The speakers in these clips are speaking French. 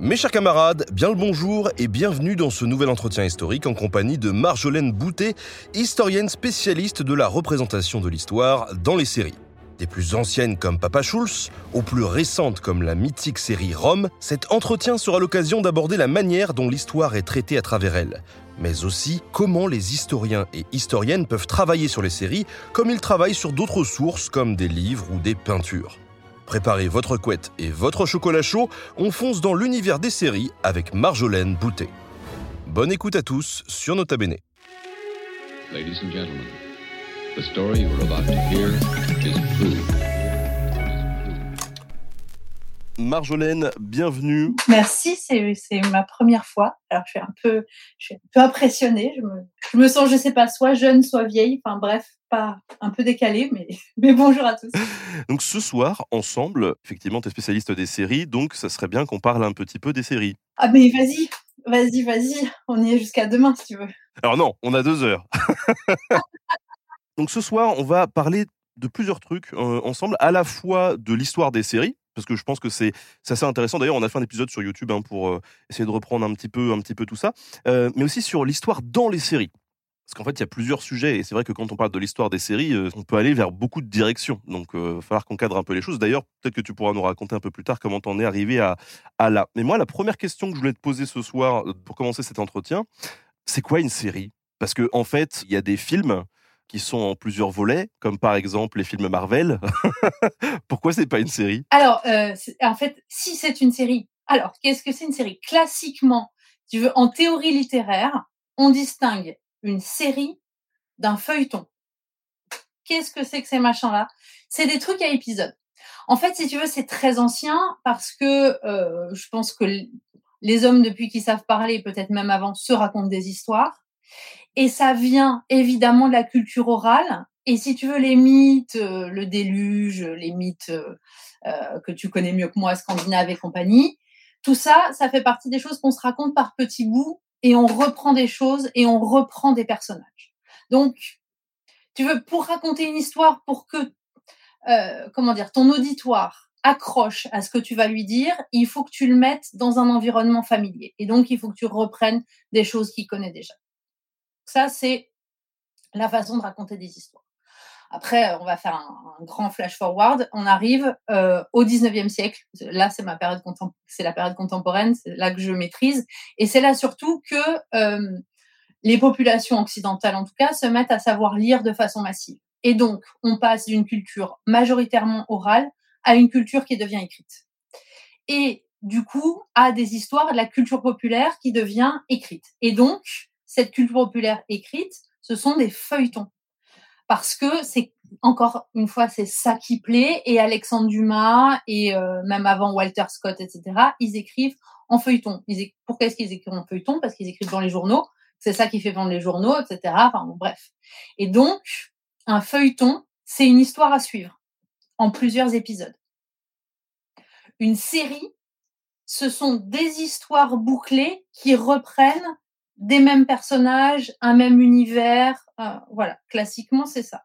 Mes chers camarades, bien le bonjour et bienvenue dans ce nouvel entretien historique en compagnie de Marjolaine Boutet, historienne spécialiste de la représentation de l'histoire dans les séries. Des plus anciennes comme Papa Schulz, aux plus récentes comme la mythique série Rome, cet entretien sera l'occasion d'aborder la manière dont l'histoire est traitée à travers elle, mais aussi comment les historiens et historiennes peuvent travailler sur les séries comme ils travaillent sur d'autres sources comme des livres ou des peintures. Préparez votre couette et votre chocolat chaud, on fonce dans l'univers des séries avec Marjolaine Boutet. Bonne écoute à tous sur Nota Bene. Marjolaine, bienvenue. Merci, c'est ma première fois. Alors je suis un peu, je suis un peu impressionnée. Je me, je me sens, je sais pas, soit jeune, soit vieille. Enfin bref, pas un peu décalée, mais, mais bonjour à tous. Donc ce soir, ensemble, effectivement, tu es spécialiste des séries, donc ça serait bien qu'on parle un petit peu des séries. Ah mais vas-y, vas-y, vas-y. On y est jusqu'à demain si tu veux. Alors non, on a deux heures. donc ce soir, on va parler de plusieurs trucs euh, ensemble, à la fois de l'histoire des séries, parce que je pense que c'est assez intéressant. D'ailleurs, on a fait un épisode sur YouTube hein, pour euh, essayer de reprendre un petit peu, tout ça, euh, mais aussi sur l'histoire dans les séries. Parce qu'en fait, il y a plusieurs sujets, et c'est vrai que quand on parle de l'histoire des séries, euh, on peut aller vers beaucoup de directions. Donc, il va falloir qu'on cadre un peu les choses. D'ailleurs, peut-être que tu pourras nous raconter un peu plus tard comment t'en es arrivé à, là. Mais moi, la première question que je voulais te poser ce soir, pour commencer cet entretien, c'est quoi une série? Parce que en fait, il y a des films qui sont en plusieurs volets, comme par exemple les films Marvel. Pourquoi c'est pas une série? Alors, euh, en fait, si c'est une série, alors qu'est-ce que c'est une série? Classiquement, si tu veux, en théorie littéraire, on distingue une série d'un feuilleton. Qu'est-ce que c'est que ces machins-là? C'est des trucs à épisodes. En fait, si tu veux, c'est très ancien parce que euh, je pense que les hommes, depuis qu'ils savent parler, peut-être même avant, se racontent des histoires. Et ça vient évidemment de la culture orale. Et si tu veux, les mythes, euh, le déluge, les mythes euh, euh, que tu connais mieux que moi, Scandinave et compagnie, tout ça, ça fait partie des choses qu'on se raconte par petits bouts et on reprend des choses et on reprend des personnages. Donc, tu veux, pour raconter une histoire, pour que, comment dire, ton auditoire accroche à ce que tu vas lui dire, il faut que tu le mettes dans un environnement familier. Et donc, il faut que tu reprennes des choses qu'il connaît déjà. Ça, c'est la façon de raconter des histoires. Après, on va faire un, grand flash forward. On arrive euh, au 19e siècle. Là, c'est ma période c'est la période contemporaine, c'est là que je maîtrise. Et c'est là surtout que euh, les populations occidentales, en tout cas, se mettent à savoir lire de façon massive. Et donc, on passe d'une culture majoritairement orale à une culture qui devient écrite. Et du coup, à des histoires de la culture populaire qui devient écrite. Et donc, cette culture populaire écrite, ce sont des feuilletons. Parce que c'est encore une fois c'est ça qui plaît et Alexandre Dumas et euh, même avant Walter Scott etc ils écrivent en feuilleton. Pourquoi est-ce qu'ils écrivent en feuilleton? Parce qu'ils écrivent dans les journaux. C'est ça qui fait vendre les journaux etc bref. Et donc un feuilleton c'est une histoire à suivre en plusieurs épisodes. Une série ce sont des histoires bouclées qui reprennent des mêmes personnages, un même univers. euh, voilà, classiquement, c'est ça.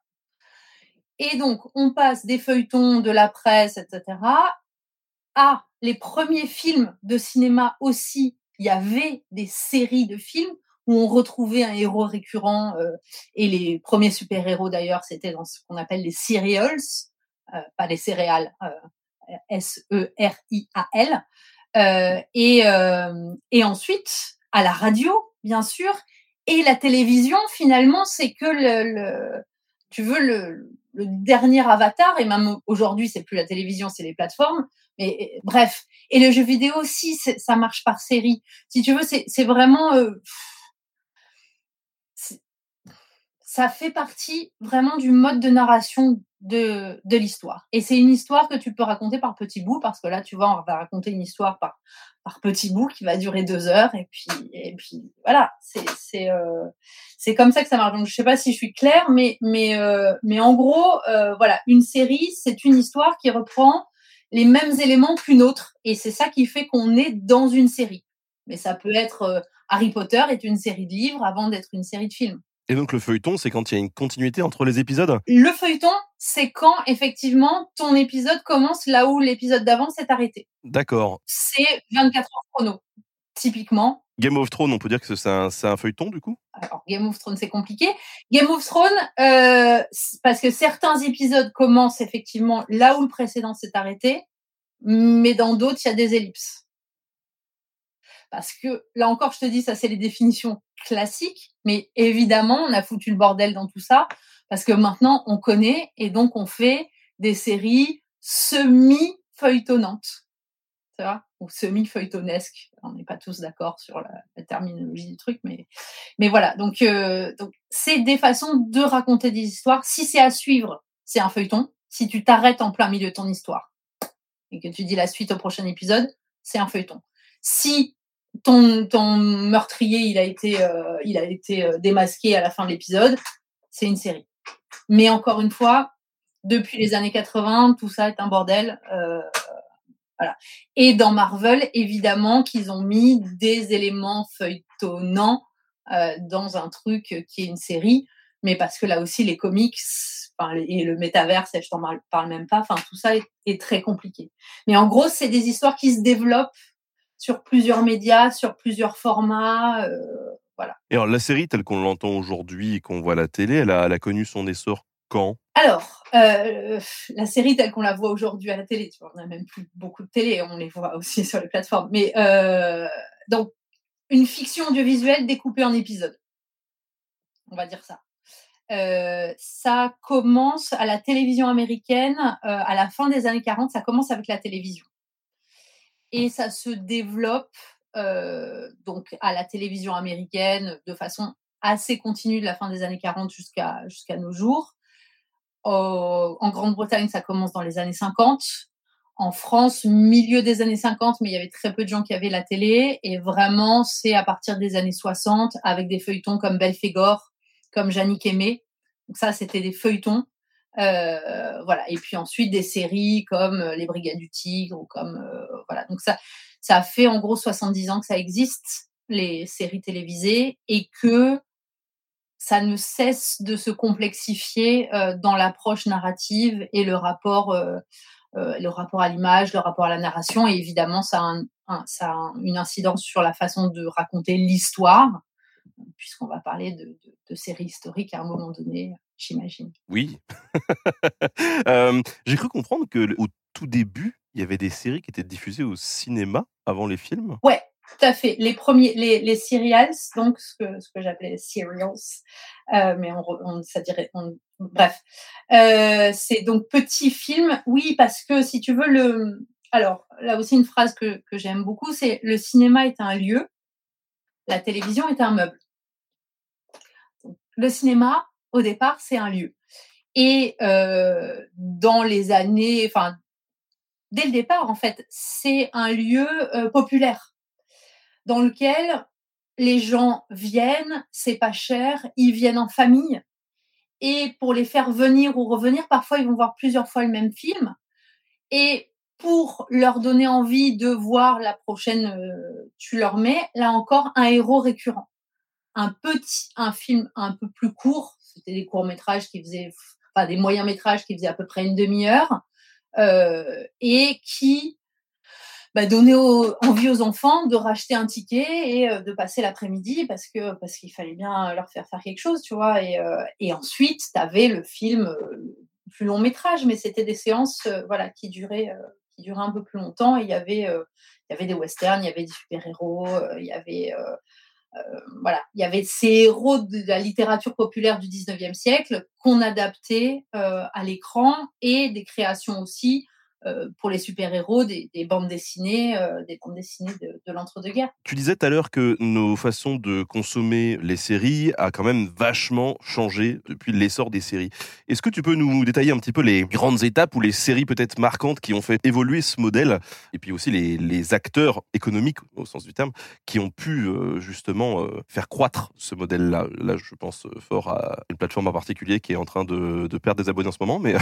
Et donc, on passe des feuilletons, de la presse, etc., à les premiers films de cinéma aussi. Il y avait des séries de films où on retrouvait un héros récurrent. euh, et les premiers super-héros, d'ailleurs, c'était dans ce qu'on appelle les serials, euh, pas les céréales, S-E-R-I-A-L. Et ensuite, à la radio, bien sûr, et la télévision, finalement, c'est que le, tu veux, le, dernier avatar, et même aujourd'hui, c'est plus la télévision, c'est les plateformes, mais et- bref. Et le jeu vidéo aussi, ça marche par série. Si tu veux, c'est vraiment... euh, ça fait partie vraiment du mode de narration de, de l'histoire. Et c'est une histoire que tu peux raconter par petits bouts, parce que là, tu vois, on va raconter une histoire par, par petits bouts qui va durer deux heures, et puis, et puis voilà, c'est c'est euh, c'est comme ça que ça marche. Donc, je sais pas si je suis claire, mais mais euh, mais en gros, euh, voilà, une série, c'est une histoire qui reprend les mêmes éléments qu'une autre, et c'est ça qui fait qu'on est dans une série. Mais ça peut être Harry Potter est une série de livres avant d'être une série de films. Et donc le feuilleton, c'est quand il y a une continuité entre les épisodes? Le feuilleton, c'est quand effectivement ton épisode commence là où l'épisode d'avant s'est arrêté. D'accord. C'est 24 heures chrono. Typiquement, Game of Thrones, on peut dire que c'est un, feuilleton du coup? Alors Game of Thrones c'est compliqué. Game of Thrones, euh, parce que certains épisodes commencent effectivement là où le précédent s'est arrêté, mais dans d'autres il y a des ellipses. Parce que là encore, je te dis, ça c'est les définitions classiques, mais évidemment, on a foutu le bordel dans tout ça, parce que maintenant on connaît et donc on fait des séries semi-feuilletonnantes, tu vois, ou semi-feuilletonesques. On n'est pas tous d'accord sur la, la terminologie du truc, mais, mais voilà. Donc, euh, donc c'est des façons de raconter des histoires. Si c'est à suivre, c'est un feuilleton. Si tu t'arrêtes en plein milieu de ton histoire et que tu dis la suite au prochain épisode, c'est un feuilleton. Si ton, meurtrier il a été, euh, il a été euh, démasqué à la fin de l'épisode, c'est une série. Mais encore une fois, depuis les années 80, tout ça est un bordel. euh, voilà. Et dans Marvel, évidemment qu'ils ont mis des éléments feuilletonnants dans un truc qui est une série, mais parce que là aussi les comics et le métaverse, je t'en parle, même pas, enfin tout ça est très compliqué. Mais en gros, c'est des histoires qui se développent sur plusieurs médias, sur plusieurs formats. euh, voilà. Et alors la série telle qu'on l'entend aujourd'hui et qu'on voit à la télé, elle a, elle a connu son essor quand? Alors, euh, la série telle qu'on la voit aujourd'hui à la télé, tu vois, on n'a même plus beaucoup de télé, on les voit aussi sur les plateformes. Mais euh, donc, une fiction audiovisuelle découpée en épisodes. On va dire ça. Euh, ça commence à la télévision américaine, à la fin des années 40, ça commence avec la télévision. Et ça se développe euh, donc à la télévision américaine de façon assez continue de la fin des années 40 jusqu'à nos jours. En Grande-Bretagne, ça commence dans les années 50. En France, milieu des années 50, mais il y avait très peu de gens qui avaient la télé. Et vraiment, c'est à partir des années 60, avec des feuilletons comme Belphégor, comme Jannick Aimé. Donc ça, c'était des feuilletons. Euh, voilà. Et puis ensuite, des séries comme euh, Les Brigades du Tigre, ou comme... euh, voilà. Donc ça, ça fait en gros 70 ans que ça existe, les séries télévisées, et que ça ne cesse de se complexifier dans l'approche narrative et le rapport, le rapport à l'image, le rapport à la narration. Et évidemment, ça a, un- une incidence sur la façon de raconter l'histoire, puisqu'on va parler de séries historiques à un moment donné, j'imagine. Oui. Euh, J'ai cru comprendre que au tout début, il y avait des séries qui étaient diffusées au cinéma avant les films. Ouais, tout à fait. Les premiers, les, les serials, donc ce que, ce que j'appelais serials, euh, mais on, ça dirait, on- bref, Euh, c'est donc petit film. Oui, parce que si tu veux le, alors là aussi une phrase que, que j'aime beaucoup, c'est le cinéma est un lieu, la télévision est un meuble. Donc, le cinéma, au départ, c'est un lieu. Et euh, dans les années, enfin, dès le départ, en fait, c'est un lieu euh, populaire dans lequel les gens viennent, c'est pas cher, ils viennent en famille. Et pour les faire venir ou revenir, parfois ils vont voir plusieurs fois le même film. Et pour leur donner envie de voir la prochaine, euh, tu leur mets là encore un héros récurrent. Un petit, un film un peu plus court, c'était des courts métrages qui faisaient, enfin des moyens métrages qui faisaient à peu près une demi-heure, euh, et qui bah, au- envie aux enfants de racheter un ticket et euh, de passer l'après-midi parce que parce qu'il fallait bien leur faire faire quelque chose, tu vois. Et, euh, ensuite, tu avais le film euh, plus long métrage, mais c'était des séances voilà qui duraient qui duraient un peu plus longtemps. Et il y avait il y avait des westerns, il y avait des super-héros, euh, il y avait voilà, il y avait ces héros de la littérature populaire du 19e siècle qu'on adaptait euh, à l'écran et des créations aussi euh, pour les super-héros des, des bandes dessinées, euh, des bandes dessinées de, de l'entre-deux-guerres. Tu disais tout à l'heure que nos façons de consommer les séries a quand même vachement changé depuis l'essor des séries. Est-ce que tu peux nous détailler un petit peu les grandes étapes ou les séries peut-être marquantes qui ont fait évoluer ce modèle et puis aussi les, les acteurs économiques au sens du terme qui ont pu euh, justement euh, faire croître ce modèle-là? Là, je pense fort à une plateforme en particulier qui est en train de, de perdre des abonnés en ce moment, mais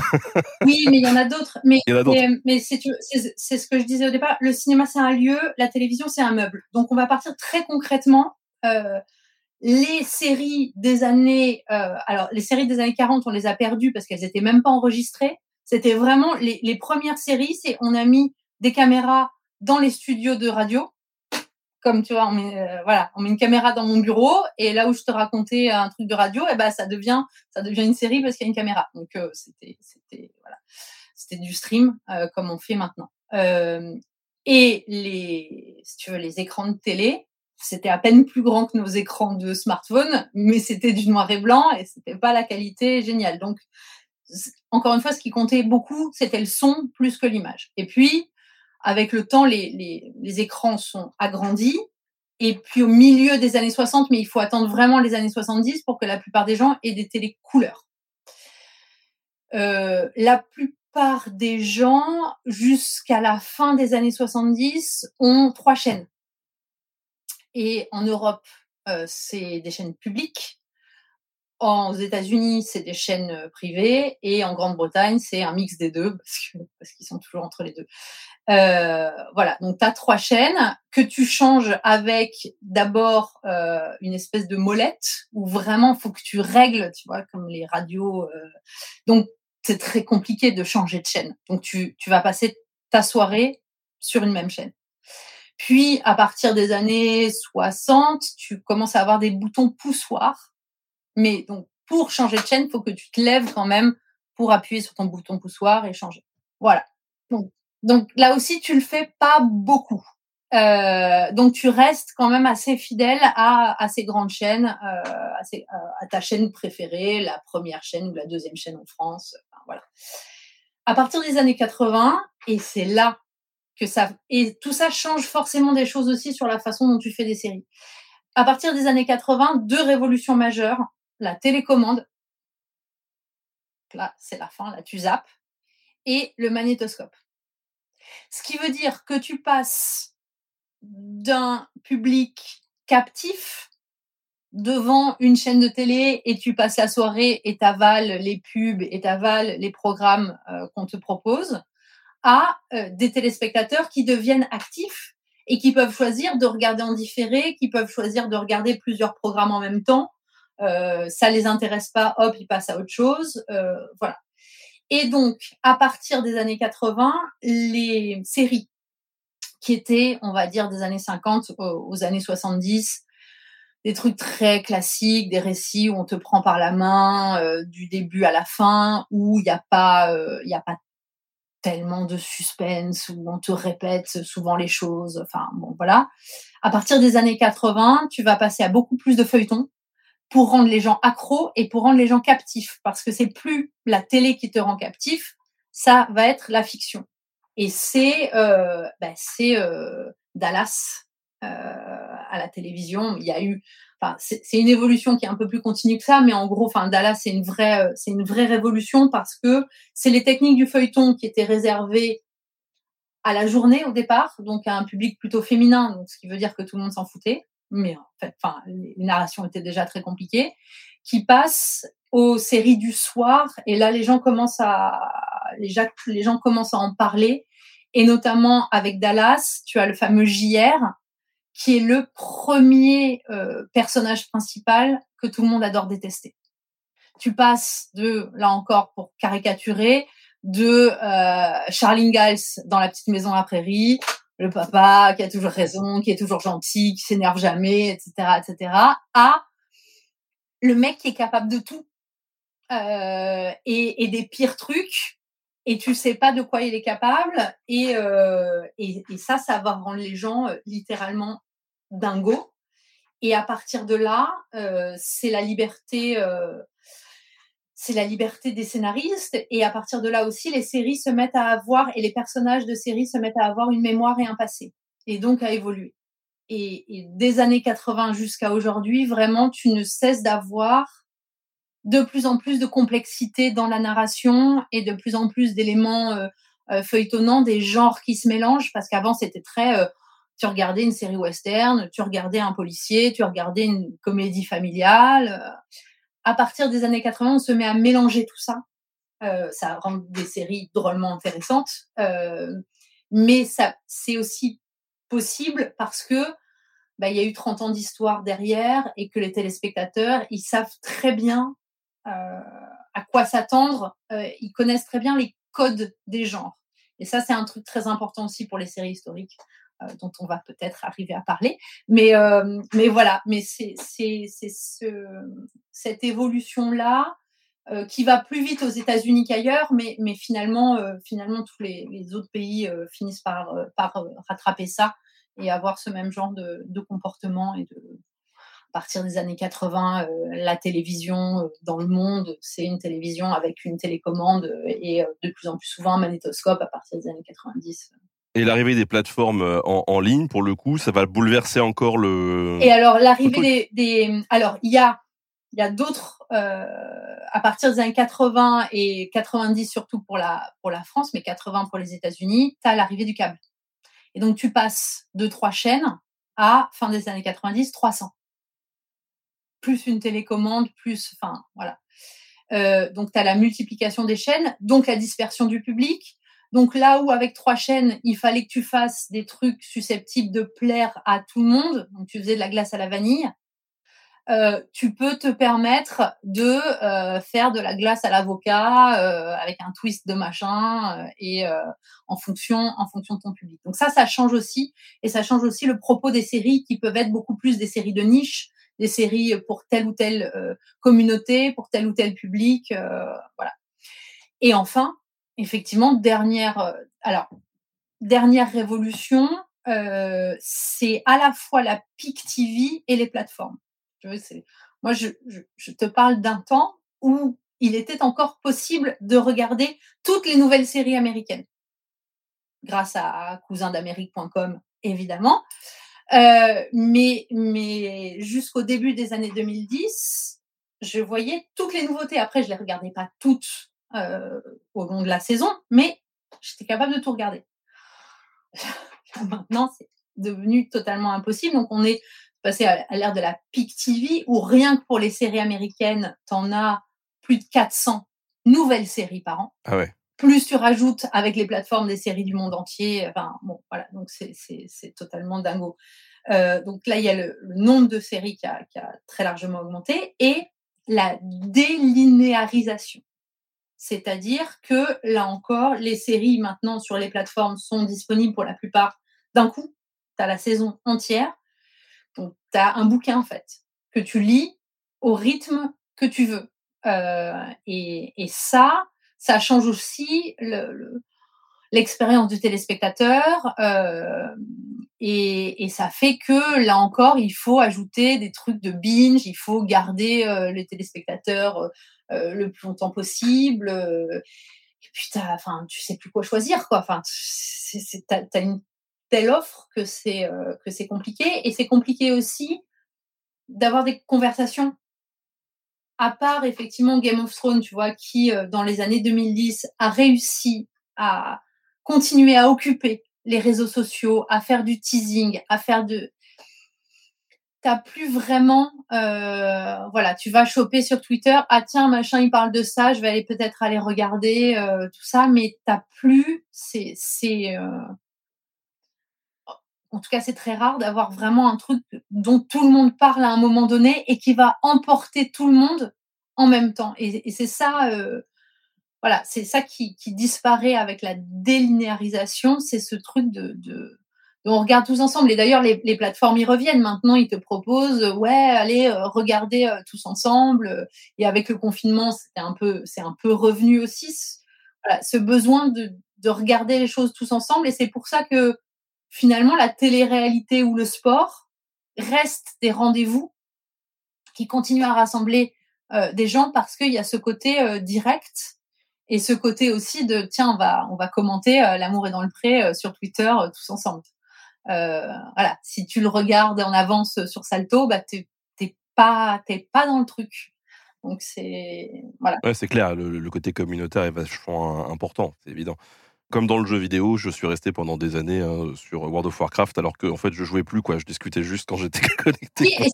Oui, mais il y en a d'autres. Mais, Il y en a d'autres. Mais, c'est ce que je disais au départ. Le cinéma, c'est un lieu, la télévision, c'est un meuble. Donc, on va partir très concrètement. Euh, les séries des années, euh, alors les séries des années 40, on les a perdues parce qu'elles étaient même pas enregistrées. C'était vraiment les, premières séries, c'est on a mis des caméras dans les studios de radio. Comme tu vois, on met, euh, voilà, on met une caméra dans mon bureau et là où je te racontais un truc de radio, et ben ça devient, ça devient une série parce qu'il y a une caméra. Donc c'était, c'était, voilà c'était du stream euh, comme on fait maintenant. Euh, et les, si tu veux, les écrans de télé, c'était à peine plus grand que nos écrans de smartphone, mais c'était du noir et blanc et c'était pas la qualité géniale. Donc, encore une fois, ce qui comptait beaucoup, c'était le son plus que l'image. Et puis, avec le temps, les, les, les écrans sont agrandis. Et puis au milieu des années 60, mais il faut attendre vraiment les années 70 pour que la plupart des gens aient des télé couleurs. Euh, la plupart des gens, jusqu'à la fin des années 70, ont trois chaînes. Et en Europe, euh, c'est des chaînes publiques. En- Aux États-Unis, c'est des chaînes euh, privées. Et en Grande-Bretagne, c'est un mix des deux, parce que- parce qu'ils sont toujours entre les deux. Euh, voilà, donc tu as trois chaînes que tu changes avec d'abord euh, une espèce de molette où vraiment faut que tu règles, tu vois, comme les radios. euh. Donc c'est très compliqué de changer de chaîne. Donc tu, vas passer ta soirée sur une même chaîne. Puis à partir des années 60, tu commences à avoir des boutons poussoirs. Mais donc pour changer de chaîne, il faut que tu te lèves quand même pour appuyer sur ton bouton poussoir et changer. Voilà. Donc, là aussi, tu le fais pas beaucoup. Euh, donc tu restes quand même assez fidèle à, ces grandes chaînes, euh, euh, à ta chaîne préférée, la première chaîne ou la deuxième chaîne en France. Voilà. À partir des années 80, et c'est là que ça et tout ça change forcément des choses aussi sur la façon dont tu fais des séries. À partir des années 80, deux révolutions majeures la télécommande. Là, c'est la fin, là tu zappes et le magnétoscope. Ce qui veut dire que tu passes d'un public captif devant une chaîne de télé et tu passes la soirée et t'avales les pubs et t'avales les programmes euh, qu'on te propose à euh, des téléspectateurs qui deviennent actifs et qui peuvent choisir de regarder en différé, qui peuvent choisir de regarder plusieurs programmes en même temps. Euh, ça les intéresse pas, hop, ils passent à autre chose. Euh, voilà. Et donc, à partir des années 80, les séries qui étaient, on va dire, des années 50 aux, années 70, des trucs très classiques, des récits où on te prend par la main euh, du début à la fin, où il n'y a pas, euh, il y a pas tellement de suspense, où on te répète souvent les choses. Enfin, bon, voilà. À partir des années 80, tu vas passer à beaucoup plus de feuilletons pour rendre les gens accros et pour rendre les gens captifs, parce que c'est plus la télé qui te rend captif, ça va être la fiction. Et c'est euh, ben, c'est euh, Dallas euh, à la télévision. Il y a eu, enfin, c'est une évolution qui est un peu plus continue que ça, mais en gros, enfin, Dallas c'est une vraie, euh, c'est une vraie révolution parce que c'est les techniques du feuilleton qui étaient réservées à la journée au départ, donc à un public plutôt féminin, donc ce qui veut dire que tout le monde s'en foutait. Mais en fait, enfin, les narrations étaient déjà très compliquées, qui passent aux séries du soir. Et là, les gens commencent à, les gens commencent à en parler. Et notamment avec Dallas, tu as le fameux JR, qui est le premier euh, personnage principal que tout le monde adore détester. Tu passes de, là encore, pour caricaturer, de euh, Charlie Ingalls dans La petite maison à prairie, le papa qui a toujours raison, qui est toujours gentil, qui s'énerve jamais, etc., etc., à le mec qui est capable de tout euh, et, et des pires trucs et tu sais pas de quoi il est capable et, euh, et, ça, ça va rendre les gens euh, littéralement dingos. Et à partir de là, euh, c'est la liberté, c'est la liberté des scénaristes. Et à partir de là aussi, les séries se mettent à avoir, et les personnages de séries se mettent à avoir une mémoire et un passé. Et donc à évoluer. Et des années 80 jusqu'à aujourd'hui, vraiment, tu ne cesses d'avoir de plus en plus de complexité dans la narration et de plus en plus d'éléments euh, euh, feuilletonnants, des genres qui se mélangent, parce qu'avant c'était très, euh, tu regardais une série western, tu regardais un policier, tu regardais une comédie familiale. À partir des années 80, on se met à mélanger tout ça. Ça rend des séries drôlement intéressantes, mais ça c'est aussi possible parce que bah, il y a eu 30 ans d'histoire derrière et que les téléspectateurs, ils savent très bien à quoi s'attendre. Euh, ils connaissent très bien les codes des genres. Et ça, c'est un truc très important aussi pour les séries historiques, euh, dont on va peut-être arriver à parler. Mais, euh, mais voilà, mais c'est c'est- c'est ce, cette évolution-là euh, qui va plus vite aux États-Unis qu'ailleurs, mais, finalement, euh, finalement, tous les, autres pays euh, finissent par, euh, euh, rattraper ça et avoir ce même genre de, de comportement et de, à partir des années 80, euh, la télévision euh, dans le monde, c'est une télévision avec une télécommande euh, et de plus en plus souvent un magnétoscope à partir des années 90. Et l'arrivée des plateformes en, en ligne, pour le coup, ça va bouleverser encore le. Et alors, l'arrivée des, des- Alors, il y a, y a d'autres, euh, à partir des années 80 et 90 surtout pour la, pour la France, mais 80 pour les États-Unis, tu as l'arrivée du câble. Et donc, tu passes de trois chaînes à, fin des années 90, 300. Plus une télécommande, plus, enfin, voilà. Euh, donc, tu as la multiplication des chaînes, donc la dispersion du public. Donc là où avec trois chaînes, il fallait que tu fasses des trucs susceptibles de plaire à tout le monde, donc tu faisais de la glace à la vanille, euh, tu peux te permettre de euh, faire de la glace à l'avocat avec un twist de machin et en fonction en fonction de ton public. Donc ça, ça change aussi et ça change aussi le propos des séries qui peuvent être beaucoup plus des séries de niche, des séries pour telle ou telle euh, communauté, pour tel ou tel public, euh, voilà. Et enfin, effectivement, dernière, euh, alors, dernière révolution, c'est à la fois la PIC TV et les plateformes. Vois, c'est- moi, je, je- je te parle d'un temps où il était encore possible de regarder toutes les nouvelles séries américaines, grâce à cousinDamérique.com, évidemment. Euh, mais mais jusqu'au début des années 2010, je voyais toutes les nouveautés. Après, je les regardais pas toutes euh, au long de la saison, mais j'étais capable de tout regarder. Maintenant, c'est devenu totalement impossible. Donc, on est passé à, à l'ère de la peak TV, où rien que pour les séries américaines, tu en as plus de 400 nouvelles séries par an. Ah ouais. Plus tu rajoutes avec les plateformes des séries du monde entier. Enfin, bon, voilà, donc c'est- totalement dingo. Euh, donc là, il y a le, nombre de séries qui a, très largement augmenté et la délinéarisation. C'est-à-dire que là encore, les séries maintenant sur les plateformes sont disponibles pour la plupart d'un coup. Tu as la saison entière. Donc, tu as un bouquin en fait que tu lis au rythme que tu veux. Euh, et ça, ça change aussi le- le- l'expérience du téléspectateur. euh, et, ça fait que là encore, il faut ajouter des trucs de binge, il faut garder euh, les téléspectateurs euh, le plus longtemps possible. et puis, enfin, tu sais plus quoi choisir, quoi. Enfin, t'as as une telle offre que c'est que c'est compliqué. Et c'est compliqué aussi d'avoir des conversations. À part effectivement Game of Thrones, tu vois, qui euh, dans les années 2010 a réussi à continuer à occuper les réseaux sociaux, à faire du teasing, à faire de. T'as plus vraiment, euh, voilà, tu vas choper sur Twitter, ah tiens machin il parle de ça, je vais aller peut-être aller regarder euh, tout ça, mais t'as plus, c'est, en tout cas c'est très rare d'avoir vraiment un truc dont tout le monde parle à un moment donné et qui va emporter tout le monde en même temps. Et, c'est ça, euh, voilà, c'est ça qui, disparaît avec la délinéarisation, c'est ce truc de, on regarde tous ensemble. Et d'ailleurs, les, plateformes y reviennent. Maintenant, ils te proposent, ouais, allez euh, regarder euh, tous ensemble. Et avec le confinement, c'était un peu, c'est un peu revenu aussi. ce- besoin de regarder les choses tous ensemble. Et c'est pour ça que finalement, la télé-réalité ou le sport restent des rendez-vous qui continuent à rassembler euh, des gens parce qu'il y a ce côté euh, direct et ce côté aussi de tiens on va commenter euh, l'amour est dans le pré sur Twitter tous ensemble. Voilà, si tu le regardes en avance sur Salto, bah t'es pas pas dans le truc. Donc c'est voilà. C'est clair, le, le côté communautaire est vachement important, c'est évident. Comme dans le jeu vidéo, je suis resté pendant des années hein, sur World of Warcraft, alors que en fait, je jouais plus, quoi. Je discutais juste quand j'étais connecté. Oui, et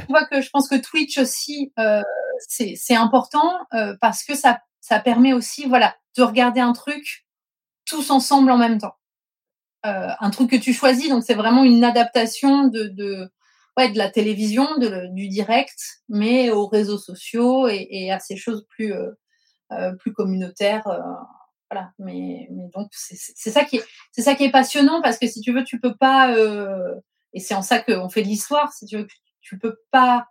tu vois que je pense que Twitch aussi, euh, c'est important euh, parce que ça, ça permet aussi, voilà, de regarder un truc tous ensemble en même temps. Euh, un truc que tu choisis, donc c'est vraiment une adaptation de, ouais, de la télévision, du direct, mais aux réseaux sociaux et, et à ces choses plus, plus communautaires. Voilà, mais, donc c'est ça qui est, ça qui est passionnant parce que si tu veux, tu peux pas, euh, et c'est en ça qu'on fait de l'histoire, si tu veux, tu peux pas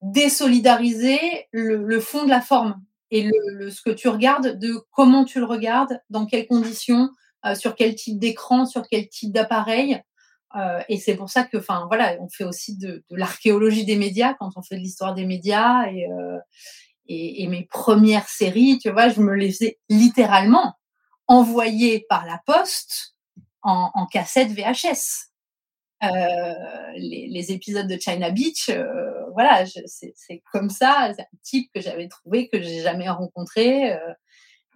désolidariser le, fond de la forme et le, ce que tu regardes, de comment tu le regardes, dans quelles conditions, euh, sur quel type d'écran, sur quel type d'appareil. Euh, et c'est pour ça que, enfin, voilà, on fait aussi de, l'archéologie des médias quand on fait de l'histoire des médias. Et, et, mes premières séries, tu vois, je me les faisais littéralement envoyer par la poste en, en cassette VHS. Euh, les, épisodes de China Beach, euh, voilà, c'est comme ça, c'est un type que j'avais trouvé, que j'ai jamais rencontré, euh,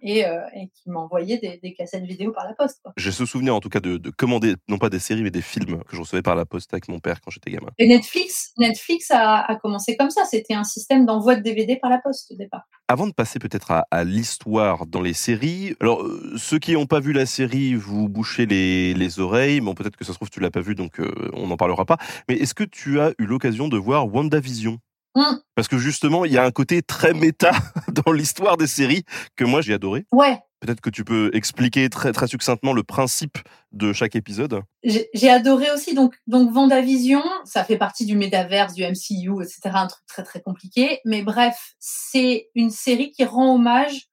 et, euh, et qui m'envoyait des, des cassettes vidéo par la poste. J'ai ce souvenir en tout cas de, de commander, non pas des séries, mais des films que je recevais par la poste avec mon père quand j'étais gamin. Et Netflix, Netflix a, a commencé comme ça, c'était un système d'envoi de DVD par la poste au départ. Avant de passer peut-être à, à l'histoire dans les séries, alors euh, ceux qui n'ont pas vu la série, vous bouchez les, les oreilles. Bon, peut-être que ça se trouve tu l'as pas vu, donc euh, on n'en parlera pas. Mais est-ce que tu as eu l'occasion de voir WandaVision? Hum, Parce que justement, il y a un côté très méta dans l'histoire des séries que moi j'ai adoré. ouais, Peut-être que tu peux expliquer très très succinctement le principe de chaque épisode. j'ai j'ai adoré aussi. Donc, donc Vendavision, ça fait partie du métaverse, du MCU, etc. Un truc très très compliqué. Mais bref, c'est une série qui rend hommage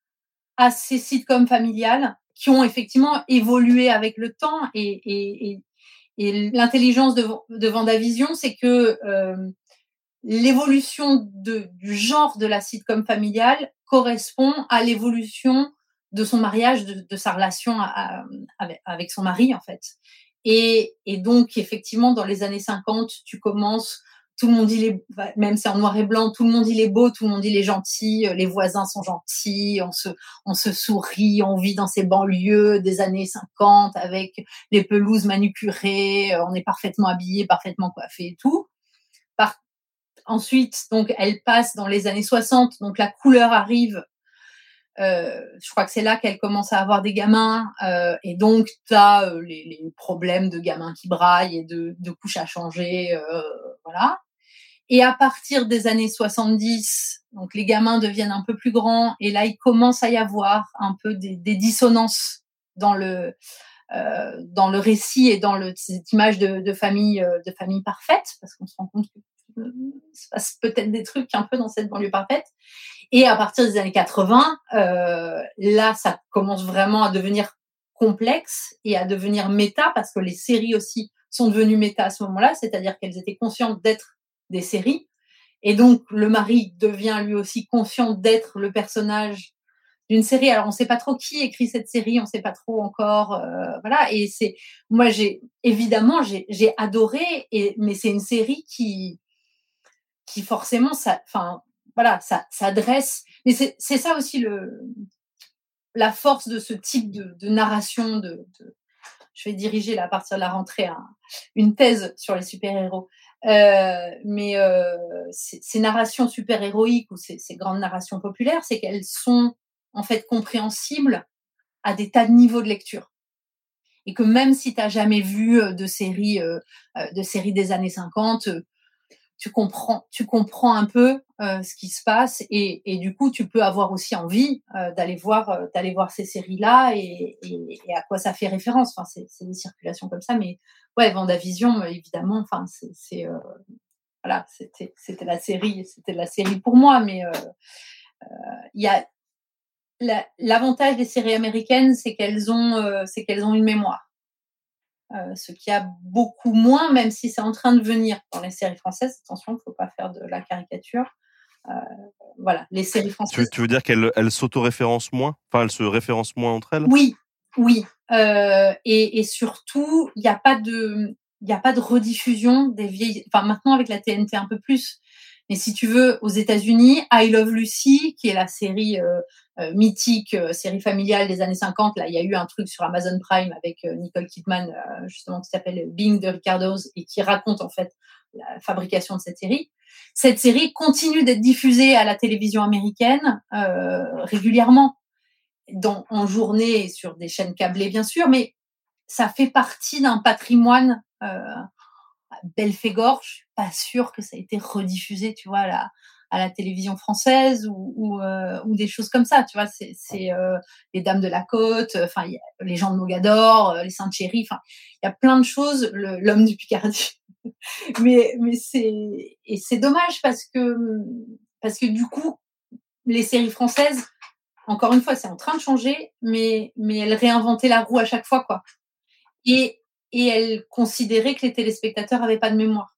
à ces sitcoms familiales qui ont effectivement évolué avec le temps. Et, et, et, et l'intelligence de, de Vendavision, c'est que euh, l'évolution du genre de la sitcom familiale correspond à l'évolution de son mariage, de, de sa relation à- à- avec, avec son mari, en fait. Et, et donc, effectivement, dans les années 50, tu commences, tout le monde il est, même c'est en noir et blanc, tout le monde il est beau, tout le monde il est gentil, euh, les voisins sont gentils, on se, on se sourit, on vit dans ces banlieues des années 50 avec les pelouses manucurées, euh, on est parfaitement habillé, parfaitement coiffé et tout. Ensuite, donc, elle passe dans les années 60, donc la couleur arrive euh, je crois que c'est là qu'elle commence à avoir des gamins euh, et donc tu as euh, les, problèmes de gamins qui braillent et de, couches à changer, voilà. Et à partir des années 70, donc les gamins deviennent un peu plus grands et là il commence à y avoir un peu des, dissonances dans le récit et dans cette image de, famille de famille parfaite parce qu'on se rend compte que se passe peut-être des trucs un peu dans cette banlieue parfaite. Et à partir des années 80, euh, là, ça commence vraiment à devenir complexe et à devenir méta parce que les séries aussi sont devenues méta à ce moment-là, c'est-à-dire qu'elles étaient conscientes d'être des séries. Et donc, le mari devient lui aussi conscient d'être le personnage d'une série. Alors, on ne sait pas trop qui écrit cette série, on ne sait pas trop encore, euh, voilà. Et c'est, moi, j'ai évidemment, j'ai, adoré, mais c'est une série qui, qui forcément, ça, enfin, voilà, ça s'adresse. Mais c'est ça aussi le, la force de ce type de, narration. De, je vais diriger là, à partir de la rentrée un- une thèse sur les super-héros. Euh, mais euh, ces, narrations super-héroïques ou ces, grandes narrations populaires, c'est qu'elles sont en fait compréhensibles à des tas de niveaux de lecture. Et que même si tu n'as jamais vu euh, de séries, euh, euh, de séries des années 50, euh, tu comprends, tu comprends un peu euh, ce qui se passe et, du coup tu peux avoir aussi envie euh, d'aller voir euh, d'aller voir ces séries là et, à quoi ça fait référence. Enfin c'est des circulations comme ça, mais ouais Vendavision évidemment. Enfin c'est voilà c'était la série c'était la série pour moi, mais il y a la- l'avantage des séries américaines c'est qu'elles ont c'est qu'elles ont une mémoire. Euh, ce qui a beaucoup moins, même si c'est en train de venir dans les séries françaises. Attention, il ne faut pas faire de la caricature. euh, voilà, les séries Tu, françaises. tu veux dire qu'elle elle s'auto-référence moins? Enfin, elle se référence moins entre elles? Oui, oui. Euh, et, et surtout, il n'y a pas de, il n'y a pas de rediffusion des vieilles. Enfin, maintenant avec la TNT un peu plus. Mais si tu veux, aux États-Unis, I Love Lucy, qui est la série euh, euh, mythique, euh, série familiale des années 50, là, il y a eu un truc sur Amazon Prime avec Nicole Kidman, justement, qui s'appelle Being the Ricardos et qui raconte en fait la fabrication de cette série. Cette série continue d'être diffusée à la télévision américaine régulièrement, en journée sur des chaînes câblées bien sûr, mais ça fait partie d'un patrimoine Belphégor. Je suis pas sûre que ça a été rediffusé, tu vois, à la, à la télévision française ou, euh, des choses comme ça, tu vois. C'est euh, les Dames de la Côte, enfin y a les gens de Mogador, euh, les Saintes Chéries, enfin il y a plein de choses. L'homme du Picardie, mais mais c'est et c'est dommage parce que parce que du coup les séries françaises, encore une fois, c'est en train de changer, mais mais elles réinventaient la roue à chaque fois, quoi. Et et elles considéraient que les téléspectateurs avaient pas de mémoire.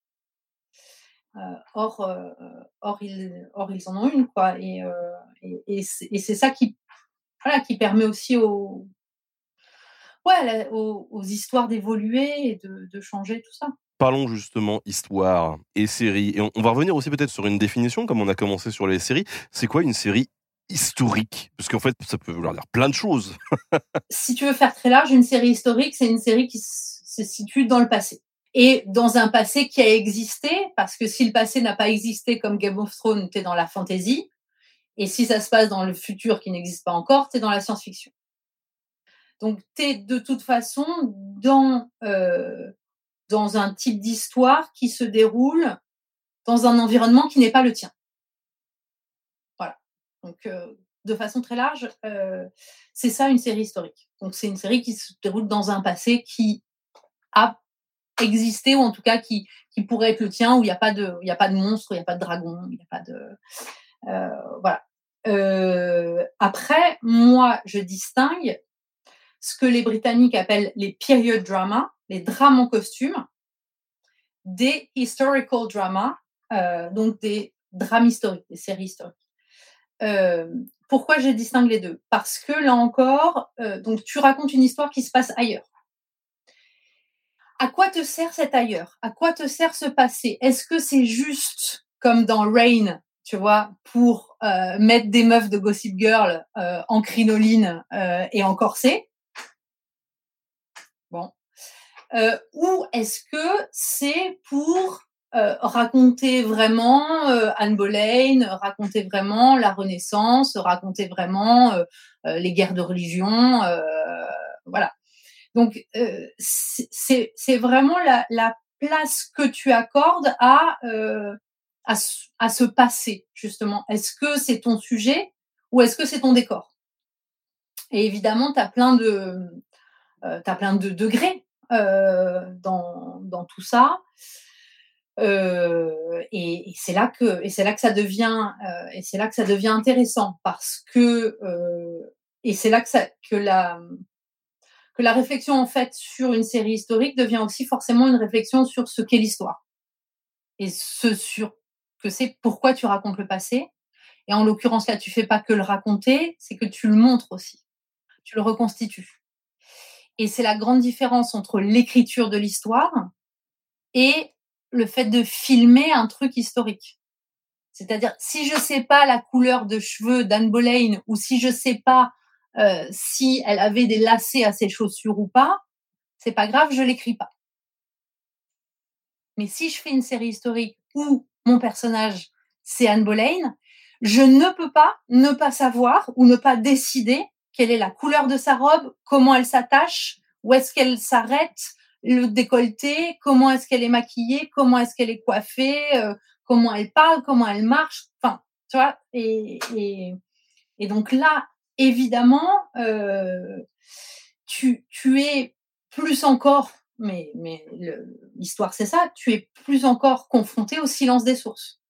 Euh, or, euh, or, ils, or, ils en ont une, quoi. Et, euh, et, et c'est ça qui, voilà, qui permet aussi aux, ouais, la- aux, aux histoires d'évoluer et de, de changer tout ça. Parlons justement histoire et série. Et on, on va revenir aussi peut-être sur une définition, comme on a commencé sur les séries. C'est quoi une série historique? Parce qu'en fait, ça peut vouloir dire plein de choses. si tu veux faire très large, une série historique, c'est une série qui s- se situe dans le passé. Et dans un passé qui a existé, parce que si le passé n'a pas existé comme Game of Thrones, tu es dans la fantasy. Et si ça se passe dans le futur qui n'existe pas encore, tu es dans la science-fiction. Donc, tu es de toute façon dans, euh, dans un type d'histoire qui se déroule dans un environnement qui n'est pas le tien. Voilà. Donc, euh, de façon très large, euh, c'est ça une série historique. Donc, c'est une série qui se déroule dans un passé qui a existé, ou en tout cas qui, qui pourrait être le tien, où il n'y a pas de, il y a pas de monstre, il n'y a pas de dragon, il n'y a pas de. euh, voilà. Euh, après, moi, je distingue ce que les Britanniques appellent les period dramas, les drames en costume, des historical dramas, euh, donc des drames historiques, des séries historiques. Pourquoi je distingue les deux? Parce que là encore, donc tu racontes une histoire qui se passe ailleurs. À quoi te sert cet ailleurs? À quoi te sert ce passé? Est-ce que c'est juste comme dans Rain, tu vois, pour euh, mettre des meufs de Gossip Girl euh, en crinoline euh, et en corset? Bon. Ou est-ce que c'est pour raconter vraiment Anne Boleyn, raconter vraiment la Renaissance, raconter vraiment les guerres de religion, voilà. Donc euh, c'est- vraiment la, la place que tu accordes à euh, à, à ce passé justement. Est-ce que c'est ton sujet ou est-ce que c'est ton décor? Et évidemment, tu as plein de euh, plein de degrés euh, dans, dans tout ça. Euh, et, c'est là que et c'est là que ça devient euh, et c'est là que ça devient intéressant parce que et c'est là que que la que la réflexion en fait sur une série historique devient aussi forcément une réflexion sur ce qu'est l'histoire. Et ce sur que c'est pourquoi tu racontes le passé. Et en l'occurrence là tu fais pas que le raconter c'est que tu le montres aussi. Tu le reconstitues. Et c'est la grande différence entre l'écriture de l'histoire et le fait de filmer un truc historique. C'est-à-dire, si je sais pas la couleur de cheveux d'Anne Boleyn ou si je sais pas euh, si elle avait des lacets à ses chaussures ou pas, c'est pas grave, je l'écris pas. Mais si je fais une série historique où mon personnage c'est Anne Boleyn, je ne peux pas ne pas savoir ou ne pas décider quelle est la couleur de sa robe, comment elle s'attache, où est-ce qu'elle s'arrête, le décolleté, comment est-ce qu'elle est maquillée, comment est-ce qu'elle est coiffée, euh, comment elle parle, comment elle marche, enfin, tu vois, et, et, et donc là, évidemment, euh, tu, es plus encore, mais, l'histoire c'est ça, tu es plus encore confronté au silence des sources.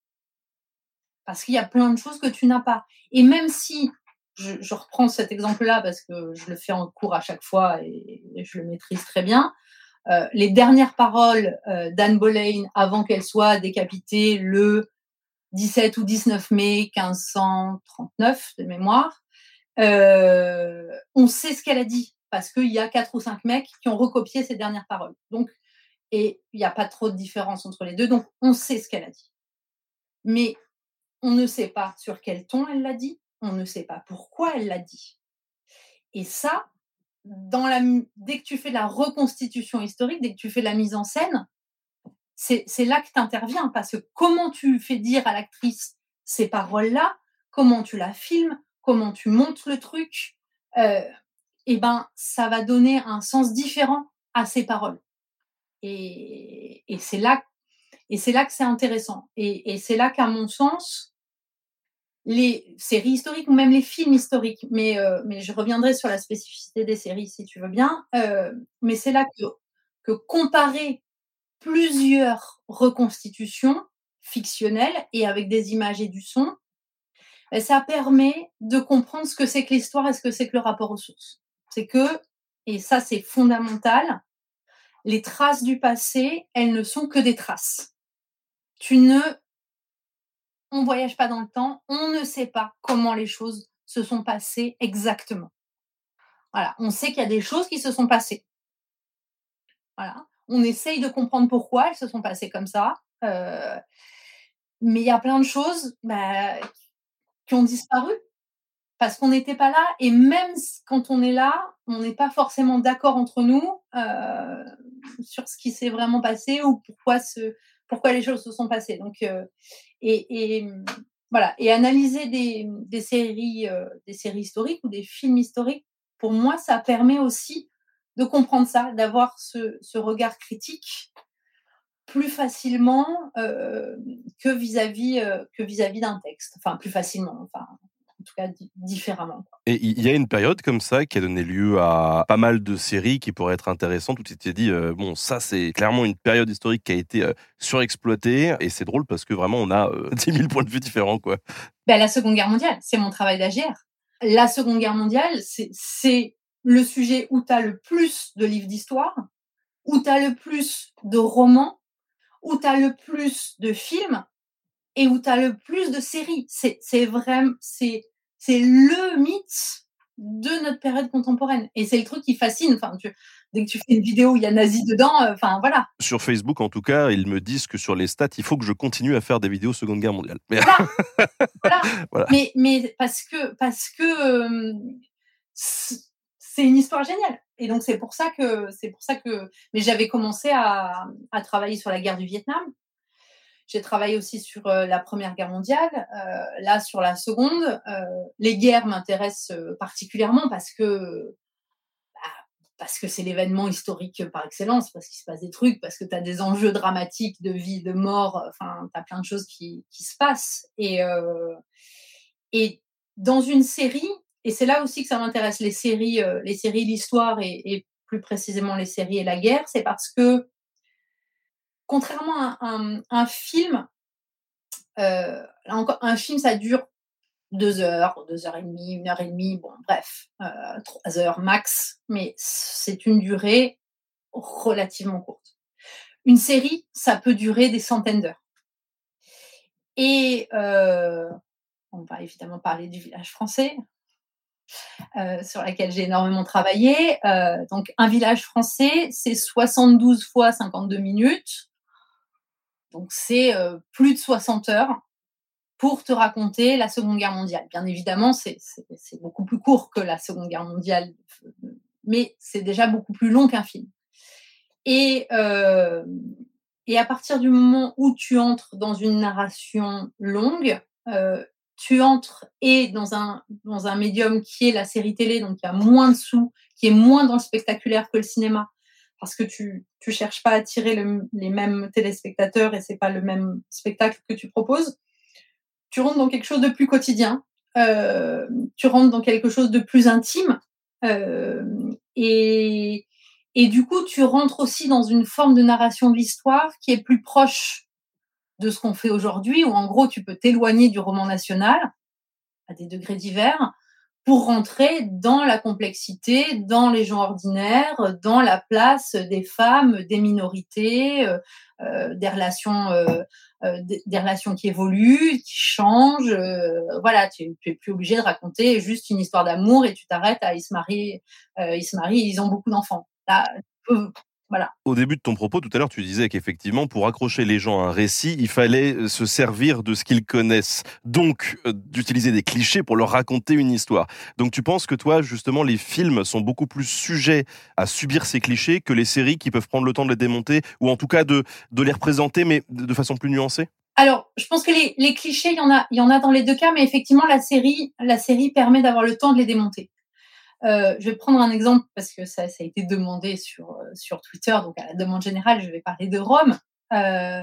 Parce qu'il y a plein de choses que tu n'as pas. Et même si, je, reprends cet exemple-là parce que je le fais en cours à chaque fois et, et je le maîtrise très bien, euh, les dernières paroles euh, d'Anne Boleyn avant qu'elle soit décapitée le 17 ou 19 mai 1539 de mémoire. Euh, on sait ce qu'elle a dit parce qu'il y a quatre ou cinq mecs qui ont recopié ses dernières paroles. Donc, et il n'y a pas trop de différence entre les deux. Donc, on sait ce qu'elle a dit. Mais on ne sait pas sur quel ton elle l'a dit. On ne sait pas pourquoi elle l'a dit. Et ça, dans la, dès que tu fais la reconstitution historique, dès que tu fais la mise en scène, c'est là que tu interviens parce que comment tu fais dire à l'actrice ces paroles-là, comment tu la filmes, comment tu montes le truc, euh, eh ben, ça va donner un sens différent à ces paroles. Et, et c'est là, et c'est là que c'est intéressant. Et, et c'est là qu'à mon sens, les séries historiques ou même les films historiques, mais, euh, je reviendrai sur la spécificité des séries si tu veux bien, euh, mais c'est là que comparer plusieurs reconstitutions fictionnelles et avec des images et du son, ben, ça permet de comprendre ce que c'est que l'histoire et ce que c'est que le rapport aux sources. C'est que, et ça c'est fondamental, les traces du passé, elles ne sont que des traces. Tu ne, on voyage pas dans le temps, on ne sait pas comment les choses se sont passées exactement. Voilà, on sait qu'il y a des choses qui se sont passées. Voilà on essaye de comprendre pourquoi elles se sont passées comme ça. Euh, mais il y a plein de choses bah, qui ont disparu parce qu'on n'était pas là. Et même quand on est là, on n'est pas forcément d'accord entre nous euh, sur ce qui s'est vraiment passé ou pourquoi, ce, pourquoi les choses se sont passées. Donc, euh, et, voilà. Et analyser des, des séries, des séries historiques ou des films historiques, pour moi, ça permet aussi de comprendre ça, d'avoir ce, regard critique plus facilement euh, que vis-à-vis euh, que vis-à-vis d'un texte. Enfin, plus facilement. Enfin, en tout cas différemment. Et il y a une période comme ça qui a donné lieu à pas mal de séries qui pourraient être intéressantes où tu t'es dit, euh, bon, ça c'est clairement une période historique qui a été surexploitée et c'est drôle parce que vraiment on a 10 000 points de vue différents. Quoi. Ben, la Seconde Guerre mondiale, c'est mon travail d'agir. La Seconde Guerre mondiale, c'est le sujet où tu as le plus de livres d'histoire, où tu as le plus de romans, où tu as le plus de films et où tu as le plus de séries. C'est vraiment, c'est le mythe de notre période contemporaine. Et c'est le truc qui fascine. Enfin, dès que tu fais une vidéo où il y a nazi dedans, euh, enfin voilà. Sur Facebook, en tout cas, ils me disent que sur les stats, il faut que je continue à faire des vidéos Seconde Guerre mondiale. Mais, voilà. Mais, mais, parce que, parce que euh, c'est une histoire géniale. Et donc c'est pour ça que c'est pour ça que mais j'avais commencé à, travailler sur la guerre du Vietnam. J'ai travaillé aussi sur euh, la Première Guerre mondiale, euh, là sur la Seconde. Euh, les guerres m'intéressent particulièrement parce que bah, parce que c'est l'événement historique par excellence, parce qu'il se passe des trucs, parce que tu as des enjeux dramatiques de vie, de mort, enfin, tu as plein de choses qui, qui se passent. Et, et dans une série, et c'est là aussi que ça m'intéresse les séries, euh, les séries, l'histoire et, plus précisément les séries et la guerre, c'est parce que contrairement à un, film, euh, un film ça dure deux heures, deux heures et demie, une heure et demie, bon bref, euh, trois heures max, mais c'est une durée relativement courte. Une série, ça peut durer des centaines d'heures. Et on va évidemment parler du village français, euh, sur laquelle j'ai énormément travaillé. Euh, donc, un village français, c'est 72 fois 52 minutes. Donc, c'est euh, plus de 60 heures pour te raconter la Seconde Guerre mondiale. Bien évidemment, c'est beaucoup plus court que la Seconde Guerre mondiale, mais c'est déjà beaucoup plus long qu'un film. Et, et à partir du moment où tu entres dans une narration longue, tu entres et dans un, dans un médium qui est la série télé, donc il y a moins de sous, qui est moins dans le spectaculaire que le cinéma, parce que tu ne cherches pas à attirer les mêmes téléspectateurs et c'est pas le même spectacle que tu proposes. Tu rentres dans quelque chose de plus quotidien, euh, tu rentres dans quelque chose de plus intime euh, et, et du coup tu rentres aussi dans une forme de narration de l'histoire qui est plus proche de ce qu'on fait aujourd'hui, où en gros, tu peux t'éloigner du roman national à des degrés divers pour rentrer dans la complexité, dans les gens ordinaires, dans la place des femmes, des minorités, euh, euh, des relations, euh, des, relations qui évoluent, qui changent. voilà, tu, tu es plus obligé de raconter juste une histoire d'amour et tu t'arrêtes à ils se marient, ils se marient, ils ont beaucoup d'enfants. Voilà. Au début de ton propos, tout à l'heure, tu disais qu'effectivement, pour accrocher les gens à un récit, il fallait euh, se servir de ce qu'ils connaissent. Donc, euh, d'utiliser des clichés pour leur raconter une histoire. Donc, tu penses que toi, justement, les films sont beaucoup plus sujets à subir ces clichés que les séries qui peuvent prendre le temps de les démonter ou en tout cas de, de les représenter, mais de de façon plus nuancée? Alors, je pense que les, les clichés, il y en a, il y en a dans les deux cas, mais effectivement, la série, la série permet d'avoir le temps de les démonter. Euh, je vais prendre un exemple parce que ça, a été demandé sur, euh, sur Twitter, donc à la demande générale, je vais parler de Rome. Euh,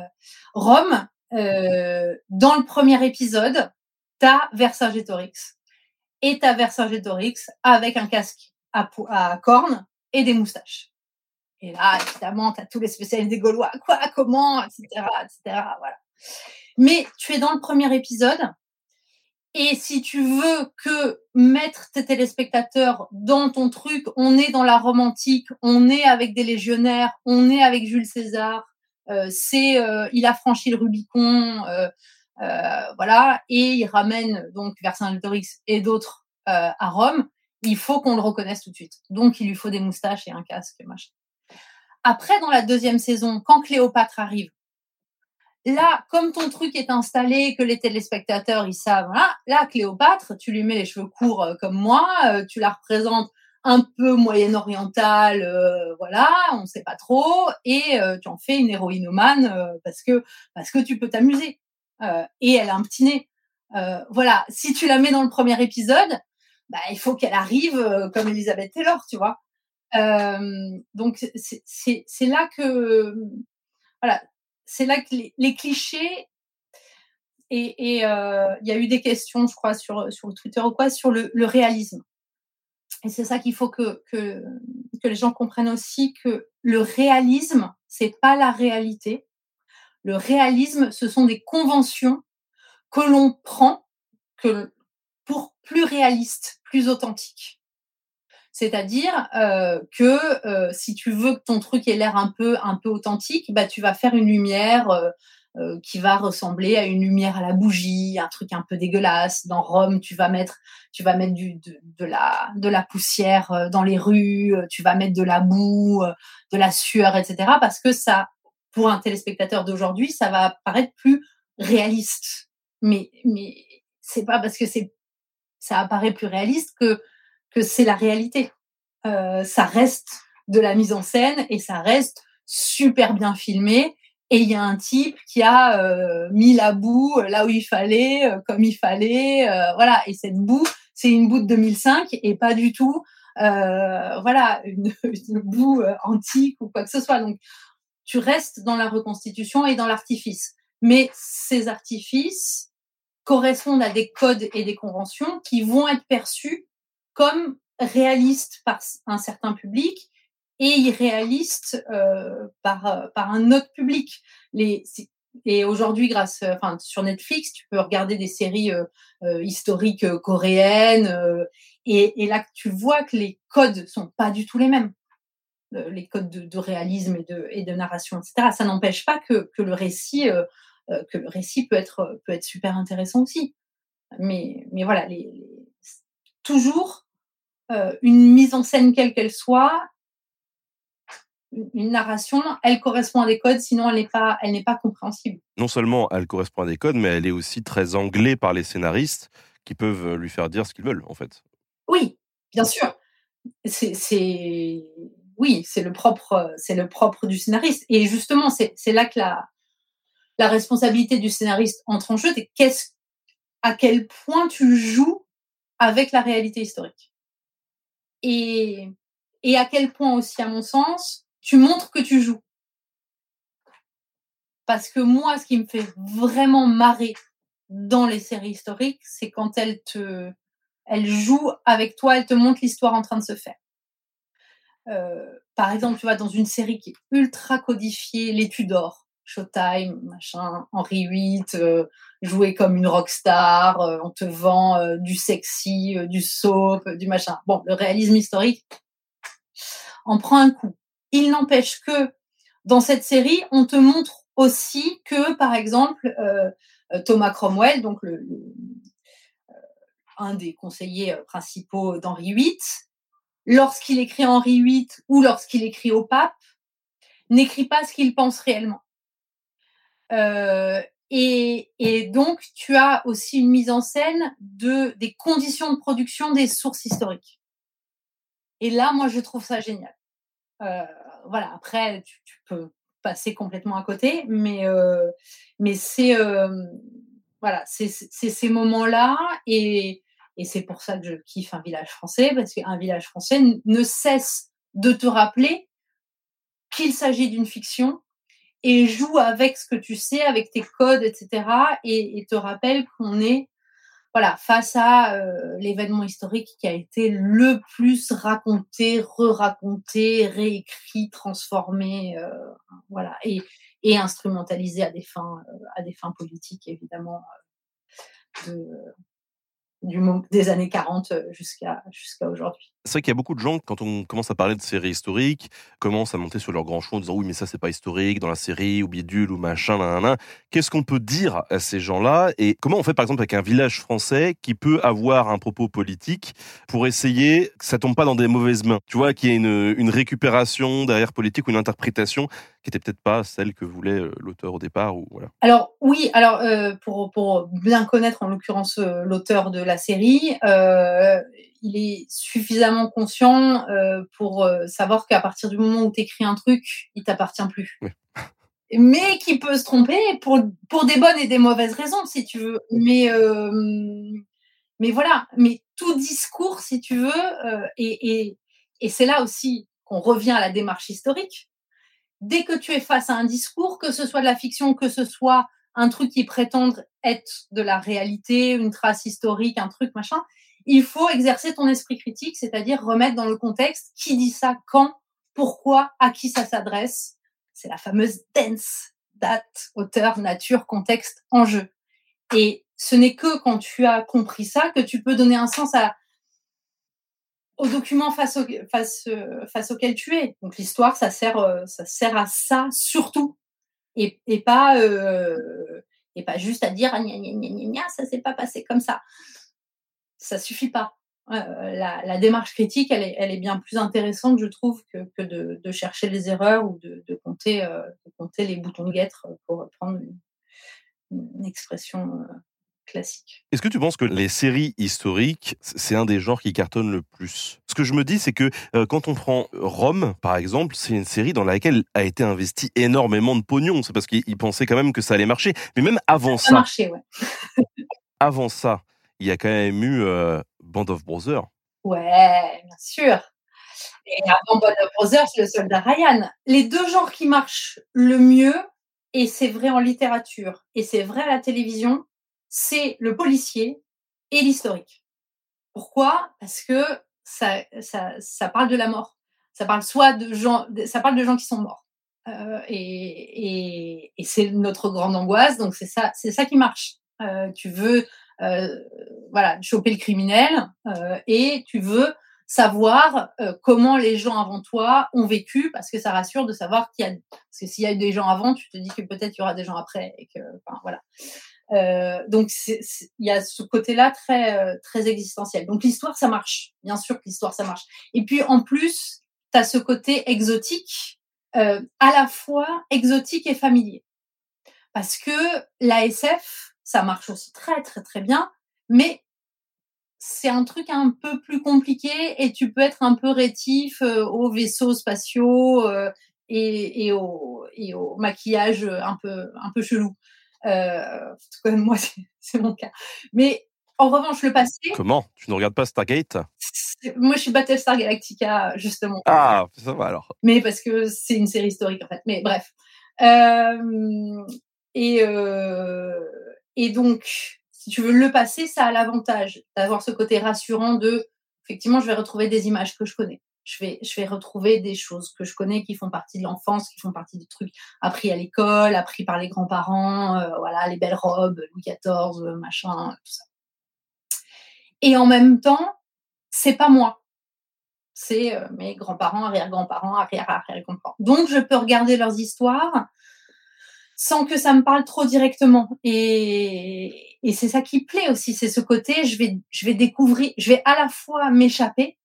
Rome, dans le premier épisode, t'as Vercingétorix. Et t'as Vercingétorix avec un casque à cornes et des moustaches. Et là, évidemment, t'as tous les spécialistes des Gaulois. Quoi, comment, etc., etc., voilà. Mais tu es dans le premier épisode. Et si tu veux que mettre tes téléspectateurs dans ton truc, on est dans la Rome antique, on est avec des légionnaires, on est avec Jules César, euh, c'est euh, il a franchi le Rubicon, euh, euh, voilà, et il ramène donc Vercingétorix et d'autres euh, à Rome. Il faut qu'on le reconnaisse tout de suite. Donc il lui faut des moustaches et un casque, machin. Après, dans la deuxième saison, quand Cléopâtre arrive, là, comme ton truc est installé, que les téléspectateurs ils savent, voilà, là, Cléopâtre, tu lui mets les cheveux courts euh, comme moi, euh, tu la représentes un peu moyen-orientale, euh, voilà, on sait pas trop, et tu en fais une héroïnomane parce que parce que tu peux t'amuser. Et elle a un petit nez. Voilà, si tu la mets dans le premier épisode, bah, il faut qu'elle arrive comme Elisabeth Taylor, tu vois. Donc c'est là que voilà, c'est là que les, clichés et euh, il y a eu des questions, je crois, sur Twitter ou quoi, sur le, réalisme. Et c'est ça qu'il faut que, les gens comprennent aussi que le réalisme, c'est pas la réalité. Le réalisme, ce sont des conventions que l'on prend pour plus réaliste, plus authentique. C'est-à-dire euh, que euh, si tu veux que ton truc ait l'air un peu un peu authentique, bah tu vas faire une lumière euh, euh, qui va ressembler à une lumière à la bougie, un truc un peu dégueulasse. Dans Rome, tu vas mettre tu vas mettre du, de, de la de la poussière euh, dans les rues, euh, tu vas mettre de la boue, de la sueur, etc. Parce que ça, pour un téléspectateur d'aujourd'hui, ça va paraître plus réaliste. Mais mais c'est pas parce que c'est ça apparaît plus réaliste que que c'est la réalité. Euh, ça reste de la mise en scène et ça reste super bien filmé. Et il y a un type qui a euh, mis la boue là où il fallait, euh, comme il fallait, voilà. Et cette boue, c'est une boue de 2005 et pas du tout, voilà, une, une boue antique ou quoi que ce soit. Donc, tu restes dans la reconstitution et dans l'artifice. Mais ces artifices correspondent à des codes et des conventions qui vont être perçus comme réalistes par un certain public et irréalistes euh, par, euh, par un autre public. Les, et aujourd'hui, grâce, euh, enfin, sur Netflix, tu peux regarder des séries historiques coréennes, et, et là, tu vois que les codes sont pas du tout les mêmes, les codes de, de réalisme et de, et de narration, etc. Ça n'empêche pas que, que le récit, que le récit peut être, peut être super intéressant aussi. Mais, mais voilà, les toujours euh, une mise en scène quelle qu'elle soit, une narration, elle correspond à des codes, sinon elle n'est pas, elle n'est pas compréhensible. Non seulement elle correspond à des codes, mais elle est aussi très anglais par les scénaristes qui peuvent lui faire dire ce qu'ils veulent, en fait. Oui, bien sûr. C'est, oui, c'est le propre, c'est le propre du scénariste. Et justement, c'est, c'est là que la, la responsabilité du scénariste entre en jeu. C'est qu'est-ce, à quel point tu joues avec la réalité historique. Et, et à quel point aussi, à mon sens, tu montres que tu joues. Parce que moi, ce qui me fait vraiment marrer dans les séries historiques, c'est quand elles te, elles jouent avec toi, elles te montrent l'histoire en train de se faire. Euh, par exemple, tu vois, dans une série qui est ultra codifiée, Les Tudors, Showtime, machin, Henri VIII, euh, jouer comme une rockstar, euh, on te vend euh, du sexy, euh, du soap, du machin. Bon, le réalisme historique en prend un coup. Il n'empêche que dans cette série, on te montre aussi que, par exemple, Thomas Cromwell, donc un des conseillers principaux d'Henri VIII, lorsqu'il écrit Henri VIII ou lorsqu'il écrit au pape, n'écrit pas ce qu'il pense réellement. Euh, et, donc, tu as aussi une mise en scène de, des conditions de production des sources historiques. Et là, moi, je trouve ça génial. Euh, voilà, après, tu, peux passer complètement à côté, mais, euh, mais c'est voilà, c'est ces moments-là, et, et c'est pour ça que je kiffe un village français, parce qu'un village français ne cesse de te rappeler qu'il s'agit d'une fiction et joue avec ce que tu sais, avec tes codes, etc. Et, te rappelle qu'on est voilà, face à euh, l'événement historique qui a été le plus raconté, re-raconté, réécrit, transformé, euh, voilà, et, instrumentalisé à des fins, euh, à des fins politiques, évidemment, de, du, des années 40 jusqu'à jusqu'à aujourd'hui. C'est vrai qu'il y a beaucoup de gens, quand on commence à parler de séries historiques, commencent à monter sur leur grand chevaux en disant oui, mais ça, c'est pas historique dans la série, ou bidule, ou machin, nan, nan, nan. Qu'est-ce qu'on peut dire à ces gens-là Et comment on fait, par exemple, avec un village français qui peut avoir un propos politique pour essayer que ça tombe pas dans des mauvaises mains? Tu vois, qu'il y ait une, récupération derrière politique ou une interprétation qui était peut-être pas celle que voulait euh, l'auteur au départ, ou voilà. Alors oui, alors euh, pour, pour bien connaître en l'occurrence euh, l'auteur de la série, il est suffisamment conscient euh, pour euh, savoir qu'à partir du moment où tu écris un truc, il t'appartient plus. Oui. Mais qui peut se tromper pour, pour des bonnes et des mauvaises raisons, si tu veux. Mais, euh, mais voilà, mais tout discours, si tu veux, et, et, et c'est là aussi qu'on revient à la démarche historique. Dès que tu es face à un discours, que ce soit de la fiction, que ce soit un truc qui prétende être de la réalité, une trace historique, un truc machin, il faut exercer ton esprit critique, c'est-à-dire remettre dans le contexte qui dit ça, quand, pourquoi, à qui ça s'adresse. C'est la fameuse dense, date, auteur, nature, contexte, enjeu. Et ce n'est que quand tu as compris ça que tu peux donner un sens à, au document face, au, auquel tu es. Donc l'histoire, ça sert, ça sert à ça surtout, et, pas euh, et pas juste à dire ah, gna, gna, gna, ça s'est pas passé comme ça. Ça suffit pas. Euh, la, la, démarche critique, elle est, elle est, bien plus intéressante, je trouve, que, que de, de, chercher les erreurs ou de, de compter, euh, de compter les boutons de guêtre, pour reprendre une, une expression euh, classique. Est-ce que tu penses que les séries historiques, c'est un des genres qui cartonne le plus? Ce que je me dis, c'est que euh, quand on prend Rome, par exemple, c'est une série dans laquelle a été investi énormément de pognon. C'est parce qu'ils pensaient quand même que ça allait marcher. Mais même avant ça, ça marché, ouais. avant ça, il y a quand même eu Band of Brothers. Ouais, bien sûr. Et avant Band of Brothers, le soldat Ryan. Les deux genres qui marchent le mieux, et c'est vrai en littérature, et c'est vrai à la télévision, c'est le policier et l'historique. Pourquoi? Parce que ça, ça, ça, parle de la mort. Ça parle soit de gens, ça parle de gens qui sont morts. Euh, et, et, c'est notre grande angoisse. Donc c'est ça, ça qui marche. Euh, tu veux, voilà, choper le criminel euh, et tu veux savoir euh, comment les gens avant toi ont vécu parce que ça rassure de savoir qu'il y a, parce que s'il y a eu des gens avant, tu te dis que peut-être il y aura des gens après et que, enfin voilà. Euh, donc il y a ce côté-là très euh, très existentiel. Donc l'histoire ça marche, bien sûr que l'histoire ça marche. Et puis en plus tu as ce côté exotique, euh, à la fois exotique et familier, parce que l'ASF ça marche aussi très très très bien, mais c'est un truc un peu plus compliqué et tu peux être un peu rétif euh, aux vaisseaux spatiaux euh, et, et, au, et au maquillage un peu un peu chelou. Euh, en tout cas, moi, c'est mon cas. Mais en revanche, le passé. Comment? Tu ne regardes pas Stargate? Moi, je suis Battlestar Galactica, justement. Ah, ça va alors. Mais parce que c'est une série historique, en fait. Mais bref. Euh, et, euh, et donc, si tu veux le passé, ça a l'avantage d'avoir ce côté rassurant de, effectivement, je vais retrouver des images que je connais. je vais, je vais retrouver des choses que je connais qui font partie de l'enfance, qui font partie des trucs appris à l'école, appris par les grands-parents, euh, voilà, les belles robes, Louis XIV, euh, machin, tout ça. Et en même temps, c'est pas moi. C'est euh, mes grands-parents, arrière-grands-parents, arrière-arrière-grands-parents. Donc, je peux regarder leurs histoires sans que ça me parle trop directement. Et, et c'est ça qui plaît aussi, c'est ce côté, je vais, je vais découvrir, je vais à la fois m'échapper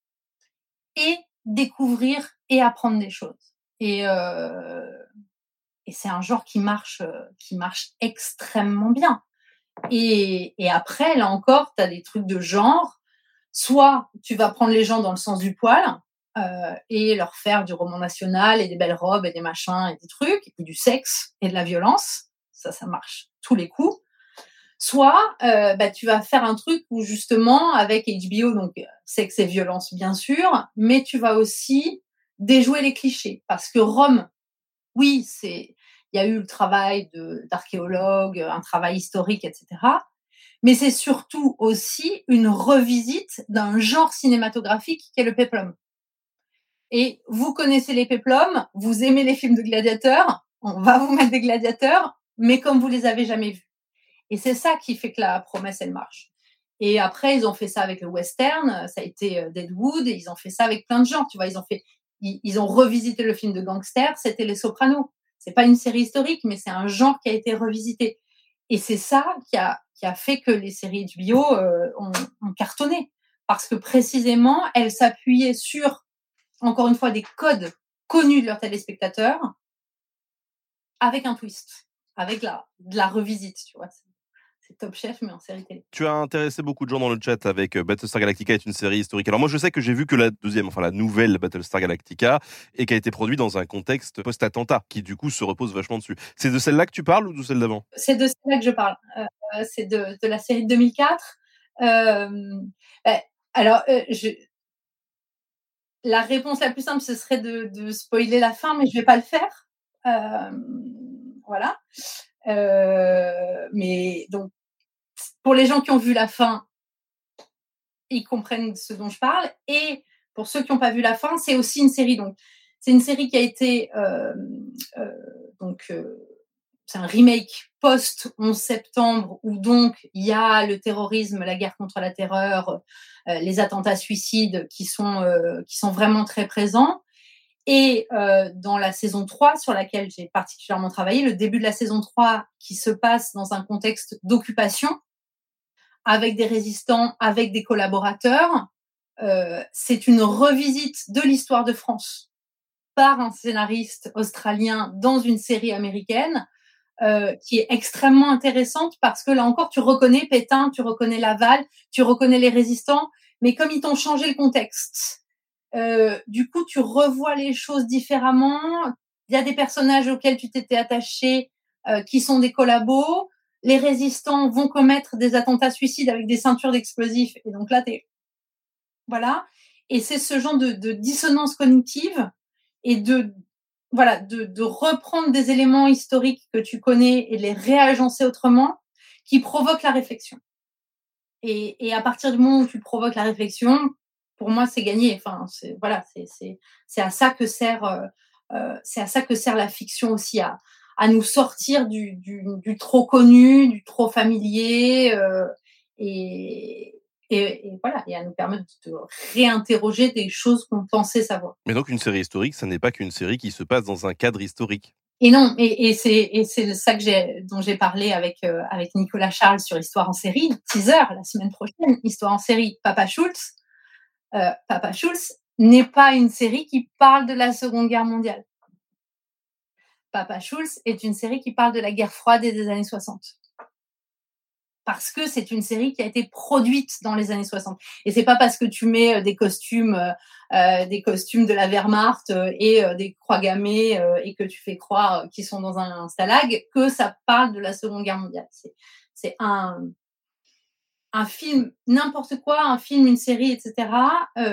et découvrir et apprendre des choses. Et, euh, et c'est un genre qui marche, qui marche extrêmement bien. Et, et après, là encore, tu as des trucs de genre. Soit tu vas prendre les gens dans le sens du poil euh, et leur faire du roman national et des belles robes et des machins et des trucs, et du sexe et de la violence. Ça, ça marche tous les coups. Soit euh, bah, tu vas faire un truc où justement avec HBO, donc sexe et violence bien sûr, mais tu vas aussi déjouer les clichés parce que Rome, oui, c'est il y a eu le travail d'archéologue, un travail historique, etc. Mais c'est surtout aussi une revisite d'un genre cinématographique qui est le peplum. Et vous connaissez les peplums, vous aimez les films de gladiateurs, on va vous mettre des gladiateurs, mais comme vous les avez jamais vus. Et c'est ça qui fait que la promesse, elle marche. Et après, ils ont fait ça avec le western, ça a été euh, Deadwood, et ils ont fait ça avec plein de gens, tu vois, ils ont fait, ils, ont revisité le film de gangster, c'était Les Sopranos. C'est pas une série historique, mais c'est un genre qui a été revisité. Et c'est ça qui a, qui a fait que les séries du bio euh, ont, ont cartonné. Parce que précisément, elles s'appuyaient sur, encore une fois, des codes connus de leurs téléspectateurs avec un twist, avec la, de la revisite, tu vois c'est Top Chef, mais en série télé. Tu as intéressé beaucoup de gens dans le chat avec euh, Battlestar Galactica est une série historique. Alors moi, je sais que j'ai vu que la deuxième, enfin la nouvelle Battlestar Galactica, et qui a été produite dans un contexte post-attentat, qui du coup se repose vachement dessus. C'est de celle-là que tu parles ou de celle d'avant? C'est de celle-là que je parle. Euh, c'est de, de, la série de 2004. Euh, ben, alors, euh, je... la réponse la plus simple, ce serait de, spoiler la fin, mais je vais pas le faire. Euh, voilà. Euh, mais donc, pour les gens qui ont vu la fin, ils comprennent ce dont je parle. Et pour ceux qui n'ont pas vu la fin, c'est aussi une série. Donc, c'est une série qui a été euh, donc c'est un remake post 11 septembre où donc il y a le terrorisme, la guerre contre la terreur, euh, les attentats suicides qui sont euh, qui sont vraiment très présents. Et euh, dans la saison 3, sur laquelle j'ai particulièrement travaillé, le début de la saison 3 qui se passe dans un contexte d'occupation, avec des résistants, avec des collaborateurs. Euh, c'est une revisite de l'histoire de France par un scénariste australien dans une série américaine euh, qui est extrêmement intéressante parce que là encore, tu reconnais Pétain, tu reconnais Laval, tu reconnais les résistants, mais comme ils t'ont changé le contexte, euh, du coup, tu revois les choses différemment. Il y a des personnages auxquels tu t'étais attaché euh, qui sont des collabos les résistants vont commettre des attentats suicides avec des ceintures d'explosifs. Et donc là, tu Voilà. Et c'est ce genre de, de, dissonance cognitive et de, voilà, de, de, reprendre des éléments historiques que tu connais et les réagencer autrement qui provoque la réflexion. Et, et, à partir du moment où tu provoques la réflexion, pour moi, c'est gagné. Enfin, c'est, voilà, c'est, c'est, à ça que sert, euh, euh, c'est à ça que sert la fiction aussi, à, à nous sortir du, du, du, trop connu, du trop familier, euh, et, et, et, voilà, et à nous permettre de réinterroger des choses qu'on pensait savoir. Mais donc une série historique, ça n'est pas qu'une série qui se passe dans un cadre historique. Et non, et, et c'est et c'est ça que j'ai dont j'ai parlé avec euh, avec Nicolas Charles sur Histoire en série, teaser la semaine prochaine, Histoire en série, Papa Schultz. Euh, Papa Schultz n'est pas une série qui parle de la Seconde Guerre mondiale. Papa Schulz est une série qui parle de la guerre froide et des années 60. Parce que c'est une série qui a été produite dans les années 60. Et c'est pas parce que tu mets euh, des costumes, euh, euh, des costumes de la Wehrmacht et des croix gammées et que tu fais croire qu'ils sont dans un, stalag que ça parle de la Seconde Guerre mondiale. C'est un, film, n'importe quoi, un film, une série, etc.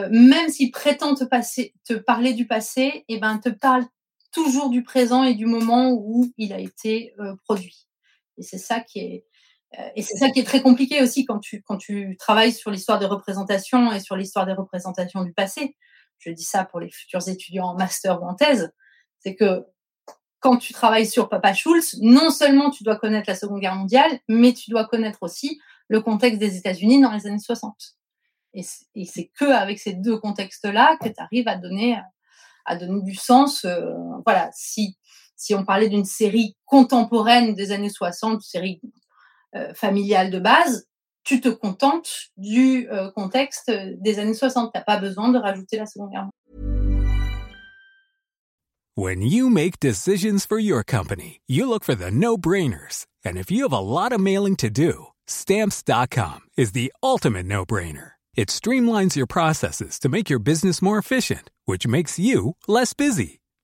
même s'il prétend te, te parler du passé, et eh ben te parle toujours du présent et du moment où il a été produit. Et c'est ça qui est et c'est ça qui est très compliqué aussi quand tu quand tu travailles sur l'histoire des représentations et sur l'histoire des représentations du passé, je dis ça pour les futurs étudiants en master ou en thèse, c'est que quand tu travailles sur Papa Schulz, non seulement tu dois connaître la Seconde Guerre mondiale, mais tu dois connaître aussi le contexte des États-Unis dans les années 60. Et c'est que avec ces deux contextes-là que tu arrives à donner, à donner du sens. Euh, voilà, si, si on parlait d'une série contemporaine des années 60, série euh, familiale de base, tu te contentes du euh, contexte des années 60. Tu n'as pas besoin de rajouter la Seconde Guerre. When you make decisions for your company, you look for the no-brainers. And if you have a lot of mailing to do, stamps.com is the ultimate no-brainer. It streamlines your processes to make your business more efficient, which makes you less busy.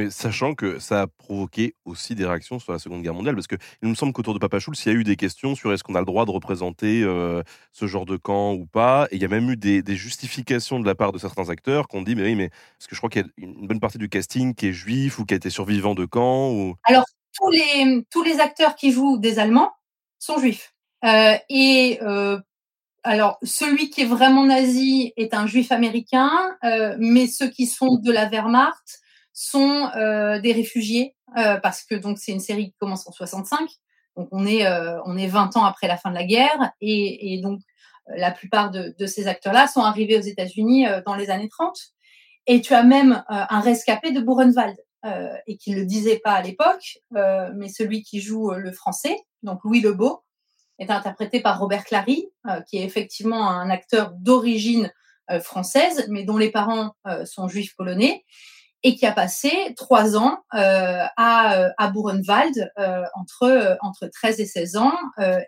Mais sachant que ça a provoqué aussi des réactions sur la Seconde Guerre mondiale, parce qu'il me semble qu'autour de Papa Schulz, il y a eu des questions sur est-ce qu'on a le droit de représenter ce genre de camp ou pas. Et il y a même eu des, justifications de la part de certains acteurs qui ont dit, mais oui, mais parce que je crois qu'il y a une bonne partie du casting qui est juif ou qui a été survivant de camp. Alors, tous les, tous les acteurs qui jouent des Allemands sont juifs. Euh, et euh, alors, celui qui est vraiment nazi est un juif américain, euh, mais ceux qui sont de la Wehrmacht sont euh, des réfugiés, euh, parce que donc c'est une série qui commence en 65, donc on est on est 20 ans après la fin de la guerre, et, donc la plupart de, ces acteurs-là sont arrivés aux États-Unis dans les années 30. Et tu as même un rescapé de Buchenwald, et qui le disait pas à l'époque, mais celui qui joue le français, donc Louis Lebeau, est interprété par Robert Clary, euh, qui est effectivement un acteur d'origine euh, française, mais dont les parents euh, sont juifs polonais, et qui a passé trois ans à, à Buchenwald entre, entre 13 et 16 ans,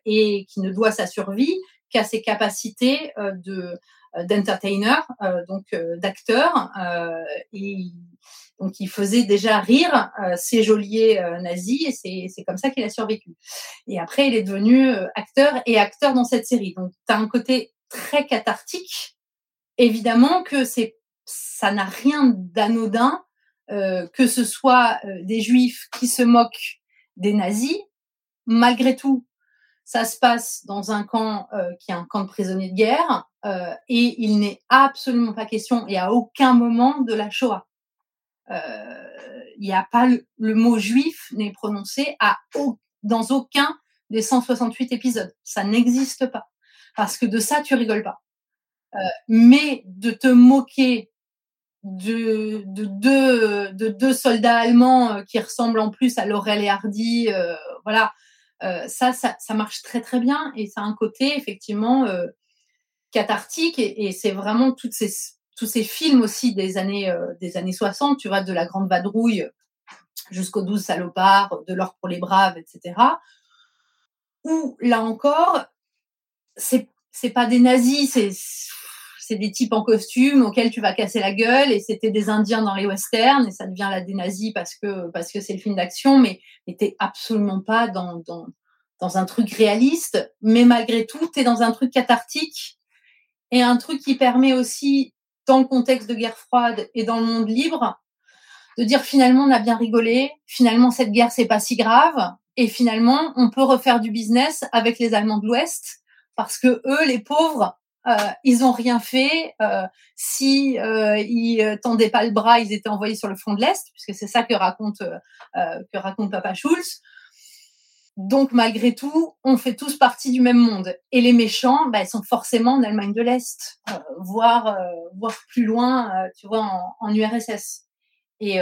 et qui ne doit sa survie qu'à ses capacités de d'entertainer, donc d'acteur, et donc, il faisait déjà rire euh, ces geôliers euh, nazis et c'est comme ça qu'il a survécu. Et après, il est devenu euh, acteur et acteur dans cette série. Donc, tu as un côté très cathartique. Évidemment que c'est ça n'a rien d'anodin que ce soit des juifs qui se moquent des nazis. Malgré tout, ça se passe dans un camp qui est un camp de prisonniers de guerre et il n'est absolument pas question et à aucun moment de la Shoah il n'y a pas le, mot juif n'est prononcé à, dans aucun des 168 épisodes. Ça n'existe pas. Parce que de ça, tu rigoles pas. Euh, mais de te moquer de, de, deux, de deux soldats allemands euh, qui ressemblent en plus à Laurel et Hardy, euh, voilà, ça, ça, ça, marche très très bien et ça a un côté effectivement cathartique et, c'est vraiment toutes ces tous ces films aussi des années, euh, des années 60, tu vois, de la Grande Vadrouille jusqu'aux Douze Salopards, de l'or pour les braves, etc. Où, là encore, c'est, c'est pas des nazis, c'est, c'est des types en costume auxquels tu vas casser la gueule et c'était des Indiens dans les westerns et ça devient là des nazis parce que, parce que c'est le film d'action, mais n'était absolument pas dans, dans, dans un truc réaliste. Mais malgré tout, tu es dans un truc cathartique et un truc qui permet aussi dans le contexte de guerre froide et dans le monde libre, de dire finalement on a bien rigolé, finalement cette guerre c'est pas si grave. Et finalement on peut refaire du business avec les Allemands de l'Ouest parce que eux les pauvres ils ont rien fait euh, si euh, ils tendaient pas le bras ils étaient envoyés sur le front de l'Est puisque c'est ça que raconte euh, que raconte Papa Schulz donc, malgré tout, on fait tous partie du même monde. Et les méchants, bah, ils sont forcément en Allemagne de l'Est, euh, voire, euh, voire plus loin, euh, tu vois, en, en URSS. Et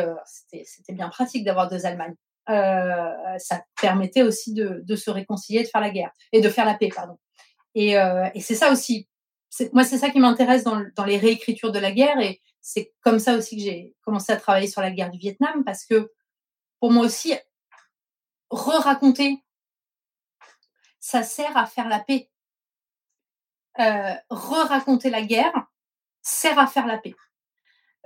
c'était bien pratique d'avoir deux Allemagnes. ça permettait aussi de, de, se réconcilier, de faire la guerre et de faire la paix, pardon. Et, et c'est ça aussi moi, c'est ça qui m'intéresse dans, le- dans les réécritures de la guerre et c'est comme ça aussi que j'ai commencé à travailler sur la guerre du Vietnam parce que pour moi aussi, re-raconter, ça sert à faire la paix. Euh, re-raconter la guerre sert à faire la paix.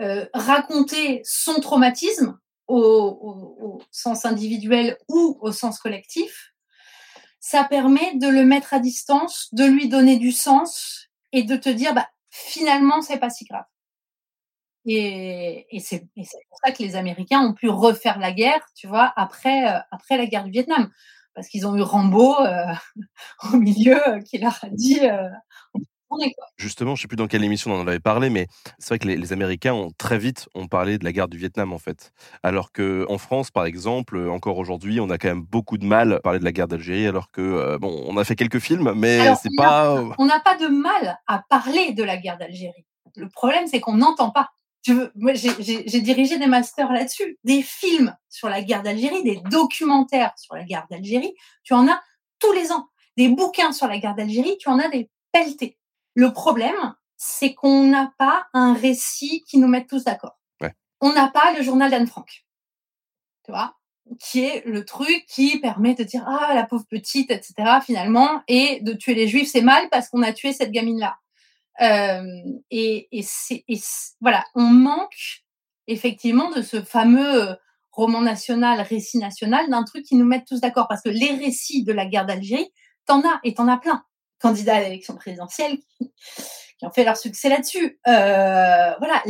Euh, raconter son traumatisme au, au- au sens individuel ou au sens collectif, ça permet de le mettre à distance, de lui donner du sens et de te dire, bah, finalement, c'est pas si grave. Et, c'est pour ça que les Américains ont pu refaire la guerre, tu vois, après, euh, après la guerre du Vietnam. Parce qu'ils ont eu Rambo euh, au milieu euh, qui leur a dit quoi. Justement, je sais plus dans quelle émission on en avait parlé, mais c'est vrai que les, les Américains ont très vite ont parlé de la guerre du Vietnam en fait, alors que en France, par exemple, encore aujourd'hui, on a quand même beaucoup de mal à parler de la guerre d'Algérie, alors que euh, bon, on a fait quelques films, mais c'est a- pas. On n'a pas de mal à parler de la guerre d'Algérie. Le problème, c'est qu'on n'entend pas. J'ai dirigé des masters là-dessus, des films sur la guerre d'Algérie, des documentaires sur la guerre d'Algérie. Tu en as tous les ans. Des bouquins sur la guerre d'Algérie, tu en as des pelletés. Le problème, c'est qu'on n'a pas un récit qui nous mette tous d'accord. Ouais. On n'a pas le journal d'Anne Frank. Tu vois? Qui est le truc qui permet de dire ah la pauvre petite etc finalement et de tuer les juifs c'est mal parce qu'on a tué cette gamine là et, et c'est et c'est- voilà on manque effectivement de ce fameux euh, roman national récit national d'un truc qui nous mette tous d'accord parce que les récits de la guerre d'Algérie t'en as et t'en as plein candidats à l'élection présidentielle qui, ont fait leur succès là-dessus Euh, voilà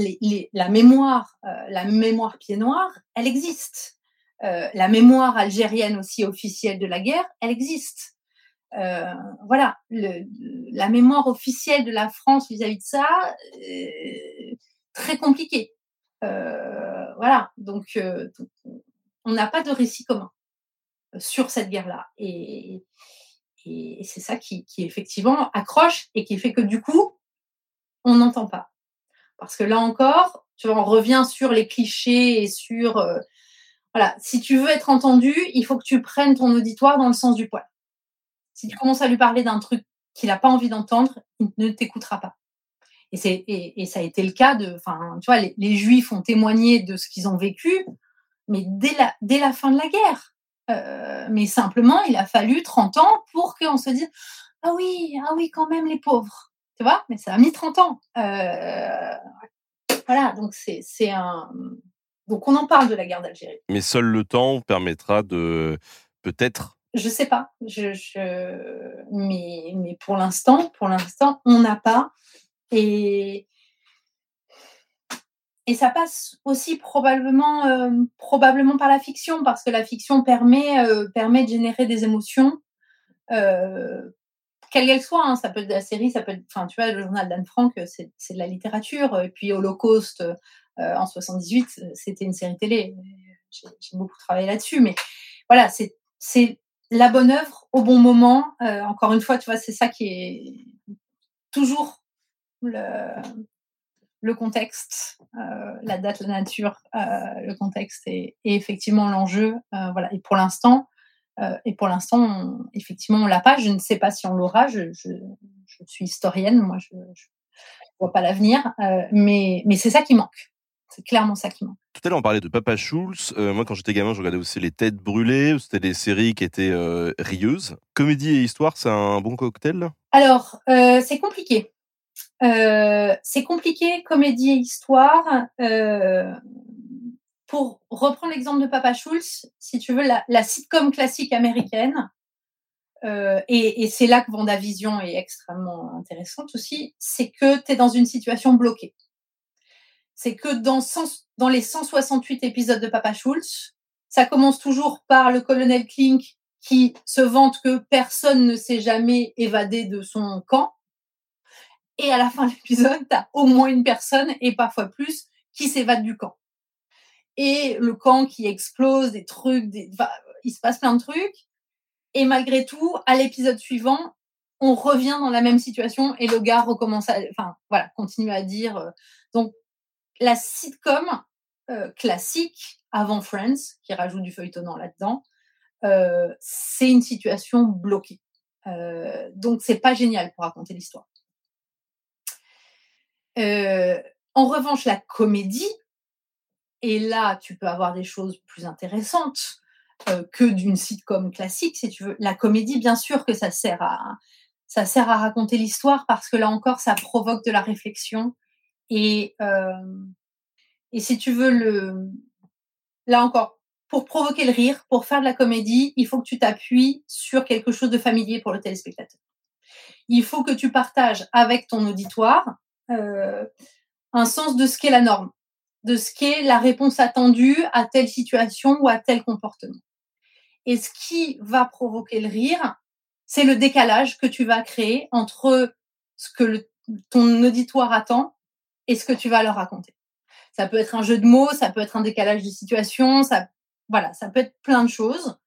la mémoire euh, la mémoire pied noir elle existe euh, la mémoire algérienne aussi officielle de la guerre, elle existe. Euh, voilà, la mémoire officielle de la France vis-à-vis de ça, très compliqué. Euh, voilà, donc, donc, on n'a pas de récit commun sur cette guerre-là. Et, et c'est ça qui, qui effectivement accroche et qui fait que du coup, on n'entend pas. Parce que là encore, tu vois, on revient sur les clichés et sur euh, voilà, si tu veux être entendu, il faut que tu prennes ton auditoire dans le sens du poil. Si tu commences à lui parler d'un truc qu'il n'a pas envie d'entendre, il ne t'écoutera pas. Et, c'est, et, et ça a été le cas de, enfin, tu vois, les, les Juifs ont témoigné de ce qu'ils ont vécu, mais dès la, dès la fin de la guerre. Euh, mais simplement, il a fallu 30 ans pour qu'on se dise, ah oui, ah oui, quand même, les pauvres. Tu vois, mais ça a mis 30 ans. Euh, voilà, donc c'est, un. Donc on en parle de la guerre d'Algérie. Mais seul le temps permettra de peut-être. Je sais pas. Je, je... Mais, mais pour l'instant, pour l'instant, on n'a pas. Et, et ça passe aussi probablement, euh, probablement par la fiction, parce que la fiction permet, euh, permet de générer des émotions, euh, quelle qu'elle soit. Hein. Ça peut être de la série, ça peut être. Enfin, tu vois, le journal d'Anne Frank, c'est c'est de la littérature. Et puis Holocauste, en 78, euh, c'était une série télé. J'ai beaucoup travaillé là-dessus. Mais voilà, c'est c'est la bonne œuvre au bon moment. Encore une fois, tu vois, c'est ça qui est toujours le, le contexte, euh, la date, la nature, euh, le contexte et, et effectivement l'enjeu. Euh, voilà. Et pour l'instant, et pour l'instant, on- effectivement, on l'a pas. Je ne sais pas si on l'aura. Je, je, je suis historienne, moi, je, je vois pas l'avenir, mais, mais c'est ça qui manque. C'est clairement ça qui manque. Tout à l'heure, on parlait de Papa Schulz. Euh, moi, quand j'étais gamin, je regardais aussi Les Têtes Brûlées. C'était des séries qui étaient euh, rieuses. Comédie et histoire, c'est un bon cocktail? Alors, euh, c'est compliqué. Euh, c'est compliqué, comédie et histoire. Euh, pour reprendre l'exemple de Papa Schulz, si tu veux, la, sitcom classique américaine, euh, et, c'est là que Vendavision est extrêmement intéressante aussi, c'est que tu es dans une situation bloquée. C'est que dans, 100 dans les 168 épisodes de Papa Schulz, ça commence toujours par le colonel Klink qui se vante que personne ne s'est jamais évadé de son camp. Et à la fin de l'épisode, tu as au moins une personne, et parfois plus, qui s'évade du camp. Et le camp qui explose, des trucs, il se passe plein de trucs. Et malgré tout, à l'épisode suivant, on revient dans la même situation et le gars recommence à, enfin, voilà, continue à dire. euh, donc, la sitcom euh, classique avant Friends, qui rajoute du feuilletonnant là-dedans, euh, c'est une situation bloquée. Donc, c'est pas génial pour raconter l'histoire. Euh, en revanche, la comédie, et là, tu peux avoir des choses plus intéressantes euh, que d'une sitcom classique, si tu veux. La comédie, bien sûr que ça sert à, ça sert à raconter l'histoire parce que là encore, ça provoque de la réflexion. Et, euh, et si tu veux, le, là encore, pour provoquer le rire, pour faire de la comédie, il faut que tu t'appuies sur quelque chose de familier pour le téléspectateur. Il faut que tu partages avec ton auditoire euh, un sens de ce qu'est la norme, de ce qu'est la réponse attendue à telle situation ou à tel comportement. Et ce qui va provoquer le rire, c'est le décalage que tu vas créer entre ce que ton auditoire attend et ce que tu vas leur raconter. Ça peut être un jeu de mots, ça peut être un décalage de situation, ça, peut être plein de choses,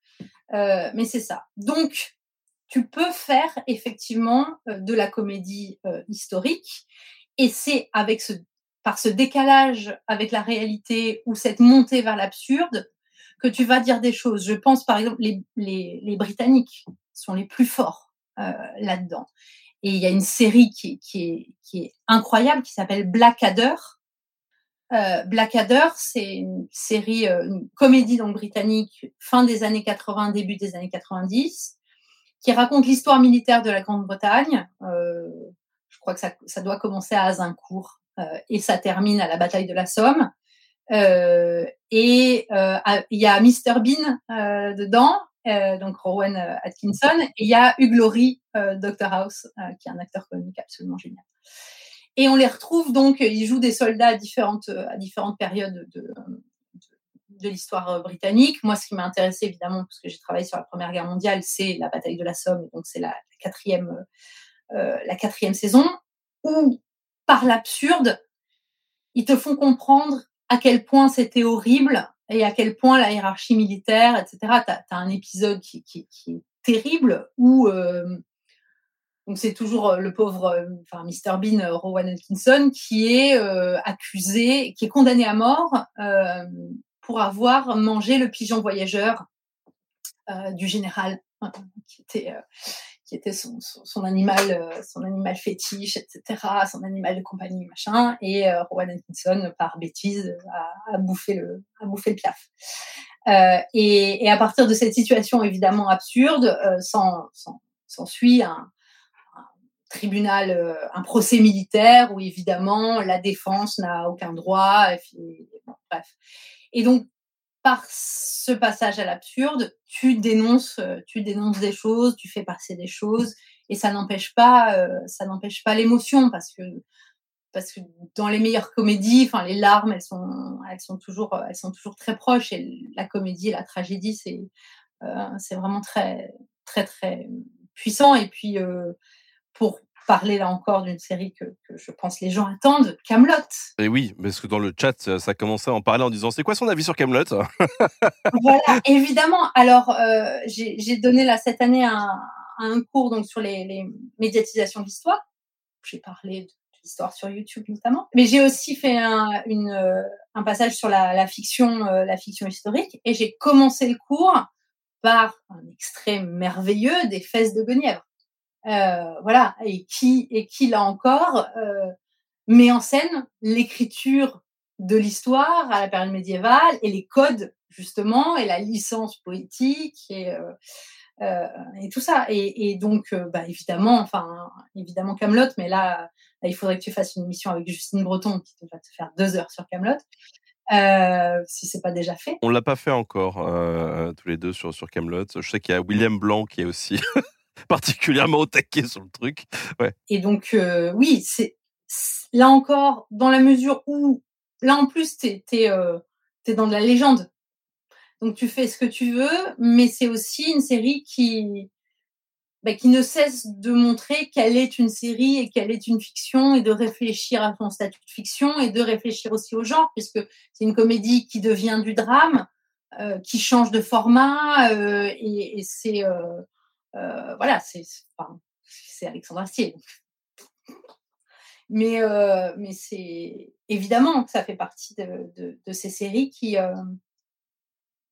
euh, mais c'est ça. Donc, tu peux faire effectivement euh, de la comédie historique, et c'est avec ce, par ce décalage avec la réalité ou cette montée vers l'absurde que tu vas dire des choses. Je pense par exemple les, les, les Britanniques sont les plus forts euh, là-dedans. Et il y a une série qui, qui, est, qui est incroyable qui s'appelle Blackadder. Euh, Blackadder, c'est une série, euh, une comédie donc britannique, fin des années 80, début des années 90, qui raconte l'histoire militaire de la Grande-Bretagne. Euh, crois que ça, doit commencer à Azincourt euh, et ça termine à la bataille de la Somme. Euh, et il y a Mr Bean dedans euh, donc Rowan euh, Atkinson, et il y a Hugh Laurie, euh, Dr House, qui est un acteur comique absolument génial. Et on les retrouve donc, ils jouent des soldats à différentes, périodes de, de, l'histoire britannique. Moi, ce qui m'a intéressé, évidemment, parce que j'ai travaillé sur la Première Guerre mondiale, c'est la bataille de la Somme, donc c'est la, quatrième, la quatrième saison, où, par l'absurde, ils te font comprendre à quel point c'était horrible et à quel point la hiérarchie militaire, etc. Tu as, un épisode qui, est terrible où euh, donc c'est toujours euh, le pauvre, euh, Mr Bean, euh, Rowan Atkinson, qui est euh, accusé, qui est condamné à mort euh, pour avoir mangé le pigeon voyageur du général, qui était qui était son, animal, euh, son animal fétiche, etc., son animal de compagnie, machin, et euh, Rowan Atkinson, par bêtise, a, bouffé le, a bouffé le piaf. Euh, et, à partir de cette situation évidemment absurde, euh, s'ensuit un, un, tribunal, euh, un procès militaire où évidemment la défense n'a aucun droit. Bref. Et donc par ce passage à l'absurde, tu dénonces, euh, tu dénonces des choses, tu fais passer des choses, et ça n'empêche pas, euh, ça n'empêche pas l'émotion parce que parce que dans les meilleures comédies, enfin les larmes, elles sont, elles sont toujours, elles sont toujours très proches, et la comédie, la tragédie, c'est euh, c'est vraiment très très très puissant. Et puis euh, pour parler là encore d'une série que, que, je pense les gens attendent, Camelot. Et oui, parce que dans le chat, ça commençait à en parler en disant c'est quoi son avis sur Camelot? Voilà, évidemment. Alors, euh, j'ai donné là cette année un, un cours donc sur les, les médiatisations de l'histoire. J'ai parlé de l'histoire sur YouTube notamment, mais j'ai aussi fait un, une, un passage sur la, la fiction, euh, la fiction historique, et j'ai commencé le cours par un extrait merveilleux des Fesses de Guenièvre euh, voilà, et qui, et qui là encore euh, met en scène l'écriture de l'histoire à la période médiévale et les codes justement et la licence poétique et euh, euh et tout ça et, donc euh, bah, évidemment enfin évidemment Camelot mais là, il faudrait que tu fasses une émission avec Justine Breton qui va te faire deux heures sur Camelot euh, si c'est pas déjà fait. On l'a pas fait encore euh, tous les deux sur sur Camelot. Je sais qu'il y a William Blanc qui est aussi particulièrement au taquet sur le truc. Ouais. Et donc, euh, oui, c'est là encore, dans la mesure où, là en plus, tu es, euh, dans de la légende. Donc, tu fais ce que tu veux, mais c'est aussi une série qui, bah, qui ne cesse de montrer qu'elle est une série et qu'elle est une fiction et de réfléchir à son statut de fiction et de réfléchir aussi au genre, puisque c'est une comédie qui devient du drame, euh, qui change de format et, c'est voilà, c'est enfin, Alexandre Astier. Mais, euh, mais c'est évidemment que ça fait partie de, de, ces séries qui, euh,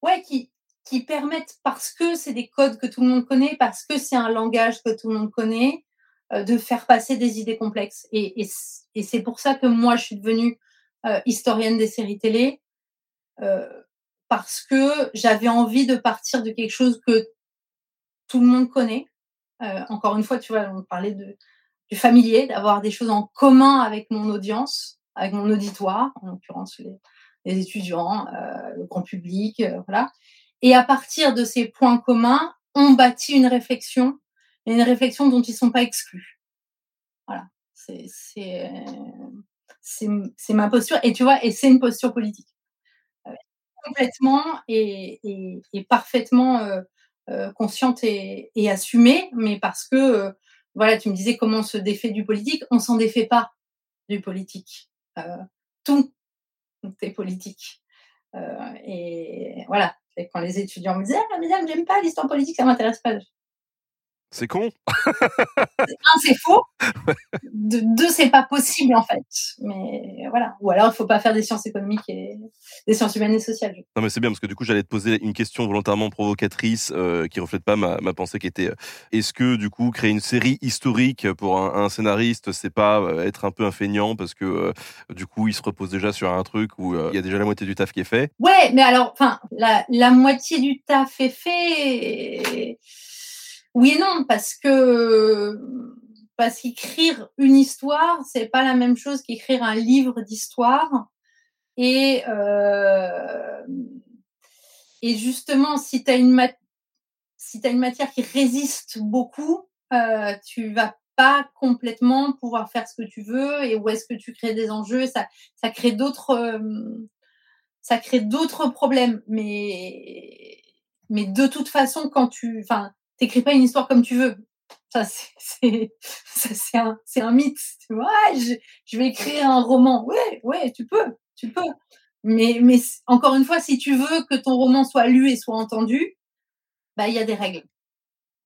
ouais, qui, qui permettent, parce que c'est des codes que tout le monde connaît, parce que c'est un langage que tout le monde connaît, euh, de faire passer des idées complexes. Et, et, c'est pour ça que moi, je suis devenue euh, historienne des séries télé, euh, parce que j'avais envie de partir de quelque chose que tout le monde connaît. Euh, encore une fois, tu vois, on parlait de, du familier, d'avoir des choses en commun avec mon audience, avec mon auditoire, en l'occurrence les, les étudiants, euh, le grand public, euh, voilà. Et à partir de ces points communs, on bâtit une réflexion, une réflexion dont ils sont pas exclus. Voilà, c'est ma posture. Et tu vois, et c'est une posture politique Euh, complètement et, et, et parfaitement euh, consciente et, et assumée, mais parce que euh, voilà, tu me disais comment on se défait du politique, on s'en défait pas du politique. Euh, tout est politique. Euh, et voilà, et quand les étudiants me disaient ah, Mesdames, j'aime pas l'histoire politique, ça m'intéresse pas. C'est con. Un, c'est faux. De, deux, c'est pas possible en fait. Mais voilà. Ou alors, il faut pas faire des sciences économiques et des sciences humaines et sociales. Non mais c'est bien parce que du coup j'allais te poser une question volontairement provocatrice euh, qui reflète pas ma, ma pensée qui était euh, est-ce que du coup créer une série historique pour un, un scénariste c'est pas euh, être un peu un feignant parce que euh, du coup il se repose déjà sur un truc où il y a déjà la moitié du taf qui est fait? Ouais, mais alors, enfin, la, la moitié du taf est fait. Oui et non, parce que parce qu'écrire une histoire, c'est pas la même chose qu'écrire un livre d'histoire. Et euh, et justement, si tu as une matière qui résiste beaucoup, euh, tu vas pas complètement pouvoir faire ce que tu veux et où est-ce que tu crées des enjeux, ça ça crée d'autres euh, ça crée d'autres problèmes. Mais mais de toute façon, quand tu enfin t'écris pas une histoire comme tu veux. Ça, c'est un, mythe. Tu je, vais écrire un roman. Ouais, ouais, tu peux, tu peux. Mais, encore une fois, si tu veux que ton roman soit lu et soit entendu, bah, il y a des règles.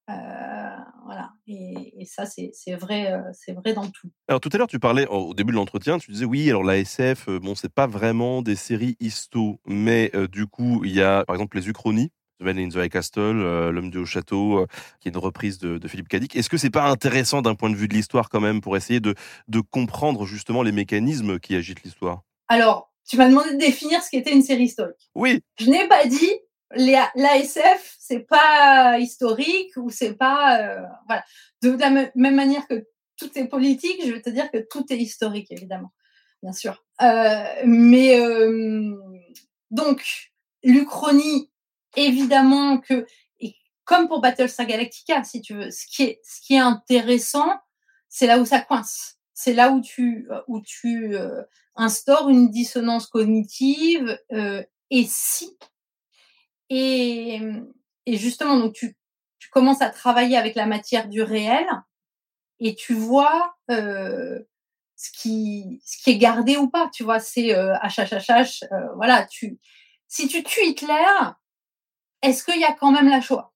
Euh, voilà. Et, ça, c'est vrai, euh, c'est vrai dans tout. Alors tout à l'heure tu parlais au début de l'entretien, tu disais oui alors la SF euh, bon c'est pas vraiment des séries histo mais du coup il y a par exemple les Uchronies The Man in the High Castle, euh, L'homme du haut château, euh, qui est une reprise de, de Philippe Cadic. Est-ce que c'est pas intéressant d'un point de vue de l'histoire quand même pour essayer de, de comprendre justement les mécanismes qui agitent l'histoire? Alors, tu m'as demandé de définir ce qu'était une série historique. Oui, Je n'ai pas dit l'ASF, c'est pas historique ou c'est pas euh, voilà. De la me- même manière que tout est politique, je vais te dire que tout est historique évidemment, bien sûr. Euh, mais euh, donc l'Uchronie, évidemment que et comme pour Battlestar Galactica, si tu veux, ce qui est ce qui est intéressant, c'est là où ça coince. C'est là où tu où tu euh, instaures une dissonance cognitive. euh, et si et, et justement, donc tu, tu commences à travailler avec la matière du réel et tu vois euh, ce, qui, ce qui est gardé ou pas. Tu vois, c'est euh, voilà. Tu, si tu tues Hitler, est-ce qu'il y a quand même la Shoah?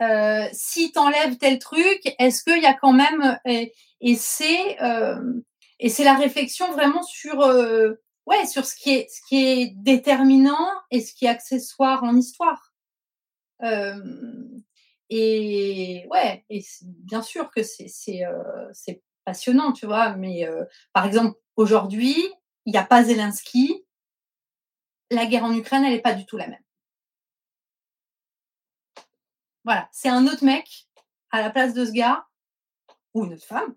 Euh, si t'enlèves tel truc, est-ce qu'il y a quand même et, et c'est euh, et c'est la réflexion vraiment sur euh, ouais sur ce qui est ce qui est déterminant et ce qui est accessoire en histoire. Euh, et ouais et bien sûr que c'est c'est euh, passionnant tu vois mais euh, par exemple aujourd'hui il n'y a pas Zelensky la guerre en Ukraine elle est pas du tout la même. Voilà, c'est un autre mec à la place de ce gars ou une autre femme.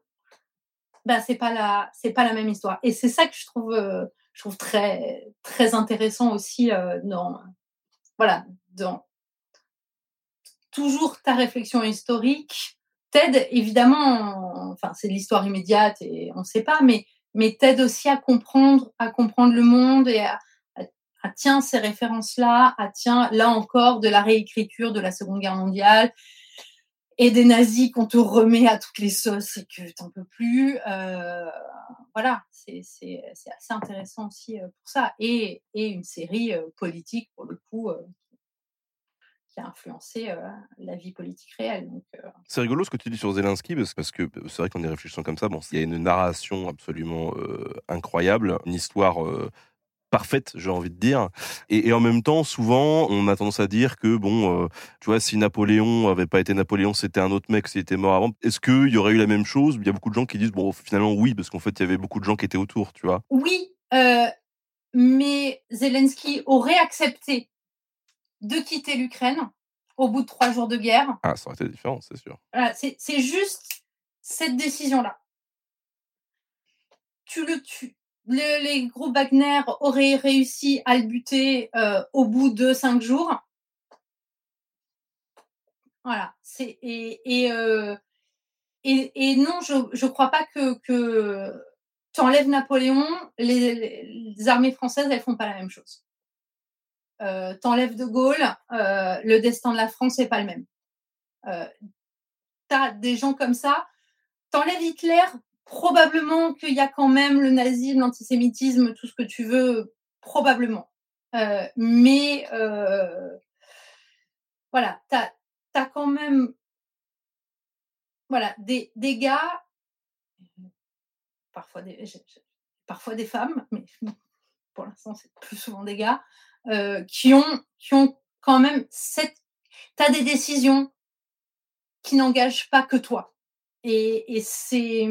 Ben c'est pas la c'est pas la même histoire. Et c'est ça que je trouve euh, je trouve très très intéressant aussi euh, dans voilà dans toujours ta réflexion historique t'aide évidemment enfin c'est de l'histoire immédiate et on sait pas mais mais t'aide aussi à comprendre à comprendre le monde et à, à tiens ces références là à tiens là encore de la réécriture de la Seconde Guerre mondiale et des nazis qu'on te remet à toutes les sauces et que t'en peux plus euh, voilà c'est assez intéressant aussi euh, pour ça. Et une série euh, politique pour le coup qui a influencé la vie politique réelle c'est rigolo ce que tu dis sur Zelensky parce, que c'est vrai qu'en y réfléchissant comme ça, bon, il y a une narration absolument incroyable, une histoire parfaite, j'ai envie de dire. Et, et, en même temps, souvent, on a tendance à dire que bon, euh, tu vois, si Napoléon avait pas été Napoléon, c'était un autre mec, s'il était mort avant. Est-ce qu'il y aurait eu la même chose? Il y a beaucoup de gens qui disent bon, finalement oui, parce qu'en fait, il y avait beaucoup de gens qui étaient autour, tu vois. Oui, euh, mais Zelensky aurait accepté de quitter l'Ukraine au bout de trois jours de guerre. Ah, ça aurait été différent, c'est sûr. Voilà, c'est juste cette décision-là. Tu le tues. Les groupes Wagner auraient réussi à le buter euh, au bout de cinq jours. Voilà. Euh, et, non, je je crois pas que que tu Napoléon, les, armées françaises elles font pas la même chose. Euh, T'enlèves De Gaulle, le destin de la France n'est pas le même. Euh, T'as des gens comme ça. T'enlèves Hitler, probablement qu'il y a quand même le nazisme, l'antisémitisme, tout ce que tu veux, probablement. Euh, mais euh, voilà, tu as, quand même voilà, des, des gars, parfois des, parfois des femmes, mais pour l'instant c'est plus souvent des gars, euh, qui, ont, qui ont quand même cette... Tu as des décisions qui n'engagent pas que toi. Et, c'est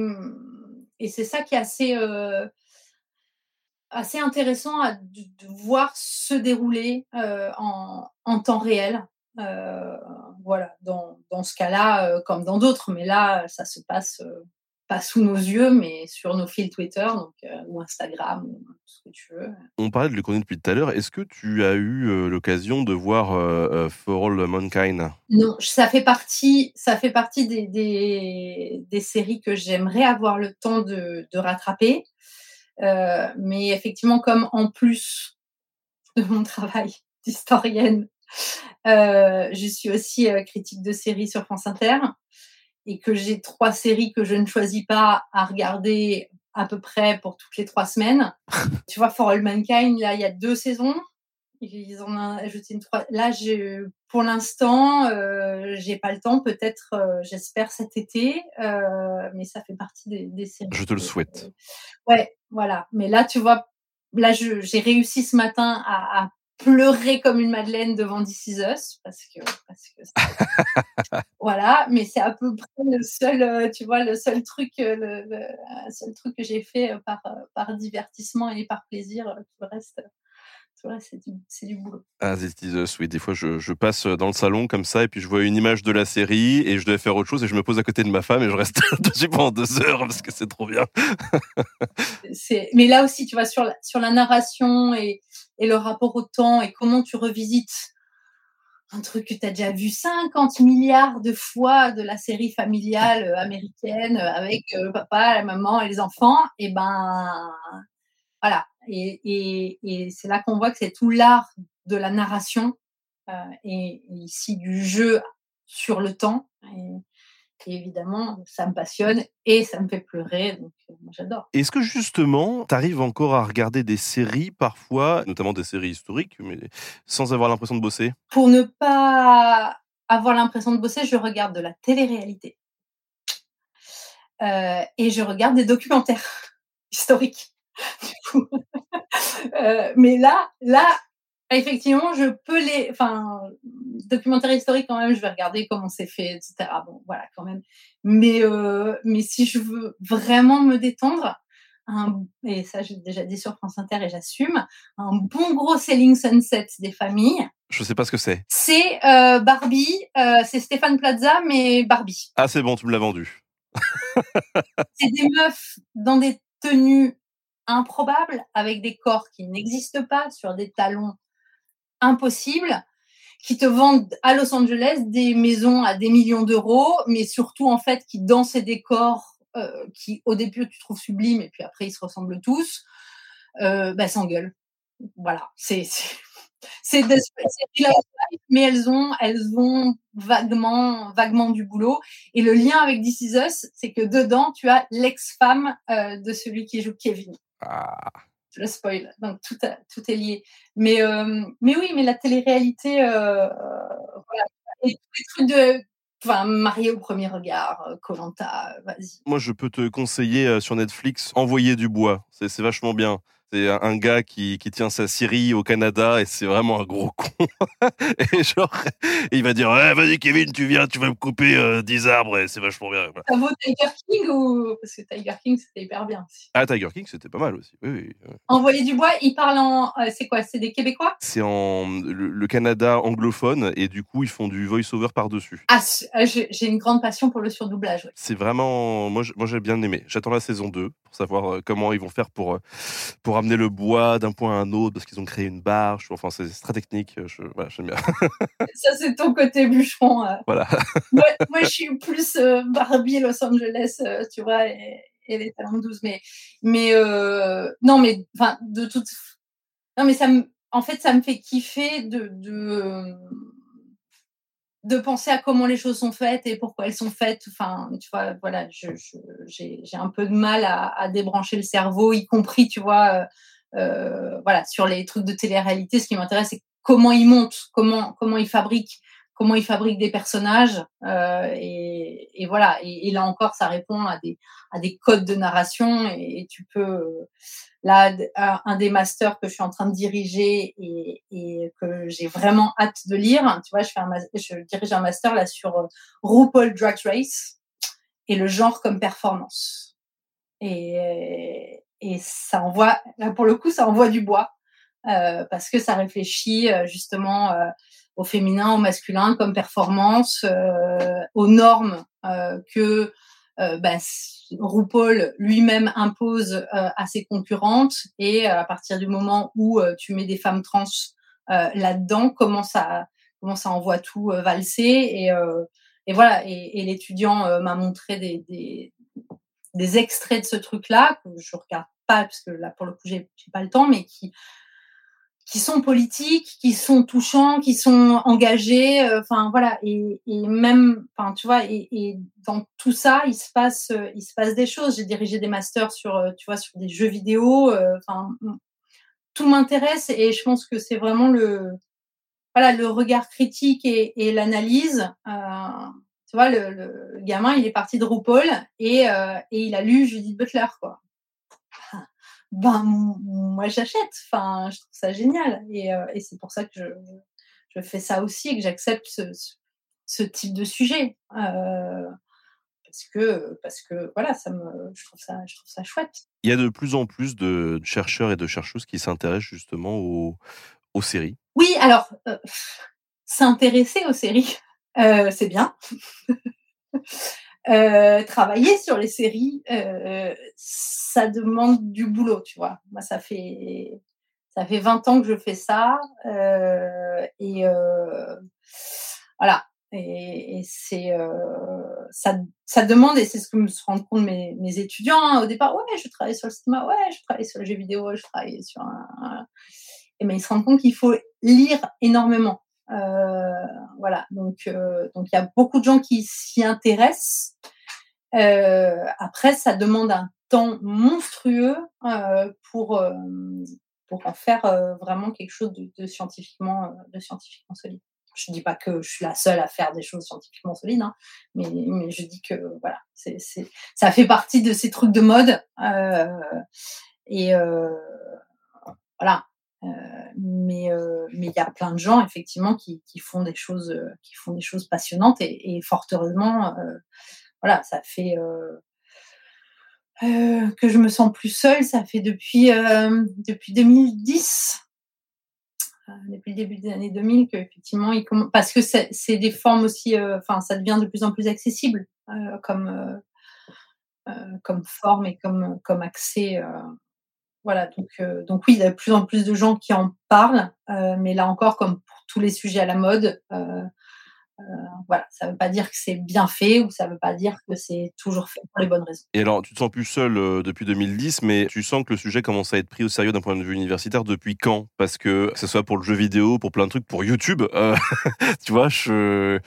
et c'est ça qui est assez euh, assez intéressant à, de, voir se dérouler euh, en, en, temps réel. Euh, voilà, dans, dans ce cas-là, comme dans d'autres, mais là, ça se passe pas sous nos yeux, mais sur nos fils Twitter donc, euh, ou Instagram, ou tout ce que tu veux. On parlait de l'Ukraine depuis tout à l'heure. Est-ce que tu as eu euh, l'occasion de voir euh, For All Mankind? Non, ça fait partie, ça fait partie des, des, des séries que j'aimerais avoir le temps de, de rattraper. Mais effectivement, comme en plus de mon travail d'historienne, je suis aussi critique de séries sur France Inter et que j'ai trois séries que je ne choisis pas à regarder à peu près pour toutes les trois semaines. tu vois, For All Mankind, là, il y a deux saisons. Ils en ont ajouté une trois. Là, pour l'instant, euh, j'ai pas le temps. Peut-être, euh, j'espère cet été, euh, mais ça fait partie des, des séries. Je te le souhaite. ouais, voilà. Mais là, tu vois, là, j'ai réussi ce matin à, à pleurer comme une madeleine devant This Is Us parce que, parce que voilà mais c'est à peu près le seul tu vois le seul truc le, le seul truc que j'ai fait par par divertissement et par plaisir tout le reste c'est du, du, boulot. Ah, This Is Us, oui. Des fois, je, je, passe dans le salon comme ça et puis je vois une image de la série et je dois faire autre chose et je me pose à côté de ma femme et je reste dessus pendant deux heures parce que c'est trop bien. mais là aussi, tu vois, sur la, sur la narration et, et le rapport au temps et comment tu revisites un truc que tu as déjà vu 50 milliards de fois de la série familiale américaine avec le papa, la maman et les enfants, et ben voilà. Et, c'est là qu'on voit que c'est tout l'art de la narration euh, et, ici du jeu sur le temps. Et évidemment, ça me passionne et ça me fait pleurer, donc euh, j'adore. Est-ce que justement, tu arrives encore à regarder des séries parfois, notamment des séries historiques, mais sans avoir l'impression de bosser? Pour ne pas avoir l'impression de bosser, je regarde de la télé-réalité. Euh, et je regarde des documentaires historiques. Du coup. euh, mais là, là, effectivement, je peux les. Enfin, documentaire historique, quand même, je vais regarder comment c'est fait, etc. Bon, voilà, quand même. Mais, euh, mais si je veux vraiment me détendre, un, et ça, j'ai déjà dit sur France Inter et j'assume, un bon gros Selling Sunset des familles. Je sais pas ce que c'est. C'est euh, Barbie, euh, c'est Stéphane Plaza, mais Barbie. Ah, c'est bon, tu me l'as vendu. c'est des meufs dans des tenues improbables, avec des corps qui n'existent pas, sur des talons impossibles, qui te vendent à Los Angeles des maisons à des millions d'euros, mais surtout en fait qui dans ces décors euh, qui au début tu trouves sublimes et puis après ils se ressemblent tous, euh, bah, s'engueulent. Voilà, c'est c'est des mais elles ont elles ont vaguement vaguement du boulot et le lien avec This Is Us, c'est que dedans tu as l'ex-femme euh, de celui qui joue Kevin. Ah. Le spoil, donc tout, tout est lié. Mais, euh, mais oui, mais la télé-réalité, euh, voilà. Et les trucs de. Enfin, marié au premier regard, Colanta, vas-y. Moi, je peux te conseiller sur Netflix Envoyer du bois. C'est vachement bien. C'est un, gars qui, qui tient sa scierie au Canada et c'est vraiment un gros con. et genre, il va dire vas-y Kevin, tu viens, tu vas me couper euh, 10 arbres et c'est vachement bien. Ça vaut Tiger King ou parce que Tiger King c'était hyper bien. aussi. Ah, Tiger King, c'était pas mal aussi. Oui, oui. ouais. Envoyer du bois, ils parlent en euh, c'est quoi C'est des Québécois? C'est en le, le Canada anglophone et du coup ils font du voice-over par-dessus. Ah, euh, j'ai une grande passion pour le surdoublage. ouais. C'est vraiment, moi, j'ai bien aimé. J'attends la saison 2 pour savoir euh, comment ils vont faire pour pour amener le bois d'un point à un autre parce qu'ils ont créé une barge. Enfin, c'est très technique. Je, voilà, j'aime bien. Ça c'est ton côté bûcheron. euh. voilà. moi, moi, je suis plus euh, Barbie Los Angeles, euh, tu vois, et, et les talons 12. Mais, mais euh, non, mais enfin, de toute. Non, mais ça me. En fait, ça me fait kiffer de, de, de penser à comment les choses sont faites et pourquoi elles sont faites. Enfin, tu vois, voilà, j'ai, un peu de mal à, à débrancher le cerveau, y compris, tu vois, euh, euh, voilà, sur les trucs de télé-réalité. Ce qui m'intéresse, c'est comment ils montent, comment, comment ils fabriquent comment ils fabriquent des personnages euh, et, voilà. Et, et là encore ça répond à des à des codes de narration et, tu peux euh, là un des masters que je suis en train de diriger et, que j'ai vraiment hâte de lire tu vois je fais je dirige un master là sur euh, RuPaul Drag Race et le genre comme performance. Et et ça envoie là pour le coup ça envoie du bois parce que ça réfléchit justement au féminin, au masculin comme performance, euh, aux normes euh, que euh, s- RuPaul lui-même impose euh, à ses concurrentes et à partir du moment où tu mets des femmes trans là-dedans, comment ça, comment ça envoie tout valser et, et voilà. Et, l'étudiant m'a montré des, des, des extraits de ce truc-là que je regarde pas parce que là pour le coup j'ai pas le temps, mais qui qui sont politiques, qui sont touchants, qui sont engagés, euh, enfin voilà, et, et même, enfin tu vois, et, et dans tout ça, il se passe, euh, il se passe des choses. J'ai dirigé des masters sur, euh, tu vois, sur des jeux vidéo, enfin tout m'intéresse et je pense que c'est vraiment le, voilà, le regard critique et, et l'analyse. Tu vois, le, le gamin, il est parti de RuPaul et, et il a lu Judith Butler, quoi ben moi j'achète. Enfin, je trouve ça génial. Et, euh, et c'est pour ça que je, je fais ça aussi et que j'accepte ce, type de sujet. Euh, parce que, parce que voilà, ça me, je, trouve ça, je trouve ça chouette. Il y a de plus en plus de chercheurs et de chercheuses qui s'intéressent justement aux, aux séries. Oui, alors, euh, s'intéresser aux séries, c'est bien. Euh, travailler sur les séries, euh, ça demande du boulot, tu vois. Moi, ça fait ça fait 20 ans que je fais ça euh, et euh, voilà. Et, et c'est euh, ça, ça demande et c'est ce que me rendent compte mes, mes étudiants hein, au départ. Ouais, je travaille sur le cinéma, ouais, je travaille sur le jeu vidéo, je travaille sur un, un... et ben ils se rendent compte qu'il faut lire énormément. Euh, voilà, donc euh, donc il y a beaucoup de gens qui s'y intéressent. Euh, après, ça demande un temps monstrueux pour pour en faire vraiment quelque chose de, scientifiquement de scientifiquement solide. Je dis pas que je suis la seule à faire des choses scientifiquement solides, hein, mais mais je dis que voilà, c'est ça fait partie de ces trucs de mode et voilà. Euh, mais euh, mais il y a plein de gens effectivement qui, qui font des choses euh, font des choses passionnantes et, fort heureusement voilà ça fait que je me sens plus seule ça fait depuis euh, depuis 2010 euh, depuis le début des années 2000 que effectivement il comm- parce que c'est des formes aussi enfin ça devient de plus en plus accessible comme comme forme et comme accès voilà, donc, euh, donc oui, il y a de plus en plus de gens qui en parlent, euh, mais là encore, comme pour tous les sujets à la mode, euh, euh, voilà, ça ne veut pas dire que c'est bien fait ou ça ne veut pas dire que c'est toujours fait pour les bonnes raisons. Et alors, tu te sens plus seul euh, depuis 2010, mais tu sens que le sujet commence à être pris au sérieux d'un point de vue universitaire depuis quand? Parce que, que ce soit pour le jeu vidéo, pour plein de trucs, pour YouTube, tu vois, je...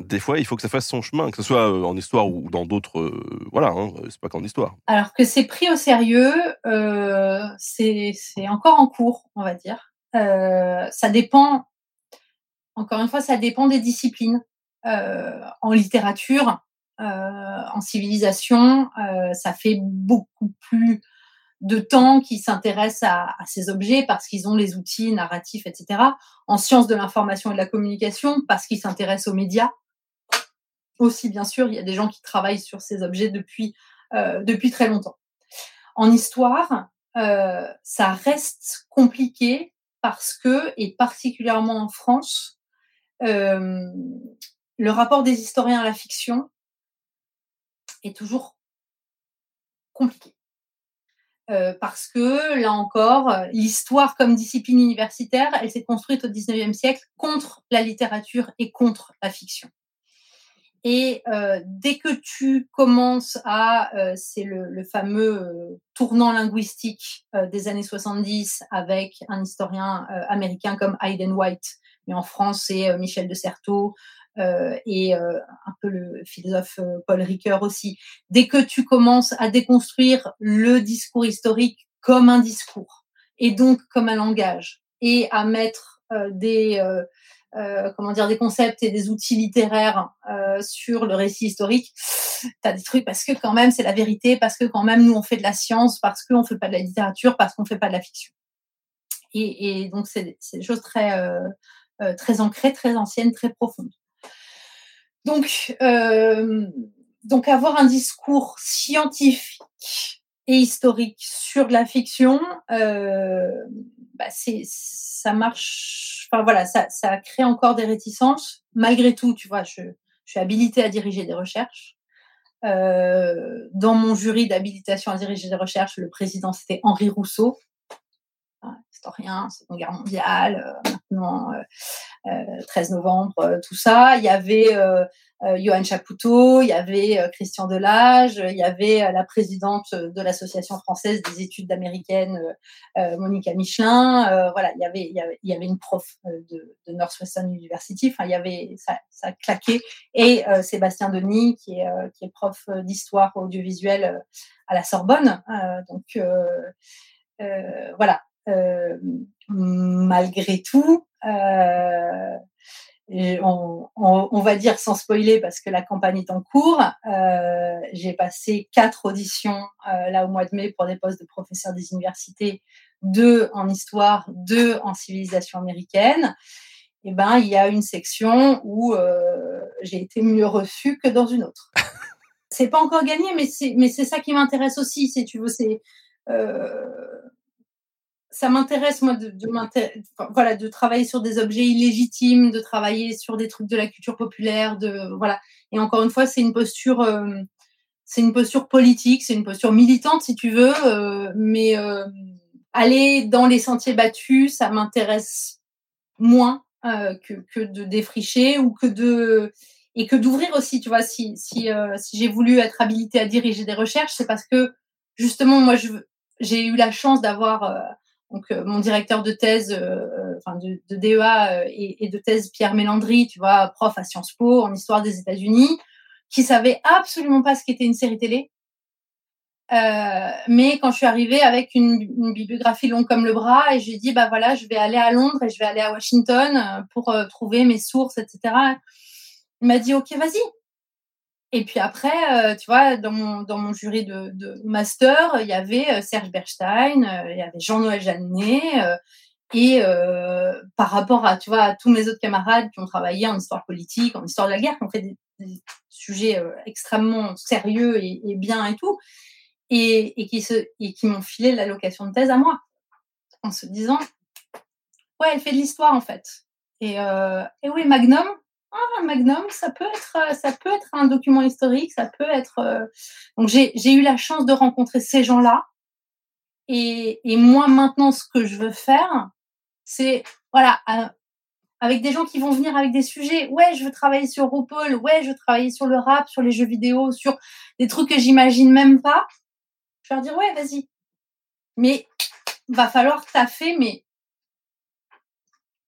des fois, il faut que ça fasse son chemin, que ce soit euh, en histoire ou dans d'autres... euh, voilà, hein, c'est pas qu'en histoire. Alors que c'est pris au sérieux, euh, c'est encore en cours, on va dire. Euh, ça dépend, encore une fois, ça dépend des disciplines. Euh, en littérature, euh, en civilisation, euh, ça fait beaucoup plus de temps qui s'intéressent à, à, ces objets parce qu'ils ont les outils narratifs, etc. En sciences de l'information et de la communication parce qu'ils s'intéressent aux médias. Aussi, bien sûr, il y a des gens qui travaillent sur ces objets depuis, euh, très longtemps. En histoire, euh, ça reste compliqué parce que, et particulièrement en France, euh, le rapport des historiens à la fiction est toujours compliqué. Parce que, là encore, l'histoire comme discipline universitaire, elle s'est construite au XIXe siècle contre la littérature et contre la fiction. Et euh, dès que tu commences à, euh, c'est le, le, fameux euh, tournant linguistique euh, des années 70 avec un historien euh, américain comme Hayden White, mais en France c'est Michel de Certeau et un peu le philosophe Paul Ricoeur aussi. Dès que tu commences à déconstruire le discours historique comme un discours et donc comme un langage et à mettre des euh, comment dire, des concepts et des outils littéraires euh, sur le récit historique, tu as des trucs parce que quand même c'est la vérité, parce que quand même nous on fait de la science, parce qu'on fait pas de la littérature, parce qu'on fait pas de la fiction. Et, et donc c'est des choses très, euh, euh, très ancrées, très anciennes, très profondes. Donc, euh, donc avoir un discours scientifique et historique sur la fiction, euh, bah ça marche. Enfin voilà, ça, ça crée encore des réticences. Malgré tout, tu vois, je, je suis habilitée à diriger des recherches. Euh, dans mon jury d'habilitation à diriger des recherches, le président c'était Henri Rousseau, historien, Seconde Guerre mondiale, euh, maintenant euh, 13 euh, novembre, euh, tout ça. Il y avait Johan Chapoutot, il y avait Christian Delage, il y avait la présidente de l'Association française des études américaines, Monica Michelin. voilà, il y, avait, une prof de, Northwestern University. Enfin, il y avait, ça, ça claquait. Et Sébastien Denis, qui est, prof d'histoire audiovisuelle à la Sorbonne. donc, voilà, malgré tout, euh, on, va dire sans spoiler parce que la campagne est en cours, euh, j'ai passé quatre auditions euh, là au mois de mai pour des postes de professeur des universités, deux en histoire, deux en civilisation américaine. Et eh ben il y a une section où euh, j'ai été mieux reçue que dans une autre. c'est pas encore gagné, mais c'est mais c'est ça qui m'intéresse aussi, si tu veux, c'est euh, ça m'intéresse moi de, de voilà de travailler sur des objets illégitimes, de travailler sur des trucs de la culture populaire, de voilà. Et encore une fois, c'est une posture, euh, c'est une posture politique, c'est une posture militante si tu veux, euh, mais euh, aller dans les sentiers battus, ça m'intéresse moins euh, que, que de défricher ou que de et que d'ouvrir aussi. Tu vois, si si euh, si j'ai voulu être habilitée à diriger des recherches, c'est parce que justement moi je j'ai eu la chance d'avoir euh, donc euh, mon directeur de thèse, euh, euh, enfin de, de DEA et, et, de thèse Pierre Mélandry, tu vois, prof à Sciences Po en histoire des États-Unis, qui savait absolument pas ce qu'était une série télé. Mais quand je suis arrivée avec une, bibliographie longue comme le bras et j'ai dit bah voilà je vais aller à Londres et je vais aller à Washington pour trouver mes sources etc. Il m'a dit ok vas-y et puis après, euh, tu vois, dans mon, jury de, master, il y avait euh, Serge Berstein, euh, il y avait Jean-Noël Jeannet, et par rapport à, tu vois, tous mes autres camarades qui ont travaillé en histoire politique, en histoire de la guerre, qui ont fait des, sujets extrêmement sérieux et, bien et tout, et, qui, m'ont filé l'allocation de thèse à moi, en se disant, ouais, elle fait de l'histoire en fait. Et oui, Magnum, ah, un magnum, ça peut être, euh, ça peut être un document historique, ça peut être. Euh... Donc j'ai eu la chance de rencontrer ces gens-là. Et, et, moi maintenant, ce que je veux faire, c'est voilà, euh, avec des gens qui vont venir avec des sujets. Ouais, je veux travailler sur RuPaul. Ouais, je veux travailler sur le rap, sur les jeux vidéo, sur des trucs que j'imagine même pas. Je vais leur dire ouais, vas-y. Mais va falloir taffer, mais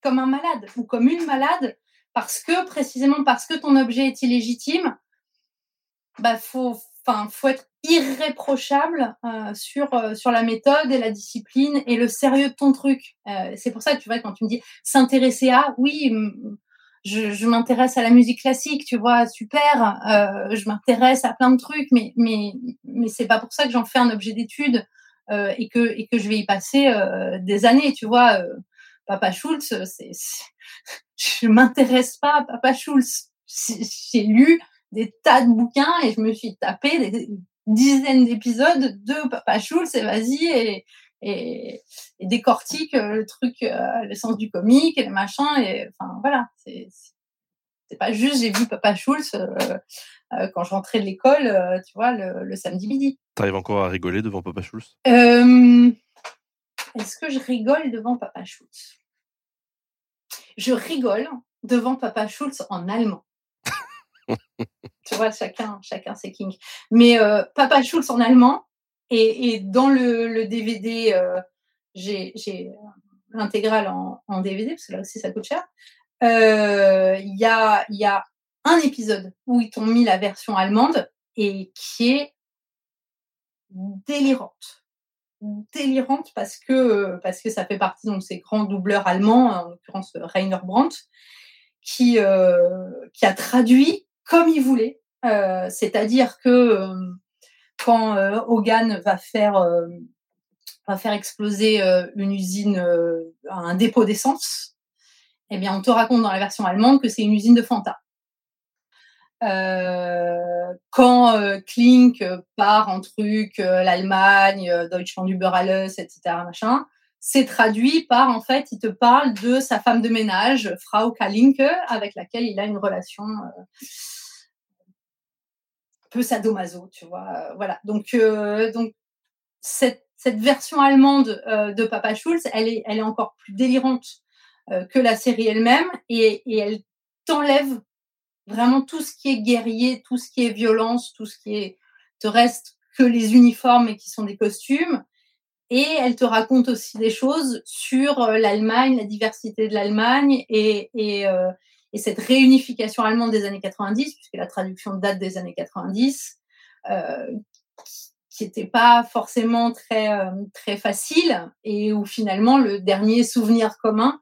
comme un malade ou comme une malade parce que précisément parce que ton objet est illégitime, bah faut, enfin, faut être irréprochable euh, sur euh, sur la méthode et la discipline et le sérieux de ton truc. Euh, c'est pour ça que tu vois quand tu me dis s'intéresser à, oui, je, m'intéresse à la musique classique, tu vois, super. Je m'intéresse à plein de trucs, mais mais mais c'est pas pour ça que j'en fais un objet d'étude. et que et que je vais y passer des années, tu vois. Papa Schultz, c'est- je m'intéresse pas à Papa Schultz. J'ai lu des tas de bouquins et je me suis tapé des dizaines d'épisodes de Papa Schultz et vas-y et, et, et décortique euh, le truc, euh, le sens du comique et le machin et enfin voilà, c'est pas juste j'ai vu Papa Schultz euh, euh, quand je rentrais de l'école, euh, tu vois, le, le samedi midi. T'arrives encore à rigoler devant Papa Schultz Euh, Est-ce que je rigole devant Papa Schultz Je rigole devant Papa Schultz en allemand. tu vois, chacun, chacun ses kinks. Mais euh, Papa Schultz en allemand, et, et dans le, le DVD, euh, j'ai j'ai l'intégrale en, en DVD, parce que là aussi ça coûte cher. Euh, Il y, a, il y a un épisode où ils t'ont mis la version allemande et qui est délirante délirante parce que parce que ça fait partie donc ces grands doubleurs allemands en l'occurrence euh, Rainer Brandt qui euh, qui a traduit comme il voulait. Euh, c'est-à-dire que euh, quand euh, Hogan va faire euh, va faire exploser euh, une usine euh, un dépôt d'essence eh bien on te raconte dans la version allemande que c'est une usine de Fanta. euh, quand euh, Klink euh, part en truc, euh, l'Allemagne, euh, Deutschland über alles, etc., machin, c'est traduit par, en fait, il te parle de sa femme de ménage, Frau Kalinke, avec laquelle il a une relation euh, un peu sadomaso, tu vois. euh, voilà. Donc, euh, donc cette, version allemande euh, de Papa Schulz, elle est, elle est encore plus délirante euh, que la série elle-même et elle t'enlève vraiment tout ce qui est guerrier, tout ce qui est violence, tout ce qui est te reste que les uniformes et qui sont des costumes. Et elle te raconte aussi des choses sur euh, l'Allemagne, la diversité de l'Allemagne et, et, euh, et cette réunification allemande des années 90, puisque la traduction date des années 90, euh, qui n'était pas forcément très, euh, très facile et où finalement le dernier souvenir commun,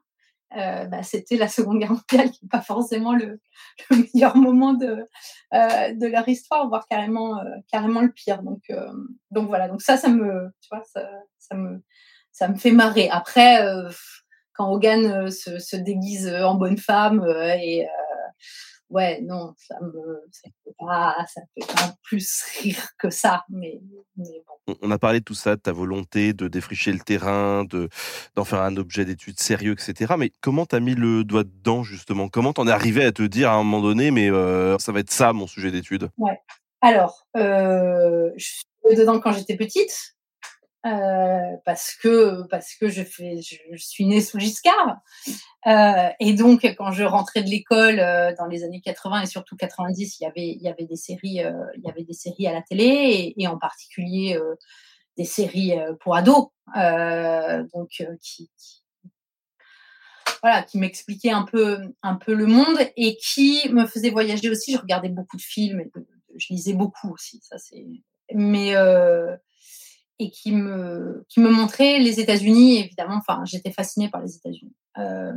euh, bah, c'était la Seconde Guerre mondiale, qui n'est pas forcément le, le meilleur moment de, euh, de leur histoire, voire carrément, euh, carrément le pire. Donc, donc voilà, donc ça, ça me, tu vois, ça, me, ça me fait marrer. Après, quand Hogan se, se déguise en bonne femme et ouais, non, ça me, ça fait pas, ça fait pas plus rire que ça, mais, mais bon. On- a parlé de tout ça, de ta volonté de défricher le terrain, de d'en faire un objet d'étude sérieux, etc. Mais comment t'as mis le doigt dedans justement? Comment t'en es arrivé à te dire à un moment donné, mais euh, ça va être ça mon sujet d'étude? Alors, euh, je suis dedans quand j'étais petite, euh, parce que parce que je suis née sous Giscard, Euh, et donc quand je rentrais de l'école euh, dans les années 80 et surtout 90, il y avait il y avait des séries, il y avait des séries à la télé et, en particulier des séries pour ados, donc qui, qui voilà, qui m'expliquaient un peu, un peu le monde et qui me faisait voyager aussi. Je regardais beaucoup de films, je lisais beaucoup aussi, ça c'est. Mais et qui me, qui me montrait les États-Unis, évidemment. Enfin, j'étais fascinée par les États-Unis. Euh,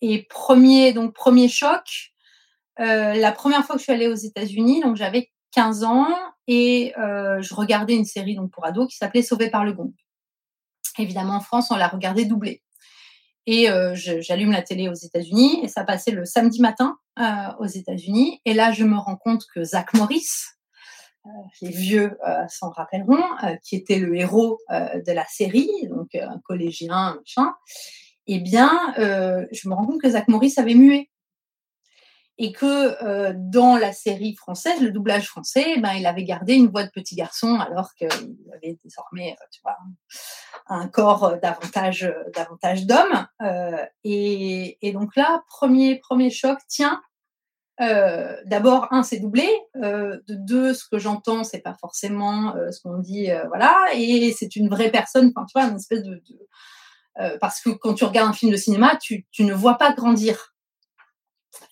et premier, donc premier choc, euh, la première fois que je suis allée aux États-Unis, donc j'avais 15 ans et euh, je regardais une série donc pour ados qui s'appelait Sauvé par le gong. Évidemment, en France, on l'a regardée doublée. Et j'allume la télé aux États-Unis et ça passait le samedi matin aux États-Unis. Et là, je me rends compte que Zach Morris, les vieux euh, s'en rappelleront, euh, qui était le héros euh, de la série, donc euh, un collégien, machin, eh bien, euh, je me rends compte que Zach Morris avait mué. Et que euh, dans la série française, le doublage français, eh ben, il avait gardé une voix de petit garçon alors qu'il avait désormais, euh, tu vois, un corps euh, davantage, euh, davantage d'homme. Euh, et, et donc là, premier, premier choc, tiens, euh, d'abord, un, c'est doublé. Euh, de deux, ce que j'entends, c'est pas forcément euh, ce qu'on dit, voilà. Et c'est une vraie personne, parce que quand tu regardes un film de cinéma, tu, ne vois pas grandir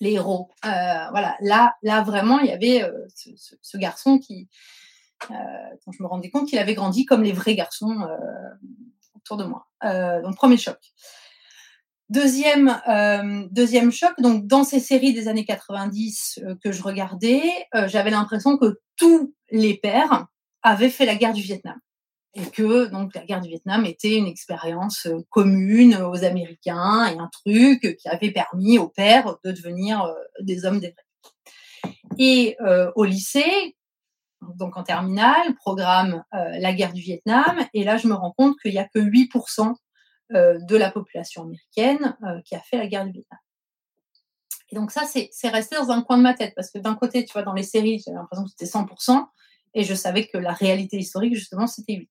les héros. Voilà, là, là vraiment, il y avait ce, garçon qui, dont je me rendais compte qu'il avait grandi comme les vrais garçons autour de moi. Donc premier choc. Deuxième, euh, deuxième choc, donc dans ces séries des années 90 euh, que je regardais, euh, j'avais l'impression que tous les pères avaient fait la guerre du Vietnam. et que donc la guerre du Vietnam était une expérience commune aux Américains et un truc qui avait permis aux pères de devenir des hommes des vrais. Et au lycée, donc en terminale, programme la guerre du Vietnam, et là je me rends compte qu'il n'y a que 8% de la population américaine qui a fait la guerre du Vietnam. Et donc ça, c'est resté dans un coin de ma tête, parce que d'un côté, tu vois, dans les séries, j'avais l'impression que c'était 100%, et je savais que la réalité historique, justement, c'était 8.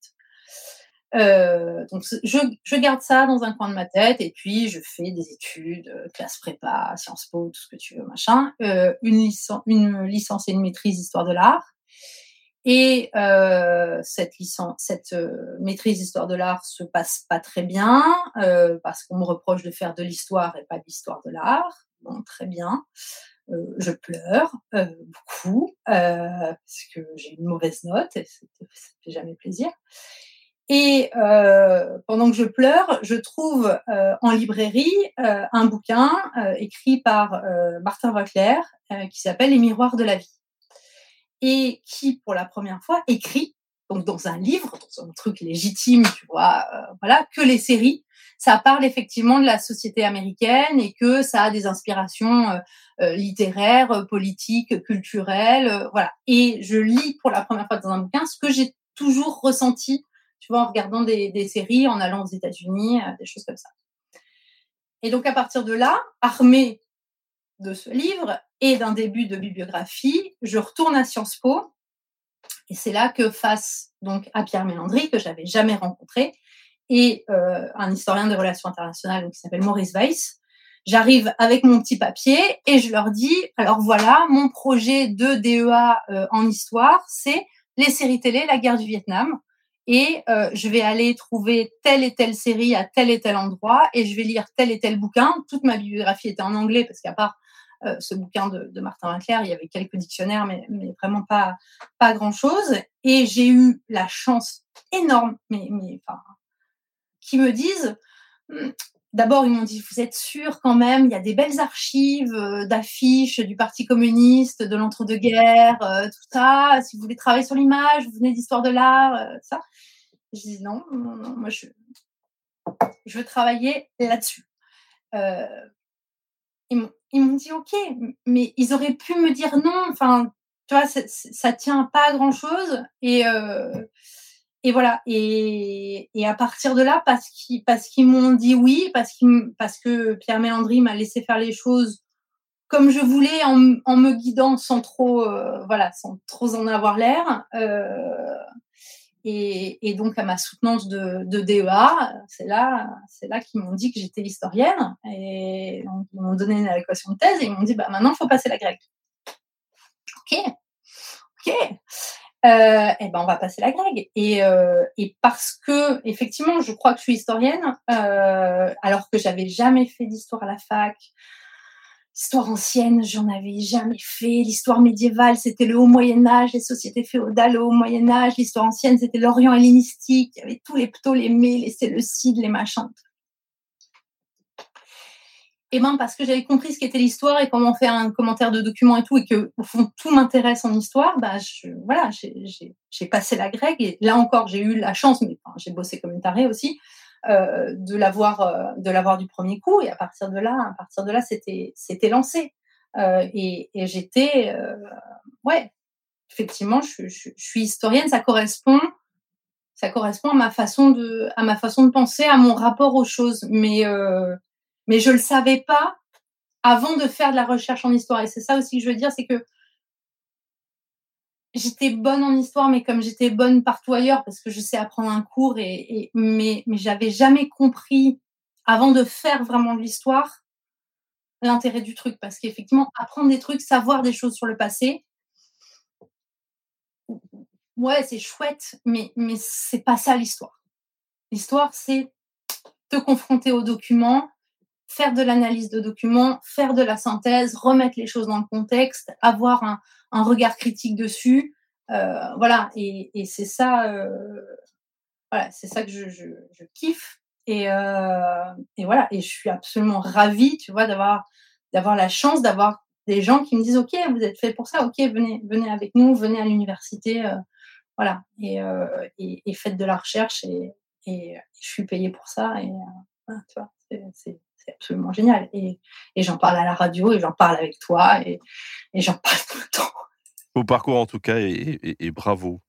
Euh, donc je, je, garde ça dans un coin de ma tête et puis je fais des études, euh, classe prépa, Sciences Po, tout ce que tu veux, machin, euh, une, licence, une licence et une maîtrise d'histoire de l'art. Et euh, cette euh, maîtrise d'histoire de l'art se passe pas très bien parce qu'on me reproche de faire de l'histoire et pas de l'histoire de l'art. Bon, très bien. Euh, je pleure euh, beaucoup euh, parce que j'ai une mauvaise note et ça ne fait jamais plaisir. Et euh, pendant que je pleure, je trouve euh, en librairie euh, un bouquin écrit par Martin Wacler qui s'appelle Les miroirs de la vie et qui, pour la première fois, écrit donc dans un livre, dans un truc légitime, tu vois, voilà, que les séries ça parle effectivement de la société américaine et que ça a des inspirations euh, euh, littéraires, euh, politiques, culturelles, voilà. Et je lis pour la première fois dans un bouquin ce que j'ai toujours ressenti, tu vois, en regardant des, des séries, en allant aux États-Unis, des choses comme ça. Et donc à partir de là, armée de ce livre et d'un début de bibliographie, je retourne à Sciences Po. Et c'est là que face donc à Pierre Mélandry, que j'avais jamais rencontré, et euh, un historien des relations internationales qui s'appelle Maurice Weiss. J'arrive avec mon petit papier et je leur dis, alors voilà, mon projet de DEA euh, en histoire, c'est les séries télé, la guerre du Vietnam. Et euh, je vais aller trouver telle et telle série à tel et tel endroit et je vais lire tel et tel bouquin. Toute ma bibliographie était en anglais parce qu'à part euh, ce bouquin de, Martin Winkler, il y avait quelques dictionnaires, mais, vraiment pas, pas grand-chose. Et j'ai eu la chance énorme, mais, enfin, qui me disent, hum, d'abord ils m'ont dit, vous êtes sûr quand même, il y a des belles archives euh, d'affiches du Parti communiste, de l'entre-deux-guerres, euh, tout ça, si vous voulez travailler sur l'image, vous venez d'histoire de l'art, euh, ça. Je dis non, non, non, moi je veux travailler là-dessus. Ils m'ont dit ok, mais ils auraient pu me dire non. Enfin, tu vois, ça tient pas à grand chose. Et, et voilà. Et, à partir de là, parce qu'ils parce qu'ils m'ont dit oui, parce parce que Pierre Mélandry m'a laissé faire les choses comme je voulais, en, en me guidant sans trop euh, voilà, sans trop en avoir l'air. Euh, et, et, donc à ma soutenance de, de DEA, c'est là c'est là qu'ils m'ont dit que j'étais l'historienne. Et ils m'ont donné une allocation de thèse et ils m'ont dit bah maintenant il faut passer la grecque. Ok, ok euh, eh ben on va passer la. Et, euh, et, parce que effectivement, je crois que je suis historienne, euh, alors que j'avais jamais fait d'histoire à la fac. Histoire ancienne, j'en avais jamais fait. L'histoire médiévale, c'était le haut Moyen Âge, les sociétés féodales, le haut Moyen Âge. L'histoire ancienne, c'était l'Orient hellénistique. Il y avait tous les Ptolémées, les Séleucides, les machins. Et ben parce que j'avais compris ce qu'était l'histoire et comment faire un commentaire de document et tout, et que au fond tout m'intéresse en histoire, bah voilà, j'ai passé la grecque et là encore j'ai eu la chance, mais j'ai bossé comme une tarée aussi, euh, de l'avoir euh, de l'avoir du premier coup. Et à partir de là, à partir de là c'était c'était lancé. Euh, et, j'étais ouais effectivement je, je, suis historienne, ça correspond ça correspond à ma façon de à ma façon de penser, à mon rapport aux choses, mais mais je le savais pas avant de faire de la recherche en histoire. Et c'est ça aussi que je veux dire, c'est que j'étais bonne en histoire, mais comme j'étais bonne partout ailleurs, parce que je sais apprendre un cours, et, mais, mais j'avais jamais compris, avant de faire vraiment de l'histoire, l'intérêt du truc. Parce qu'effectivement, apprendre des trucs, savoir des choses sur le passé, ouais, c'est chouette, mais, mais c'est pas ça l'histoire. L'histoire, c'est te confronter aux documents, faire de l'analyse de documents, faire de la synthèse, remettre les choses dans le contexte, avoir un, un regard critique dessus. Euh, voilà, et, c'est ça, euh, voilà, c'est ça que je, kiffe. Et, euh, et, voilà, et je suis absolument ravie, tu vois, d'avoir d'avoir la chance d'avoir des gens qui me disent, ok, vous êtes fait pour ça, ok, venez venez avec nous, venez à l'université, voilà, et, faites de la recherche et, je suis payée pour ça. Et tu vois, c'est absolument génial. Et, et j'en parle à la radio et j'en parle avec toi et, et j'en parle tout le temps. Beau parcours en tout cas et, et, et, bravo.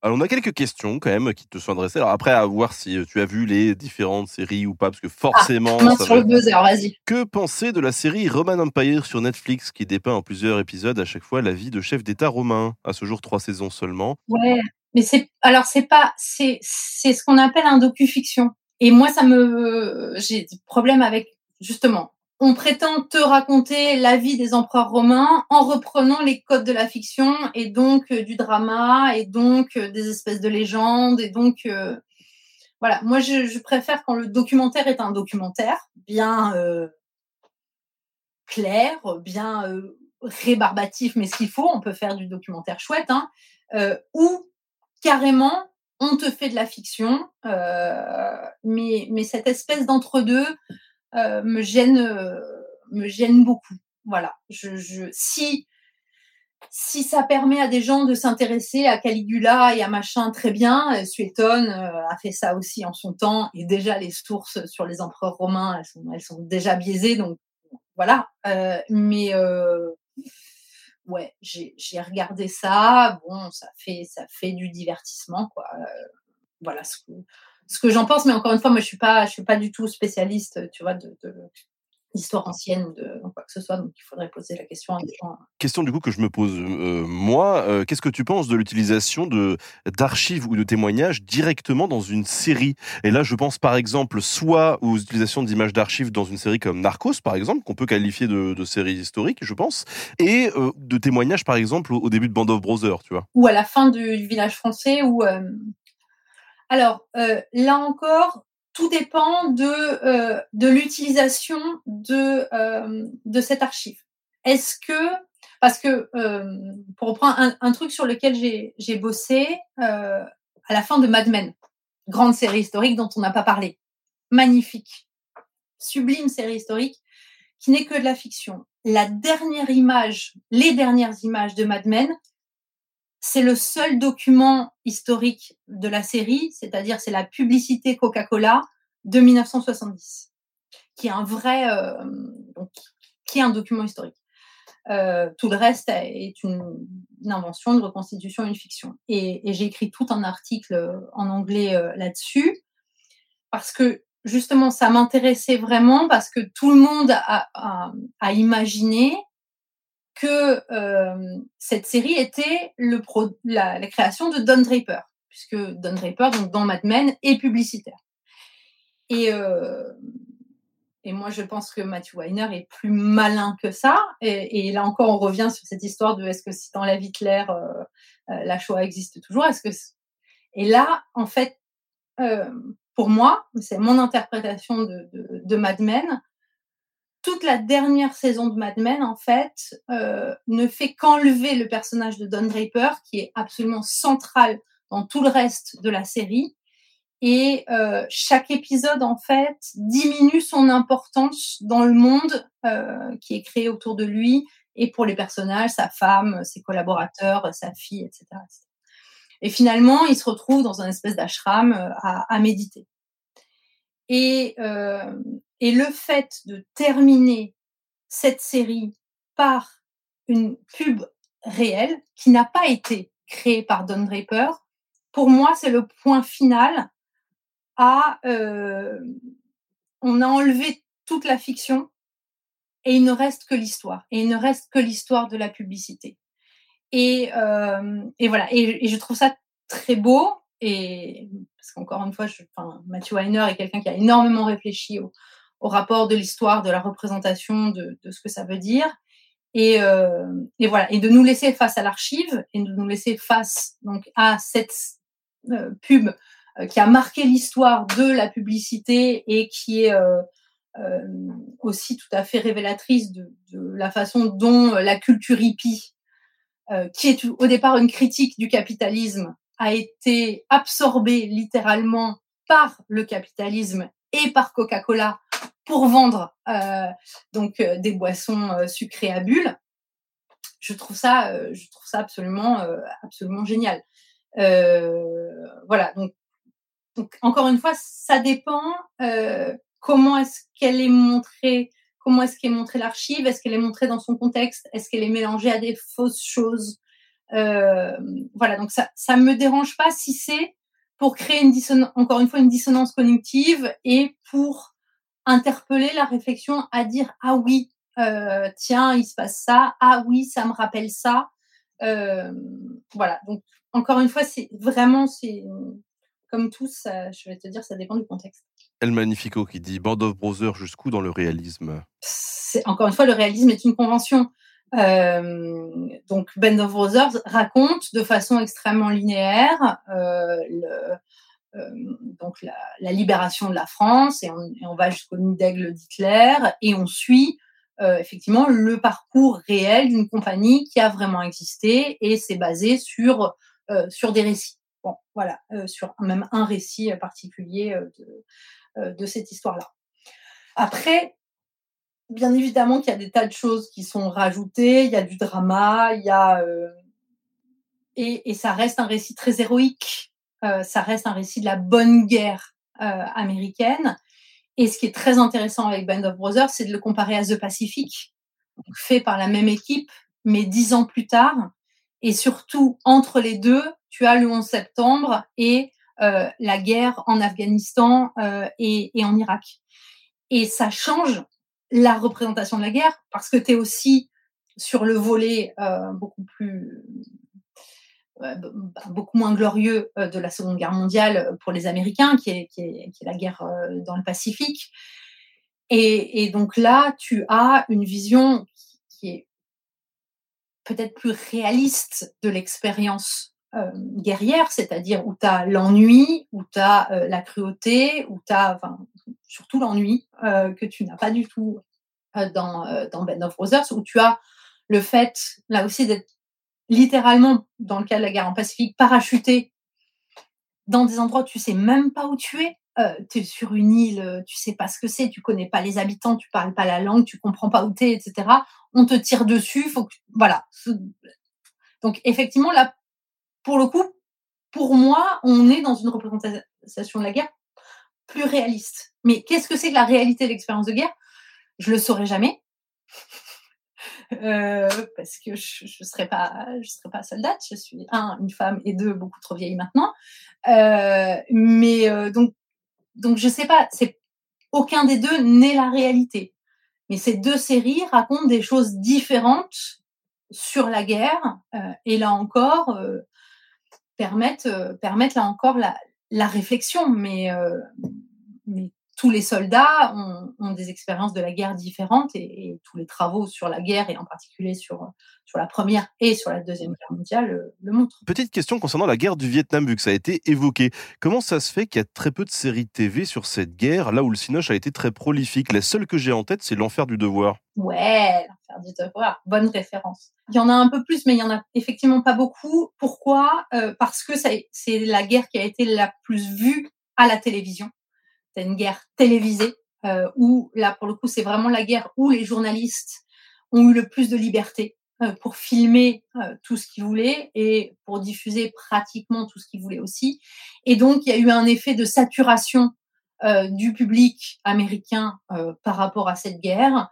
Alors on a quelques questions quand même qui te sont adressées. Alors après à voir si tu as vu les différentes séries ou pas parce que forcément. Ah, sur le buzzer, vas-y. Que penser de la série Roman Empire sur Netflix qui dépeint en plusieurs épisodes à chaque fois la vie de chef d'État romain? À ce jour trois saisons seulement. Ouais, mais c'est alors c'est pas c'est c'est ce qu'on appelle un docu-fiction. Et moi ça me j'ai des problèmes avec justement on prétend te raconter la vie des empereurs romains en reprenant les codes de la fiction et donc euh, du drama et donc euh, des espèces de légendes et donc euh, voilà. Moi je, préfère quand le documentaire est un documentaire bien clair bien rébarbatif mais ce qu'il faut on peut faire du documentaire chouette hein, ou carrément on te fait de la fiction mais cette espèce d'entre deux euh, me gêne euh, me gêne beaucoup. Voilà. Je, je, si si ça permet à des gens de s'intéresser à Caligula et à machin, très bien. Suétone euh, a fait ça aussi en son temps. Et déjà, les sources sur les empereurs romains, elles sont, elles sont déjà biaisées. Donc, voilà. Mais ouais, j'ai regardé ça. Bon, ça fait, ça fait du divertissement, quoi. voilà ce que, j'en pense, mais encore une fois, moi, je suis pas, je suis pas du tout spécialiste, tu vois, de, de d'histoire ancienne ou de quoi que ce soit, donc il faudrait poser la question à des gens. Question du coup que je me pose euh, moi, euh, qu'est-ce que tu penses de l'utilisation de d'archives ou de témoignages directement dans une série? Et là, je pense par exemple soit aux utilisations d'images d'archives dans une série comme Narcos, par exemple, qu'on peut qualifier de, de, série historique, je pense, et euh, de témoignages par exemple au, début de Band of Brothers, tu vois. Ou à la fin du, du village français, où alors, euh, là encore, tout dépend de, euh, l'utilisation de, euh, de cette archive. Est-ce que, parce que, pour reprendre un, un, truc sur lequel j'ai bossé, à la fin de Mad Men, grande série historique dont on n'a pas parlé, magnifique, sublime série historique, qui n'est que de la fiction. La dernière image, les dernières images de Mad Men, c'est le seul document historique de la série, c'est-à-dire c'est la publicité Coca-Cola de 1970, qui est un vrai, euh, document historique. Euh, tout le reste est une, invention, une reconstitution, une fiction. Et, j'ai écrit tout un article en anglais euh, là-dessus parce que justement ça m'intéressait vraiment parce que tout le monde a imaginé que euh, cette série était la, création de Don Draper, puisque Don Draper, donc dans Mad Men, est publicitaire. Et, euh, moi, je pense que Matthew Weiner est plus malin que ça. Et, là encore, on revient sur cette histoire de est-ce que si dans la vie Hitler, euh, la Shoah existe toujours Est-ce que et là, en fait, euh, pour moi, c'est mon interprétation de Mad Men toute la dernière saison de Mad Men, en fait, euh, ne fait qu'enlever le personnage de Don Draper, qui est absolument central dans tout le reste de la série. Et euh, chaque épisode, en fait, diminue son importance dans le monde euh, qui est créé autour de lui et pour les personnages, sa femme, ses collaborateurs, sa fille, etc. Et finalement, il se retrouve dans un espèce d'ashram euh, à, méditer. Et, et le fait de terminer cette série par une pub réelle qui n'a pas été créée par Don Draper, pour moi, c'est le point final à euh, on a enlevé toute la fiction et il ne reste que l'histoire. Et il ne reste que l'histoire de la publicité. Et, euh, voilà. Et, je trouve ça très beau. Et parce qu'encore une fois, je, Matthew Weiner est quelqu'un qui a énormément réfléchi au, au rapport de l'histoire, de la représentation, de, ce que ça veut dire. Et, euh, et, voilà, et de nous laisser face à l'archive et de nous laisser face donc à cette euh, pub euh, qui a marqué l'histoire de la publicité et qui est aussi tout à fait révélatrice de, la façon dont la culture hippie, qui est au départ une critique du capitalisme, a été absorbée littéralement par le capitalisme et par Coca-Cola pour vendre euh, donc euh, des boissons euh, sucrées à bulles. Je trouve ça, je trouve ça absolument, absolument génial. Voilà, donc, donc encore une fois, ça dépend comment est-ce qu'elle est montrée, comment est-ce qu'elle est montrée l'archive, est-ce qu'elle est montrée dans son contexte, est-ce qu'elle est mélangée à des fausses choses. Euh, voilà, donc ça ça me dérange pas si c'est pour créer une dissonance, encore une fois une dissonance cognitive et pour interpeller la réflexion à dire ah oui euh, tiens il se passe ça. Ah oui ça me rappelle ça. Euh, voilà donc encore une fois c'est vraiment c'est comme tout ça je vais te dire ça dépend du contexte. El Magnifico qui dit Band of Brothers jusqu'où dans le réalisme? C'est encore une fois le réalisme est une convention. Euh, donc Band of Brothers raconte de façon extrêmement linéaire euh, le, donc la, libération de la France et on, va jusqu'au nid d'aigle d'Hitler et on suit euh, effectivement le parcours réel d'une compagnie qui a vraiment existé et c'est basé sur euh, sur des récits. Bon, voilà, euh, sur même un récit particulier de, cette histoire-là. Après, bien évidemment qu'il y a des tas de choses qui sont rajoutées, il y a du drama, il y a euh, et, ça reste un récit très héroïque. Euh, ça reste un récit de la bonne guerre euh, américaine. Et ce qui est très intéressant avec Band of Brothers, c'est de le comparer à The Pacific, fait par la même équipe, mais dix ans plus tard. Et surtout, entre les deux, tu as le 11 septembre et euh, la guerre en Afghanistan et, en Irak. Et ça change la représentation de la guerre parce que tu es aussi sur le volet beaucoup plus beaucoup moins glorieux euh, de la Seconde Guerre mondiale euh, pour les Américains, qui est, qui est, qui est la guerre euh, dans le Pacifique. Et, et, donc là, tu as une vision qui est peut-être plus réaliste de l'expérience euh, guerrière, c'est-à-dire où tu as l'ennui, où tu as euh, la cruauté, où tu as enfin, surtout l'ennui euh, que tu n'as pas du tout dans, dans Band of Brothers, où tu as le fait, là aussi, d'être littéralement, dans le cas de la guerre en Pacifique, parachuté dans des endroits où tu sais même pas où tu es. Euh, tu es sur une île, tu sais pas ce que c'est, tu connais pas les habitants, tu parles pas la langue, tu comprends pas où tu es, etc. On te tire dessus, voilà. Donc effectivement là, pour le coup, pour moi, on est dans une représentation de la guerre plus réaliste. Mais qu'est-ce que c'est que la réalité de l'expérience de guerre? Je le saurais jamais. Euh, parce que je ne serais pas, je pas soldate. Je suis un, une femme et deux, beaucoup trop vieille maintenant. Euh, mais euh, donc, donc je sais pas. Aucun des deux n'est la réalité. Mais ces deux séries racontent des choses différentes sur la guerre et là encore permettent permettent là encore la, la réflexion. Mais mais tous les soldats ont, ont, des expériences de la guerre différentes et, et, tous les travaux sur la guerre et en particulier sur, sur la première et sur la deuxième guerre mondiale le, le montrent. Petite question concernant la guerre du Vietnam, vu que ça a été évoqué. Comment ça se fait qu'il y a très peu de séries TV sur cette guerre, là où le Cinoche a été très prolifique? La seule que j'ai en tête, c'est L'Enfer du Devoir. Ouais, L'Enfer du Devoir, bonne référence. Il y en a un peu plus, mais il y en a effectivement pas beaucoup. Pourquoi? Euh, Parce que c'est la guerre qui a été la plus vue à la télévision c'est une guerre télévisée euh, où là pour le coup c'est vraiment la guerre où les journalistes ont eu le plus de liberté euh, pour filmer euh, tout ce qu'ils voulaient et pour diffuser pratiquement tout ce qu'ils voulaient aussi. Et donc il y a eu un effet de saturation du public américain par rapport à cette guerre.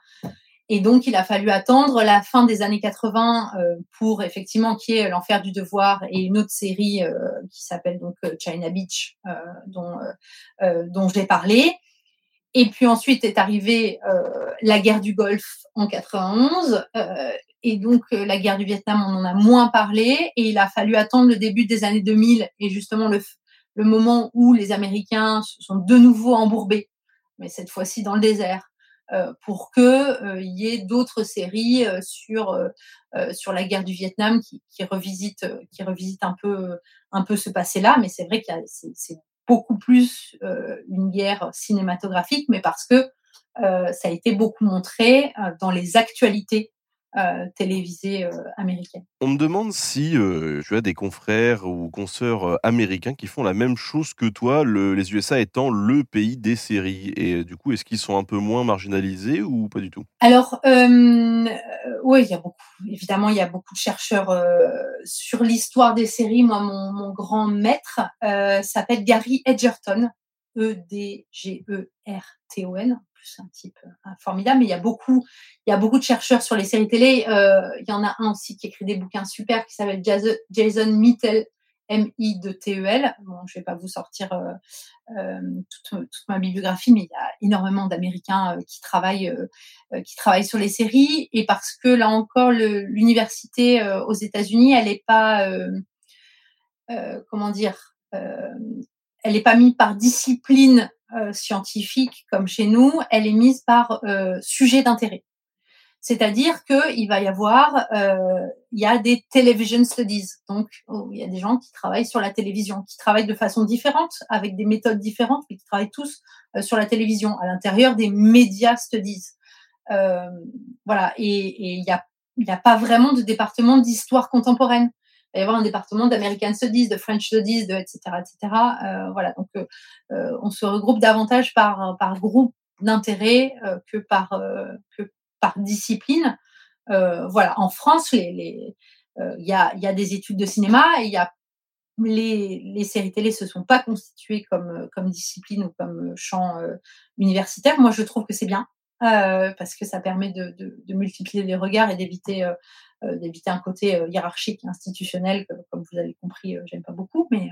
Et donc, il a fallu attendre la fin des années 80 euh, pour effectivement qu'il y ait l'enfer du devoir et une autre série euh, qui s'appelle donc euh, China Beach, dont, dont j'ai parlé. Et puis ensuite est arrivée la guerre du Golfe en 91. et donc, la guerre du Vietnam, on en a moins parlé. Et il a fallu attendre le début des années 2000 et justement le, le moment où les Américains se sont de nouveau embourbés, mais cette fois-ci dans le désert pour que euh, y ait d'autres séries euh, sur sur la guerre du Vietnam qui, qui revisite qui revisite un peu un peu ce passé-là. Mais c'est vrai qu'il c'est beaucoup plus une guerre cinématographique, mais parce que ça a été beaucoup montré dans les actualités euh, télévisées euh, américaines. On me demande si euh, tu as des confrères ou consoeurs américains qui font la même chose que toi, le- les USA étant le pays des séries. Et du coup, est-ce qu'ils sont un peu moins marginalisés ou pas du tout? Alors, oui, il y a beaucoup. Évidemment, il y a beaucoup de chercheurs sur l'histoire des séries. Moi, mon, mon grand maître s'appelle Gary Edgerton, E-D-G-E-R-T-O-N. C'est un type euh, formidable. Mais il y a beaucoup, il y a beaucoup de chercheurs sur les séries télé. Euh, il y en a un aussi qui écrit des bouquins super qui s'appelle Jason, Mittel. M-I-T-E-L. Je vais pas vous sortir euh, toute, ma bibliographie, mais il y a énormément d'Américains qui travaillent sur les séries et parce que là encore l'université aux États-Unis elle est pas comment dire elle est pas mise par discipline euh, scientifique comme chez nous elle est mise par euh, sujet d'intérêt. C'est-à-dire que il va y avoir euh, il y a des television studies. Donc oh, il y a des gens qui travaillent sur la télévision qui travaillent de façon différente avec des méthodes différentes mais qui travaillent tous sur la télévision à l'intérieur des media studies. Voilà, et il n'y a pas vraiment de département d'histoire contemporaine. Il va y avoir un département d'American Studies, de French Studies, de etc. etc. Euh, voilà, donc euh, euh, on se regroupe davantage par, par groupe d'intérêt que, par, que par discipline. Voilà, en France, les, les, il y, a, y a des études de cinéma et y a les, les séries télé se sont pas constituées comme, comme discipline ou comme champ universitaire. Moi, je trouve que c'est bien parce que ça permet de, de, multiplier les regards et d'éviter d'éviter un côté euh, hiérarchique institutionnel que, comme vous avez compris, euh, j'aime pas beaucoup. Mais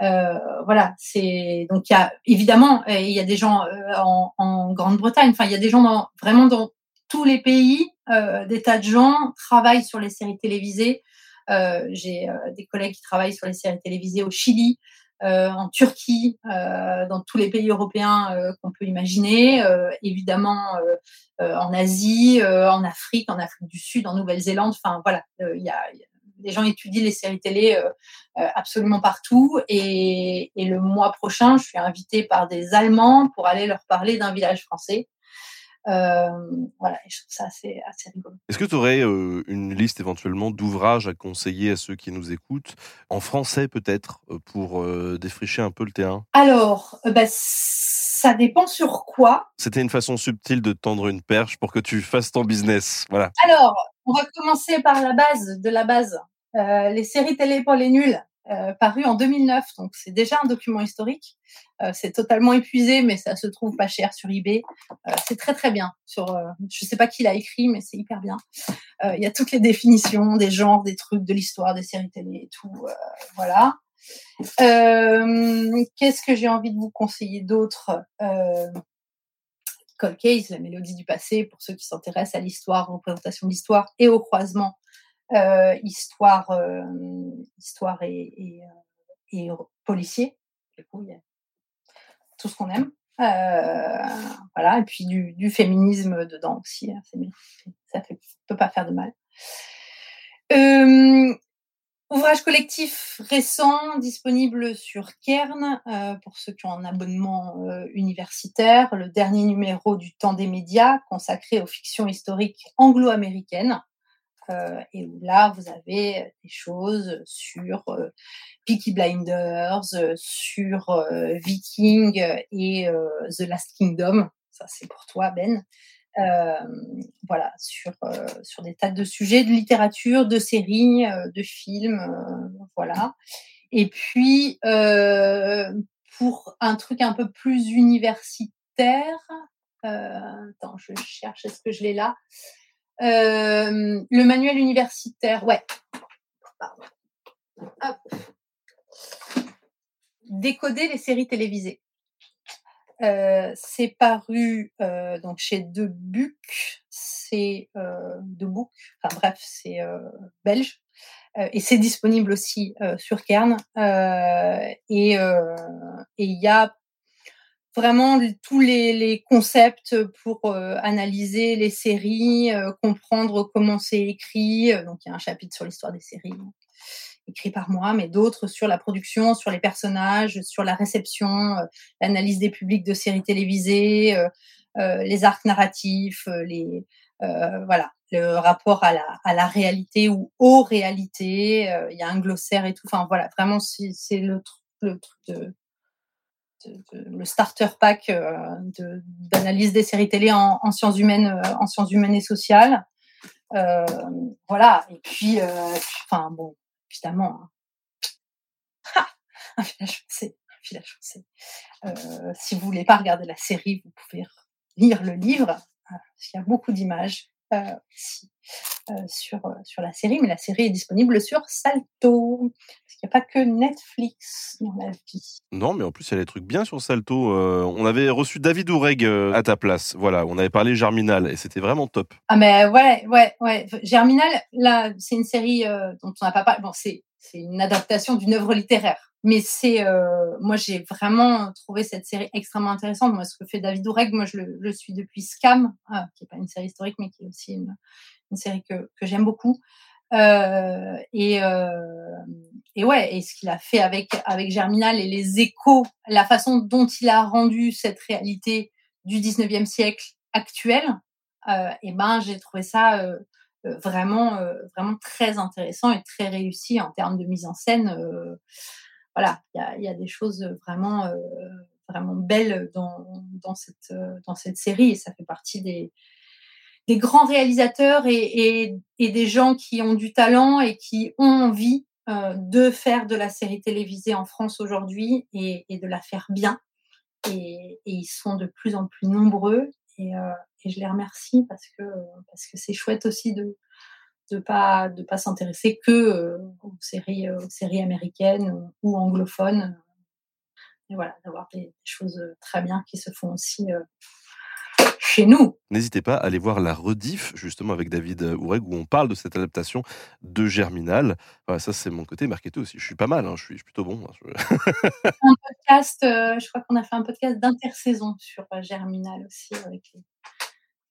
euh, euh, voilà, c'est donc il y a évidemment euh, il y a des gens euh, en, Grande-Bretagne. Enfin, il y a des gens dans, vraiment dans tous les pays. Euh, des tas de gens travaillent sur les séries télévisées. Euh, J'ai euh, des collègues qui travaillent sur les séries télévisées au Chili, euh, en Turquie, euh, dans tous les pays européens euh, qu'on peut imaginer, euh, évidemment euh, euh, en Asie, euh, en Afrique, en Afrique du Sud, en Nouvelle-Zélande. Enfin voilà, euh, il y a, y les gens étudient les séries télé euh, euh, absolument partout. Et le mois prochain, je suis invitée par des Allemands pour aller leur parler d'un village français. Euh, voilà, et je trouve ça assez, assez rigolo. Est-ce que tu aurais euh, une liste éventuellement d'ouvrages à conseiller à ceux qui nous écoutent, en français peut-être, pour euh, défricher un peu le terrain? Alors, bah, ça dépend sur quoi. C'était une façon subtile de tendre une perche pour que tu fasses ton business. Voilà. Alors, on va commencer par la base de la base. Euh, les séries télé pour les nuls, euh, paru en 2009, donc c'est déjà un document historique. Euh, c'est totalement épuisé, mais ça se trouve pas cher sur eBay. Euh, c'est très très bien. Sur, je sais pas qui l'a écrit, mais c'est hyper bien. Il y a toutes les définitions des genres, des trucs, de l'histoire des séries télé et tout. voilà. Qu'est-ce que j'ai envie de vous conseiller d'autre? Cold Case, la mélodie du passé, pour ceux qui s'intéressent à l'histoire, représentation de l'histoire et au croisement histoire, euh, histoire et, et, euh, policier. Du coup, il y a tout ce qu'on aime. Euh, voilà, et puis du, féminisme dedans aussi. hein. Ça fait, peut pas faire de mal. Euh, ouvrage collectif récent disponible sur Kern euh, pour ceux qui ont un abonnement euh, universitaire. Le dernier numéro du Temps des médias consacré aux fictions historiques anglo-américaines. Euh, et là, vous avez des choses sur euh, Peaky Blinders, euh, sur euh, Viking et euh, The Last Kingdom. Ça, c'est pour toi, Ben. Euh, voilà, sur, euh, sur des tas de sujets de littérature, de séries, euh, de films, euh, voilà. Et puis, euh, pour un truc un peu plus universitaire, euh, attends, je cherche, est-ce que je l'ai là Euh, Le manuel universitaire, ouais. Décoder les séries télévisées. Euh, c'est paru euh, donc chez Debuc, c'est Debuc, enfin bref, c'est belge, et c'est disponible aussi sur Kern. Et il y a vraiment tous les, les concepts pour euh, analyser les séries, euh, comprendre comment c'est écrit. Euh, Donc il y a un chapitre sur l'histoire des séries écrit par moi, mais d'autres sur la production, sur les personnages, sur la réception, euh, l'analyse des publics de séries télévisées, euh, euh, les arcs narratifs, euh, les euh, voilà. le rapport à la, à la réalité ou aux réalités. euh, Il y a un glossaire et tout. Enfin voilà, vraiment c'est le, le truc de, le starter pack euh, d'analyse des séries télé en, en sciences humaines, euh, en sciences humaines et sociales. Euh, voilà. Et puis, enfin bon, évidemment, hein. un village français, village si vous voulez pas regarder la série, vous pouvez lire le livre, euh, parce qu'il y a beaucoup d'images euh, euh, sur, euh, sur la série, mais la série est disponible sur Salto, parce qu'il n'y a pas que Netflix dans la vie. Non, mais en plus, il y a des trucs bien sur Salto. Euh, on avait reçu David Oureg à ta place. Voilà, on avait parlé Germinal et c'était vraiment top. Ah mais ouais, ouais, ouais. Germinal, là, c'est une série euh, dont on n'a pas parlé. Bon, c'est c'est une adaptation d'une œuvre littéraire, mais c'est euh, moi j'ai vraiment trouvé cette série extrêmement intéressante. Moi, ce que fait David Oureg, moi je le, suis depuis Scam, ah, qui est pas une série historique, mais qui est aussi une, série que, que j'aime beaucoup. Euh, et, euh, et ouais, et ce qu'il a fait avec avec Germinal et les échos, la façon dont il a rendu cette réalité du 19e siècle actuelle, euh, et ben j'ai trouvé ça euh, euh, vraiment vraiment très intéressant et très réussi en termes de mise en scène. Voilà, il y a, des choses vraiment euh, belles dans dans cette euh, dans cette série et ça fait partie des grands réalisateurs et, des gens qui ont du talent et qui ont envie euh, de faire de la série télévisée en France aujourd'hui et, de la faire bien. Et, ils sont de plus en plus nombreux et, je les remercie parce que c'est chouette aussi de de pas de pas s'intéresser que euh, aux séries euh, aux séries américaines ou anglophones et voilà d'avoir des, choses très bien qui se font aussi euh, chez nous. N'hésitez pas à aller voir la rediff, justement, avec David Oureg, où on parle de cette adaptation de Germinal. Voilà, ça, c'est mon côté marketé aussi. Je suis pas mal, hein, je, suis, je suis plutôt bon. hein, je- un podcast, euh, je crois qu'on a fait un podcast d'intersaison sur euh, Germinal aussi avec les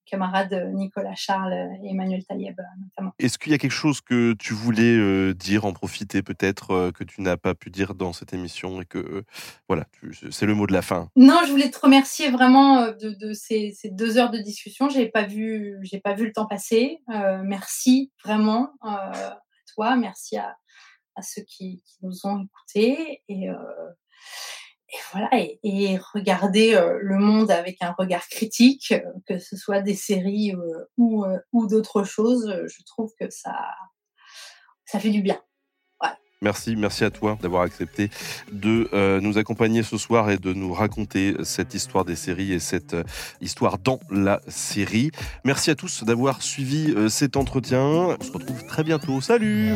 camarades euh, Nicolas Charles et Emmanuel Taïeb euh, notamment. Est-ce qu'il y a quelque chose que tu voulais euh, dire, en profiter peut-être, euh, que tu n'as pas pu dire dans cette émission et que, euh, voilà, c'est le mot de la fin. Non, je voulais te remercier vraiment euh, de, de ces, ces deux heures de discussion. J'ai pas vu, pas vu le temps passer. Euh, merci vraiment euh, à toi, merci à, à ceux qui, qui nous ont écoutés et, euh, et voilà et, regarder euh, le monde avec un regard critique, euh, que ce soit des séries euh, ou ou d'autres choses. Je trouve que ça ça fait du bien. Merci, merci à toi d'avoir accepté de nous accompagner ce soir et de nous raconter cette histoire des séries et cette histoire dans la série. Merci à tous d'avoir suivi cet entretien. On se retrouve très bientôt. Salut